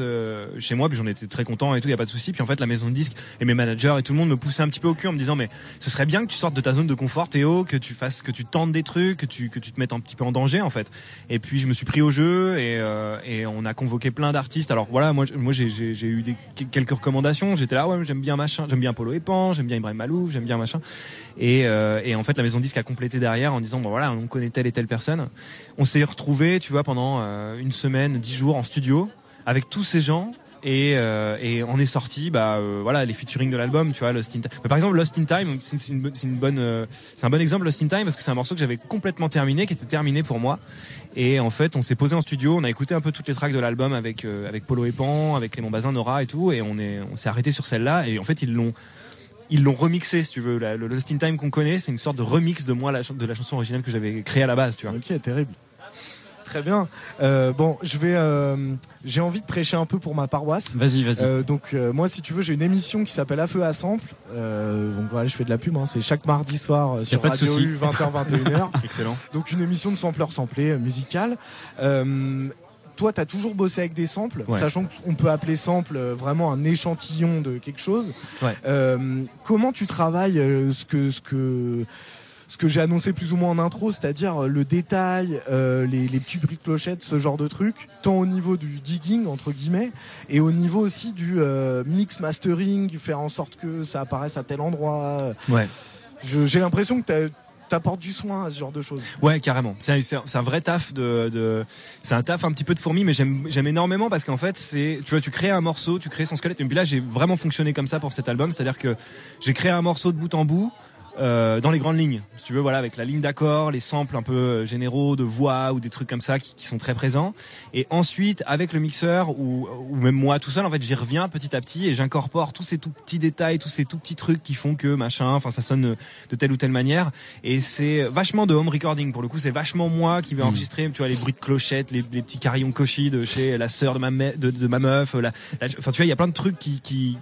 chez moi, puis j'en étais très content et tout, y a pas de souci. Puis en fait la maison de disques et mes managers et tout le monde me poussaient un petit peu au cul en me disant mais ce serait bien que tu sortes de ta zone de confort, Théo, que tu fasses, que tu tentes des trucs, que tu que tu te mettes un petit peu en danger en fait. Et puis je me suis pris au jeu et euh, on a convoqué plein d'artistes. Alors voilà, moi j'ai eu quelques recommandations. J'étais là ouais j'aime bien machin, j'aime bien Polo Epan, j'aime bien Ibrahim Malouf, j'aime bien machin. Et, euh, en fait, la maison disque a complété derrière en disant bon voilà, on connaît telle et telle personne. On s'est retrouvé, tu vois, pendant euh, une semaine, dix jours en studio avec tous ces gens. Et, euh, et on est sorti, bah euh, voilà, les featuring de l'album, tu vois, Lost in Time. Par exemple, Lost in Time, c'est une, bonne- euh, c'est un bon exemple Lost in Time parce que c'est un morceau que j'avais complètement terminé, qui était terminé pour moi. Et en fait, on s'est posé en studio, on a écouté un peu toutes les tracks de l'album avec euh, avec Polo Epan, avec Clément Bazin, Nora et tout, et on est, on s'est arrêté sur celle-là. Et en fait, ils l'ont ils l'ont remixé si tu veux le Lost in Time qu'on connaît c'est une sorte de remix de moi de la chanson originale que j'avais créée à la base tu vois ok terrible Très bien. Euh, bon, je vais. euh, j'ai envie de prêcher un peu pour ma paroisse. Vas-y, vas-y. Euh, donc euh, moi, si tu veux, j'ai une émission qui s'appelle À feu à sample. Euh, donc voilà, je fais de la pub. Hein, c'est chaque mardi soir sur Radio. U 20h 21h. <laughs> excellent Donc une émission de sampleurs samplés euh, musicale. Euh, toi, tu as toujours bossé avec des samples, Ouais. sachant qu'on peut appeler sample vraiment un échantillon de quelque chose. Ouais. Euh, comment tu travailles ce que ce que ce que j'ai annoncé plus ou moins en intro, c'est-à-dire euh, le détail, euh, les, les petits bruits de clochette, ce genre de truc, tant au niveau du digging entre guillemets, et au niveau aussi du euh, mix mastering, faire en sorte que ça apparaisse à tel endroit. ouais J'ai l'impression que t'as- t'apportes du soin à ce genre de choses. Ouais, carrément. C'est un, vrai taf de, de c'est un taf un petit peu de fourmi, mais j'aime j'aime énormément parce qu'en fait, c'est tu vois, tu crées un morceau, tu crées son squelette. Et puis là, j'ai vraiment fonctionné comme ça pour cet album, c'est-à-dire que j'ai créé un morceau de bout en bout. Euh, dans les grandes lignes, si tu veux, voilà, avec la ligne d'accord, les samples un peu euh, généraux de voix ou des trucs comme ça qui, qui sont très présents. Et ensuite, avec le mixeur ou, ou même moi tout seul, en fait, j'y reviens petit à petit et j'incorpore tous ces tout petits détails, tous ces tout petits trucs qui font que machin, enfin, ça sonne de telle ou telle manière. Et c'est vachement de home recording pour le coup. C'est vachement moi qui vais Mm. enregistrer, tu vois, les bruits de clochettes, les, les petits carillons cochis de chez la sœur de ma, me- de, de ma meuf. La, la- enfin, tu vois, il y a plein de trucs qui, qui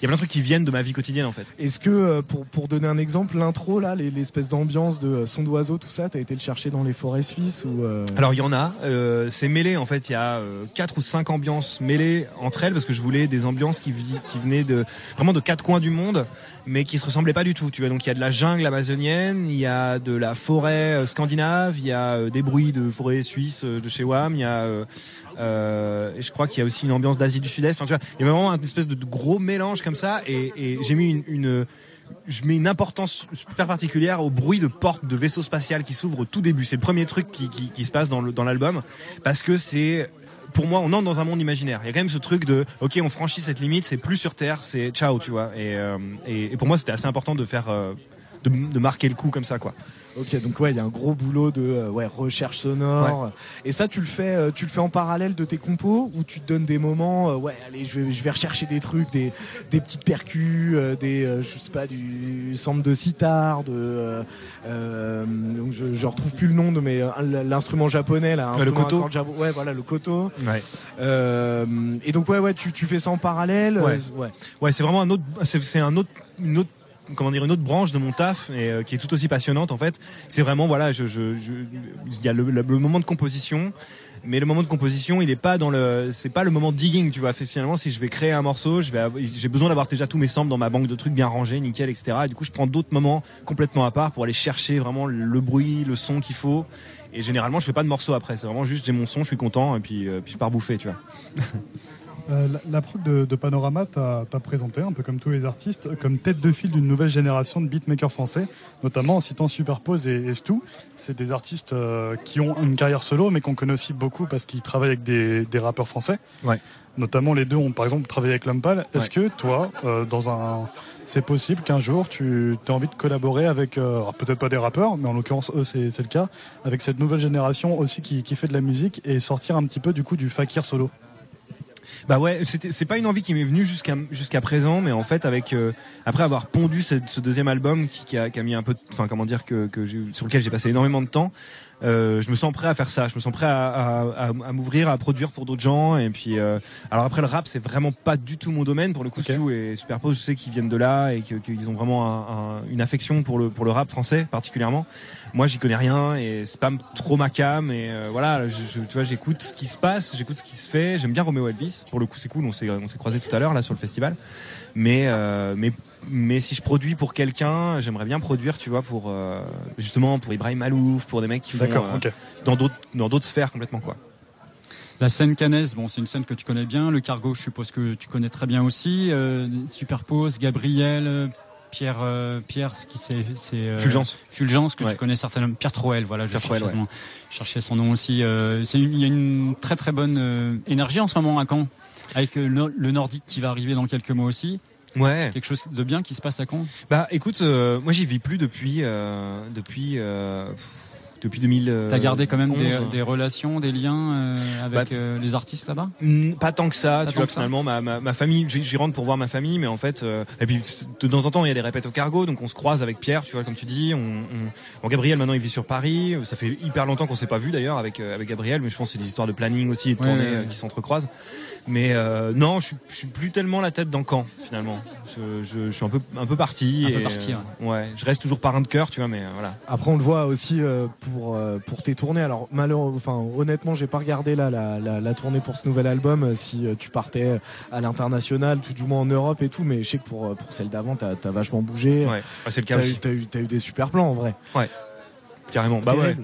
il y a plein de trucs qui viennent de ma vie quotidienne en fait. Est-ce que, euh, pour, pour donner un exemple, l'intro, là, les- l'espèce d'ambiance de euh, son d'oiseau, tout ça, t'as été le chercher dans les forêts suisses ou euh, Alors il y en a, euh, c'est mêlé en fait. Il y a euh, quatre ou cinq ambiances mêlées entre elles parce que je voulais des ambiances qui, qui venaient de vraiment de quatre coins du monde, mais qui se ressemblaient pas du tout. Tu vois, donc il y a de la jungle amazonienne, il y a de la forêt scandinave, il y a des bruits de forêt suisse de chez Wham, il y a euh, et je crois qu'il y a aussi une ambiance d'Asie du Sud-Est. Enfin, tu vois, il y a vraiment une espèce de, gros mélange comme ça, et, et j'ai mis une, une je mets une importance super particulière au bruit de porte de vaisseau spatial qui s'ouvre au tout début. C'est le premier truc qui, qui, qui se passe dans le- dans l'album parce que c'est pour moi, on entre dans un monde imaginaire. Il y a quand même ce truc de, ok, on franchit cette limite, c'est plus sur Terre, c'est ciao, tu vois. Et, euh, et, pour moi, c'était assez important de faire, euh, de marquer le coup comme ça, quoi. Ok, donc ouais, il y a un gros boulot de euh, ouais, recherche sonore. Et ça, tu le fais, euh, tu le fais en parallèle de tes compos ou tu te donnes des moments, euh, ouais, allez, je vais, je vais rechercher des trucs, des, des petites percus, euh, des, euh, je sais pas, du sample de sitar, de, euh, euh, donc je, je retrouve plus le nom de mais l'instrument japonais là, Euh, le instrument koto. jabo- ouais, voilà, le koto. Ouais. Euh, et donc ouais, ouais, tu, tu fais ça en parallèle. Ouais. ouais. Ouais, c'est vraiment un autre, c'est c'est un autre, une autre, comment dire, une autre branche de mon taf et euh, qui est tout aussi passionnante en fait. C'est vraiment voilà, je, je, je- il y a le, le- le moment de composition. Mais le moment de composition, il est pas dans le, c'est pas le moment digging, tu vois. Finalement, si je vais créer un morceau, je vais, j'ai besoin d'avoir déjà tous mes samples dans ma banque de trucs bien rangés, nickel, etc. Et du coup, je prends d'autres moments complètement à part pour aller chercher vraiment le bruit, le son qu'il faut. Et généralement, je fais pas de morceau après. C'est vraiment juste j'ai mon son, je suis content et puis, euh, puis je pars bouffer, tu vois. <laughs> Euh, la, la de, de Panorama t'a présenté, un peu comme tous les artistes, comme tête de file d'une nouvelle génération de beatmakers français, notamment en citant Superpose et, et Stu. C'est des artistes euh, qui ont une carrière solo, mais qu'on connaît aussi beaucoup parce qu'ils travaillent avec des, des rappeurs français. Ouais. Notamment les deux ont par exemple travaillé avec Lumpal. Est-ce que toi, euh, dans un, c'est possible qu'un jour tu as envie de collaborer avec, euh, peut-être pas des rappeurs, mais en l'occurrence eux c'est c'est le cas, avec cette nouvelle génération aussi qui, qui fait de la musique et sortir un petit peu du coup du fakir solo? Bah ouais, c'est pas une envie qui m'est venue jusqu'à jusqu'à présent, mais en fait avec euh, après avoir pondu ce, ce deuxième album qui, qui, a, qui a mis un peu, enfin comment dire que, que sur lequel j'ai passé énormément de temps, euh, je me sens prêt à faire ça. Je me sens prêt à, à, à- à m'ouvrir, à produire pour d'autres gens. Et puis euh, alors après le rap c'est vraiment pas du tout mon domaine. Pour le coup, Stu et Superpose, je sais qu'ils viennent de là et qu'ils ont vraiment un- un- une affection pour le pour le rap français particulièrement. Moi, j'y connais rien et c'est pas trop ma cam. Et euh, voilà, je, je- tu vois, j'écoute ce qui se passe, j'écoute ce qui se fait. J'aime bien Romeo Elvis. Pour le coup, c'est cool. On s'est on s'est croisés tout à l'heure là sur le festival. Mais euh, mais mais si je produis pour quelqu'un, j'aimerais bien produire, tu vois, pour euh, justement pour Ibrahim Malouf, pour des mecs qui font D'accord, euh, ok. dans d'autres dans d'autres sphères complètement quoi. La scène canaise, bon, c'est une scène que tu connais bien. Le cargo, je suppose que tu connais très bien aussi. Euh, Superpose, Gabriel, euh, Pierre, euh, Pierre, qui c'est, c'est euh, Fulgence. Fulgence que Ouais. tu connais certainement. Pierre Troel, voilà, je cherchais, Troel, son, nom. Je cherchais son nom aussi. Euh, c'est une- il y a une très très bonne euh, énergie en ce moment à Caen, avec euh, le, le nordique qui va arriver dans quelques mois aussi. Ouais. Quelque chose de bien qui se passe à Caen? Bah écoute, euh, moi j'y vis plus depuis euh, depuis euh, pff, depuis 2000. T'as gardé quand même des, 11. des relations, des liens euh, avec Bah, euh, les artistes là-bas Pas tant que ça, Pas tu vois, finalement, ma, ma, ma famille, j'y rentre pour voir ma famille, mais en fait, euh, et puis de temps en temps, il y a des répètes au cargo, donc on se croise avec Pierre, tu vois, comme tu dis. On, on- bon, Gabriel, maintenant, il vit sur Paris. Ça fait hyper longtemps qu'on s'est pas vu d'ailleurs avec euh, avec Gabriel, mais je pense que c'est des histoires de planning aussi, et de Ouais, tournée ouais, euh, ouais. qui s'entrecroisent. Mais euh, non, je suis, je suis plus tellement la tête dans le camp finalement. Je, je, je suis un peu un peu parti. Un peu parti, euh, ouais. Je reste toujours parrain de cœur, tu vois, mais euh, voilà. Après, on le voit aussi euh, pour euh, pour tes tournées. Alors malheureusement, enfin honnêtement, j'ai pas regardé là la, la, la tournée pour ce nouvel album. euh, Si euh, tu partais à l'international, tout du moins en Europe et tout, mais je sais que pour euh, pour celle d'avant, t'as as vachement bougé. Ouais, ouais, c'est le cas T'as eu, t'as eu eu des super plans en vrai. Ouais. Carrément. Bah ouais.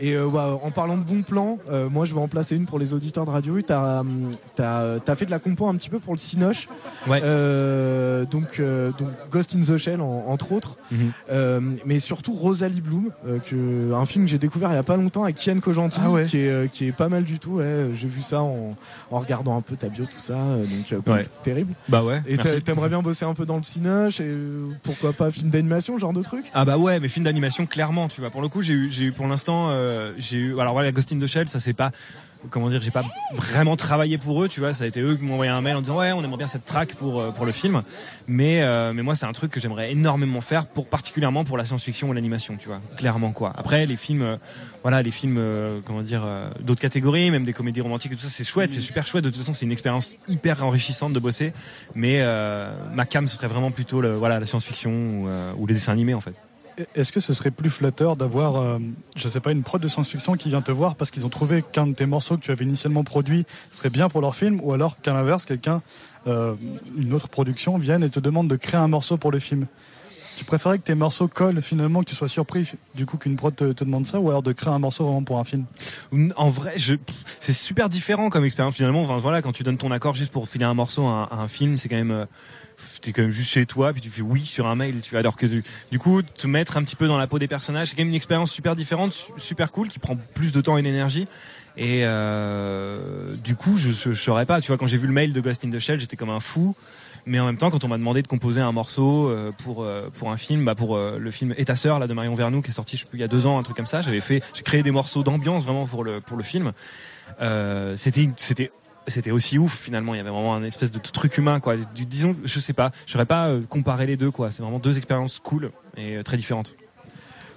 Et euh, bah, en parlant de bons plans, euh, moi je vais en placer une pour les auditeurs de Radio U. T'as hum, t'as t'as fait de la compo un petit peu pour le Cinoche. Ouais. Euh, donc euh, donc Ghost in the Shell en- entre autres. Euh, mais surtout Rosalie Bloom, euh, que un film que j'ai découvert il y a pas longtemps avec Kian Kojandi, Ah ouais. qui est euh, qui est pas mal du tout. Ouais. J'ai vu ça en, en regardant un peu ta bio tout ça, euh, donc euh, Ouais. terrible. Bah ouais. Et t'aimerais bien bosser un peu dans le Cinoche et euh, pourquoi pas film d'animation, genre de truc? Ah bah ouais, mais film d'animation clairement, tu vois. Pour le coup, j'ai j'ai eu, j'ai eu pour l'instant, euh, j'ai eu. Alors voilà, Ghost in the Shell, ça c'est pas. Comment dire, j'ai pas vraiment travaillé pour eux, tu vois. Ça a été eux qui m'ont envoyé un mail en disant ouais, on aimerait bien cette track pour euh, pour le film. Mais euh, mais moi, c'est un truc que j'aimerais énormément faire, pour particulièrement pour la science-fiction ou l'animation, tu vois. Clairement quoi. Après, les films, euh, voilà, les films, euh, comment dire, euh, d'autres catégories, même des comédies romantiques et tout ça, c'est chouette, c'est super chouette. De toute façon, c'est une expérience hyper enrichissante de bosser. Mais euh, ma cam, ce serait vraiment plutôt le, voilà la science-fiction ou, euh, ou les dessins animés en fait. Est-ce que ce serait plus flatteur d'avoir, euh, je sais pas, une prod de science-fiction qui vient te voir parce qu'ils ont trouvé qu'un de tes morceaux que tu avais initialement produit serait bien pour leur film, ou alors qu'à l'inverse, quelqu'un, euh, une autre production, vienne et te demande de créer un morceau pour le film? Tu préférais que tes morceaux collent finalement, que tu sois surpris du coup qu'une prod te, demande ça, ou alors de créer un morceau vraiment pour un film? En vrai, je, c'est super différent comme expérience finalement. Voilà, quand tu donnes ton accord juste pour filer un morceau à un, à un film, c'est quand même, euh, t'es quand même juste chez toi, puis tu fais oui sur un mail, tu vois. Alors que du, coup, te mettre un petit peu dans la peau des personnages, c'est quand même une expérience super différente, su- super cool, qui prend plus de temps et d'énergie. Et euh, du coup, je, je, je saurais pas. Tu vois, quand j'ai vu le mail de Ghost in the Shell, j'étais comme un fou. Mais en même temps, quand on m'a demandé de composer un morceau euh, pour euh, pour un film, bah pour le film Et ta sœur là de Marion Vernou qui est sorti, je sais il y a deux ans, un truc comme ça, j'avais fait, j'ai créé des morceaux d'ambiance vraiment pour le pour le film. C'était c'était c'était aussi ouf finalement. Il y avait vraiment un espèce de truc humain quoi. Du, disons, je sais pas, je saurais pas euh, comparer les deux quoi. C'est vraiment deux expériences cool et euh, très différentes.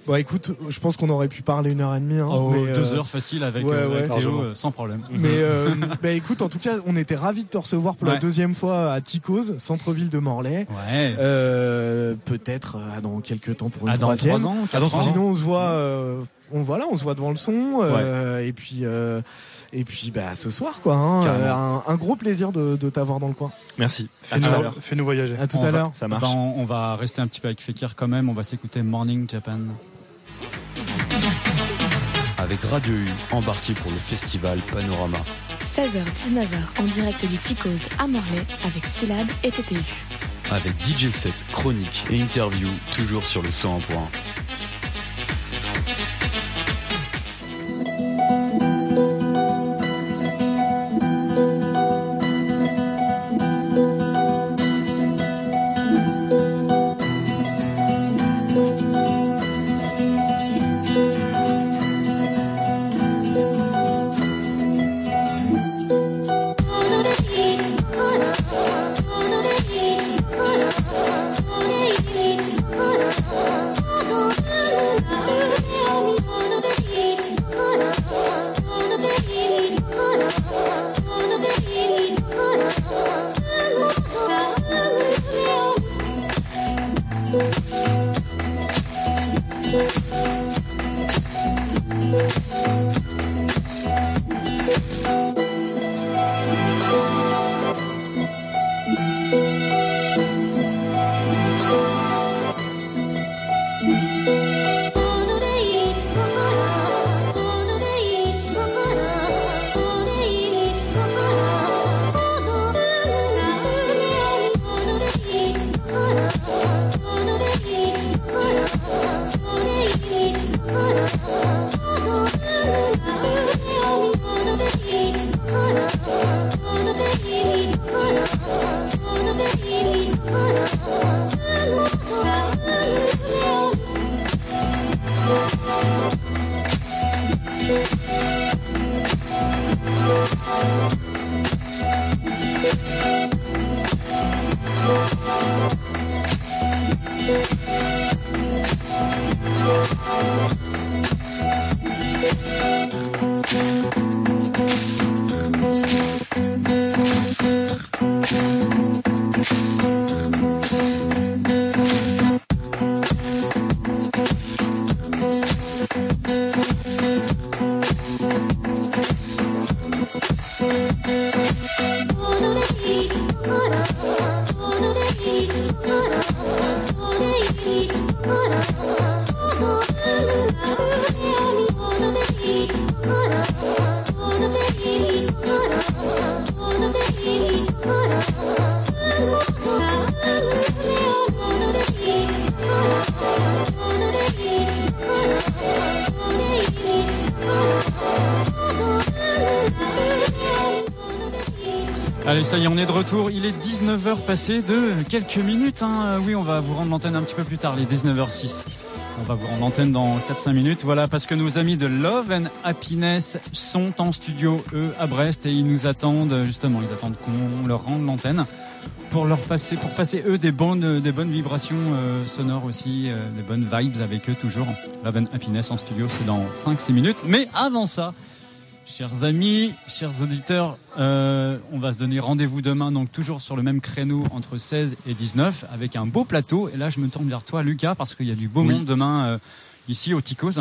Bon, écoute, je pense qu'on aurait pu parler une heure et demie. Hein, Oh, mais, deux euh, heures facile avec, ouais, euh, ouais. avec Théo, euh, sans problème. <laughs> Mais euh, <laughs> bah écoute, en tout cas, on était ravis de te recevoir pour la deuxième fois à Ticos, centre-ville de Morlaix. Ouais. Euh, Peut-être euh, dans quelques temps pour une Ah, dans troisième. trois ans, quatre ans. Sinon, on se voit. On voilà, on se voit devant le son. euh, Et puis. euh, et puis bah ce soir quoi, hein, euh, un, un gros plaisir de, de t'avoir dans le coin. Merci. À Fais-nous tout à l'heure. fais-nous voyager. À tout On à l'heure. Ça marche. Ben, on, on va rester un petit peu avec Fekir quand même. On va s'écouter Morning Japan. Avec Radio U, embarqué pour le festival Panorama. 16h-19h en direct du Ticos à Morlaix avec Syllab et TTU. Avec DJ set, chronique et interview, toujours sur le 101.1. passé de quelques minutes. hein. Oui, on va vous rendre l'antenne un petit peu plus tard, les 19h06. On va vous rendre l'antenne dans 4-5 minutes. Voilà, parce que nos amis de Love and Happiness sont en studio, eux, à Brest, et ils nous attendent, justement, ils attendent qu'on leur rende l'antenne pour leur passer, pour passer eux des bonnes, des bonnes vibrations euh, sonores aussi, euh, des bonnes vibes avec eux toujours. Love and Happiness en studio, c'est dans 5-6 minutes. Mais avant ça, Chers amis, chers auditeurs, euh, on va se donner rendez-vous demain, donc toujours sur le même créneau entre 16 et 19, avec un beau plateau. Et là, je me tourne vers toi, Lucas, parce qu'il y a du beau Oui. monde demain euh, ici au Ticos.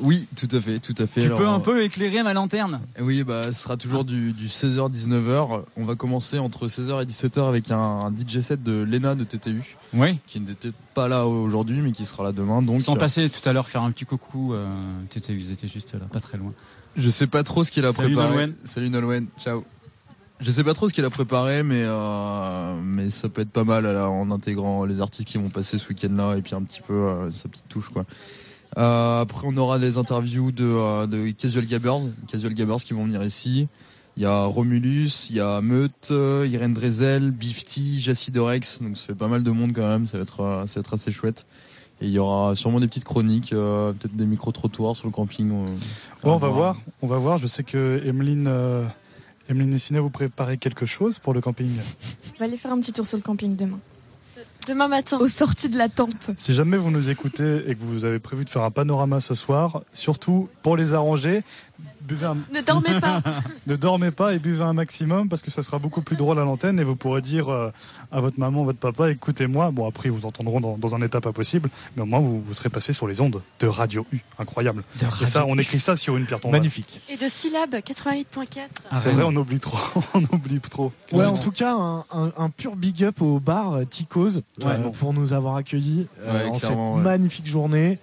Oui, tout à fait, tout à fait. Tu Alors, peux un peu éclairer ma lanterne? Oui, bah, ce sera toujours du, du 16h-19h. On va commencer entre 16h et 17h avec un, un DJ set de Lena de TTU. Oui. Qui n'était pas là aujourd'hui, mais qui sera là demain. Donc, Ils sont euh, passés tout à l'heure faire un petit coucou. Euh, t'étais- ils étaient juste là, pas très loin. Je sais pas trop ce qu'il a Salut préparé. Nolwenn. Salut Nolwenn, ciao. Je sais pas trop ce qu'il a préparé, mais euh, mais ça peut être pas mal là, en intégrant les artistes qui vont passer ce week-end-là et puis un petit peu euh, sa petite touche quoi. Euh, après on aura des interviews de, euh, de Casual Gabbers, Casual Gabbers qui vont venir ici. Il y a Romulus, il y a Meute, euh, Irène Drezel, Bifty, Jassy Dorex, donc ça fait pas mal de monde quand même, ça va être, ça va être assez chouette. Et il y aura sûrement des petites chroniques, euh, peut-être des micro-trottoirs sur le camping. euh, Ouais, on va voir, on va voir. Je sais que Emeline, euh, Emeline vous préparez quelque chose pour le camping. On va aller faire un petit tour sur le camping demain. Demain matin. Aux sorties de la tente. Si jamais vous nous écoutez et que vous avez prévu de faire un panorama ce soir, surtout pour les arranger, buvez un... Ne dormez pas. <laughs> ne dormez pas et buvez un maximum parce que ça sera beaucoup plus drôle à l'antenne et vous pourrez dire euh, à votre maman, votre papa, écoutez-moi. Bon, après, ils vous entendront dans, dans un état pas possible, mais au moins vous, vous serez passé sur les ondes de Radio U. Incroyable. De et ça, on écrit ça sur une pierre tombale. Magnifique. Et de syllabes, 88.4. C'est vrai, on oublie trop. <laughs> on oublie trop. Ouais, en tout cas, un, un- un pur big up au bar Ticos euh, pour nous avoir accueillis euh, Ouais, en cette magnifique journée.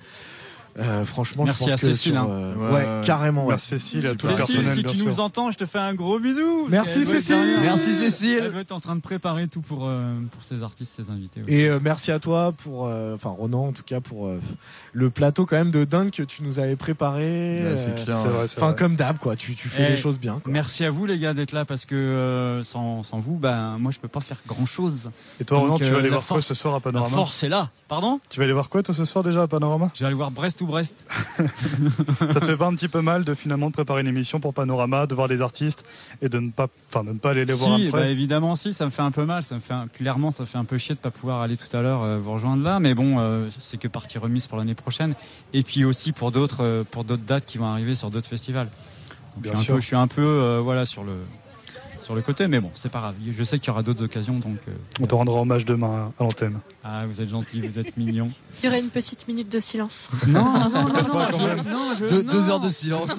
Euh, franchement, Merci je pense à que Cécile, sur, hein. euh, Ouais, ouais, ouais. carrément. ouais. Merci Cécile à tout le Cécile, personnel, si bien tu nous entends, je te fais un gros bisou. Merci, être Cécile. Merci, Cécile. Elle doit être en train de préparer tout pour, euh, pour ses artistes, ses invités. Et euh, merci à toi pour, euh, enfin Ronan en tout cas pour euh, le plateau quand même de dingue que tu nous avais préparé. Enfin vrai. comme d'hab quoi, tu, tu fais Eh, les choses bien. quoi. Merci à vous les gars d'être là parce que euh, sans, sans vous, ben moi je peux pas faire grand chose. Et toi, Ronan, tu vas aller voir quoi ce soir à La Panorama force est là. Pardon? Tu vas aller voir quoi toi ce soir déjà à Panorama? Je vais aller voir Brest Brest. <laughs> Ça te fait pas un petit peu mal de finalement de préparer une émission pour Panorama, de voir les artistes et de ne pas, enfin de ne pas aller les voir si, après bah, évidemment si, ça me fait un peu mal, ça me fait un- clairement ça fait un peu chier de pas pouvoir aller tout à l'heure euh, vous rejoindre là, mais bon euh, c'est que partie remise pour l'année prochaine et puis aussi pour d'autres euh, pour d'autres dates qui vont arriver sur d'autres festivals. Donc, je suis sûr. un peu, je suis un peu voilà sur le sur le côté, mais bon c'est pas grave. Je sais qu'il y aura d'autres occasions donc. On te rendra hommage demain à l'antenne. Ah vous êtes gentil, vous êtes mignon. Il y aurait une petite minute de silence. Non non non non, <laughs> je- je- Deux, non. deux heures de silence.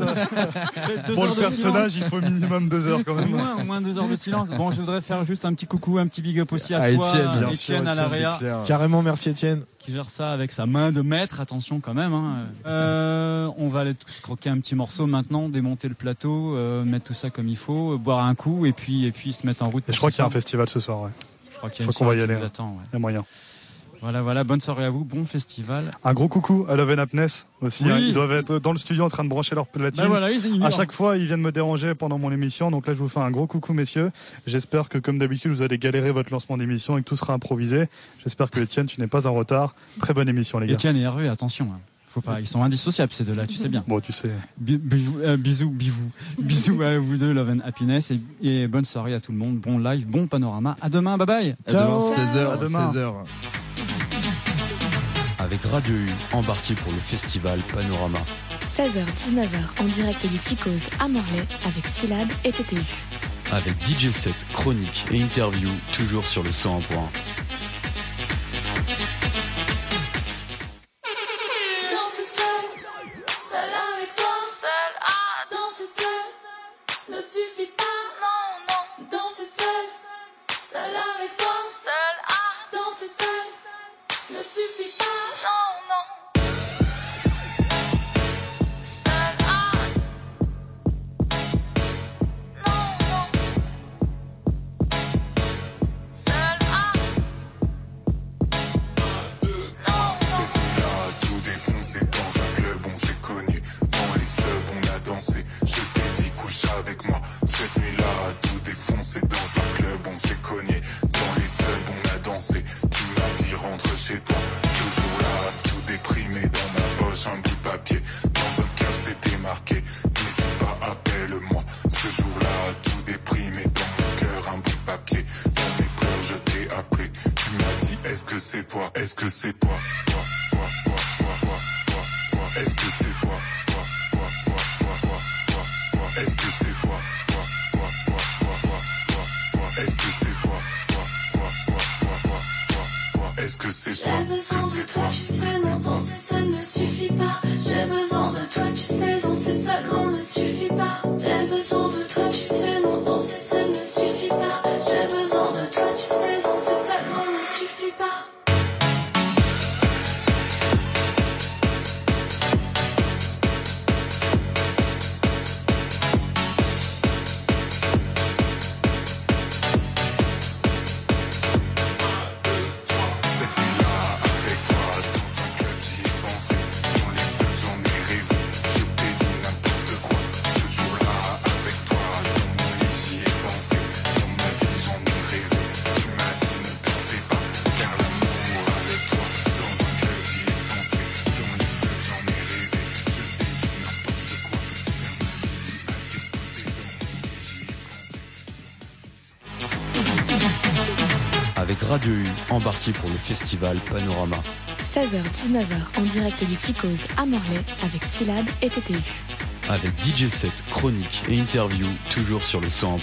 Deux Pour heures le de personnage, silence. il faut minimum deux heures quand Au même. moins, au moins deux heures de silence. Bon, je voudrais faire juste un petit coucou, un petit big up aussi à À toi, Étienne, bien Étienne sûr, à la Étienne, réa, c'est clair. Carrément merci Étienne. qui gère ça avec sa main de maître. Attention quand même. hein. Euh, on va aller tous croquer un petit morceau maintenant, démonter le plateau, euh, mettre tout ça comme il faut, euh, boire un coup et puis et puis se mettre en route. Et je crois qu'il y a un festival ce soir, ouais. Je crois qu'il y a je une crois qu'on va y aller, nous hein. attend, ouais. Il y a moyen. Voilà, voilà. Bonne soirée à vous, bon festival. Un gros coucou à Love and Happiness aussi. Oui. hein. Ils doivent être dans le studio en train de brancher leur platine. Bah voilà, ils- ils- À chaque fois, ils viennent me déranger pendant mon émission. Donc là, je vous fais un gros coucou, messieurs. J'espère que, comme d'habitude, vous allez galérer votre lancement d'émission et que tout sera improvisé. J'espère que Étienne, tu n'es pas en retard. Très bonne émission, les gars. Étienne et Hervé, attention. hein. Faut pas, ils sont indissociables ces deux-là, tu sais bien. Bon, tu sais. Bi- Bisous, euh, bisous, bisous, <laughs> bisous à vous deux, Love and Happiness, et, et bonne soirée à tout le monde. Bon live, bon panorama. À demain, bye bye. À demain, Ciao. 16h, À demain. 16h. Avec Radio U, embarqué pour le festival Panorama. 16h-19h en direct du Ticos à Morlaix avec Syllab et TTU. Avec DJ set, chronique et interview, toujours sur le 101.1. Danser seul, seul avec toi, seul à danser seul ne suffit pas, non, non. Danser seul, seul avec toi, seul à danser seul ne suffit pas, non, non. Seul à, non, rentre chez toi. Toujours là, tout déprimé dans ma poche, un bout de papier. Dans un cœur, c'était marqué. N'hésite pas, appelle-moi. Ce jour-là, tout déprimé dans mon cœur, un bout de papier. Dans mes pleurs, je t'ai appelé. Tu m'as dit, est-ce que c'est toi? Est-ce que c'est toi Toi, toi, toi, toi. Est-ce que c'est Est-ce que c'est toi Tu sais, non, danser seul ne suffit pas. J'ai besoin de toi, tu sais, danser seulement ne suffit pas. J'ai besoin de toi, tu sais, non, danser seul ne suffit pas. embarquez pour le festival Panorama. 16h-19h en direct du Ticose à Morlaix avec Syllab et TTU. Avec DJ set, chronique et interview, toujours sur le 101.1.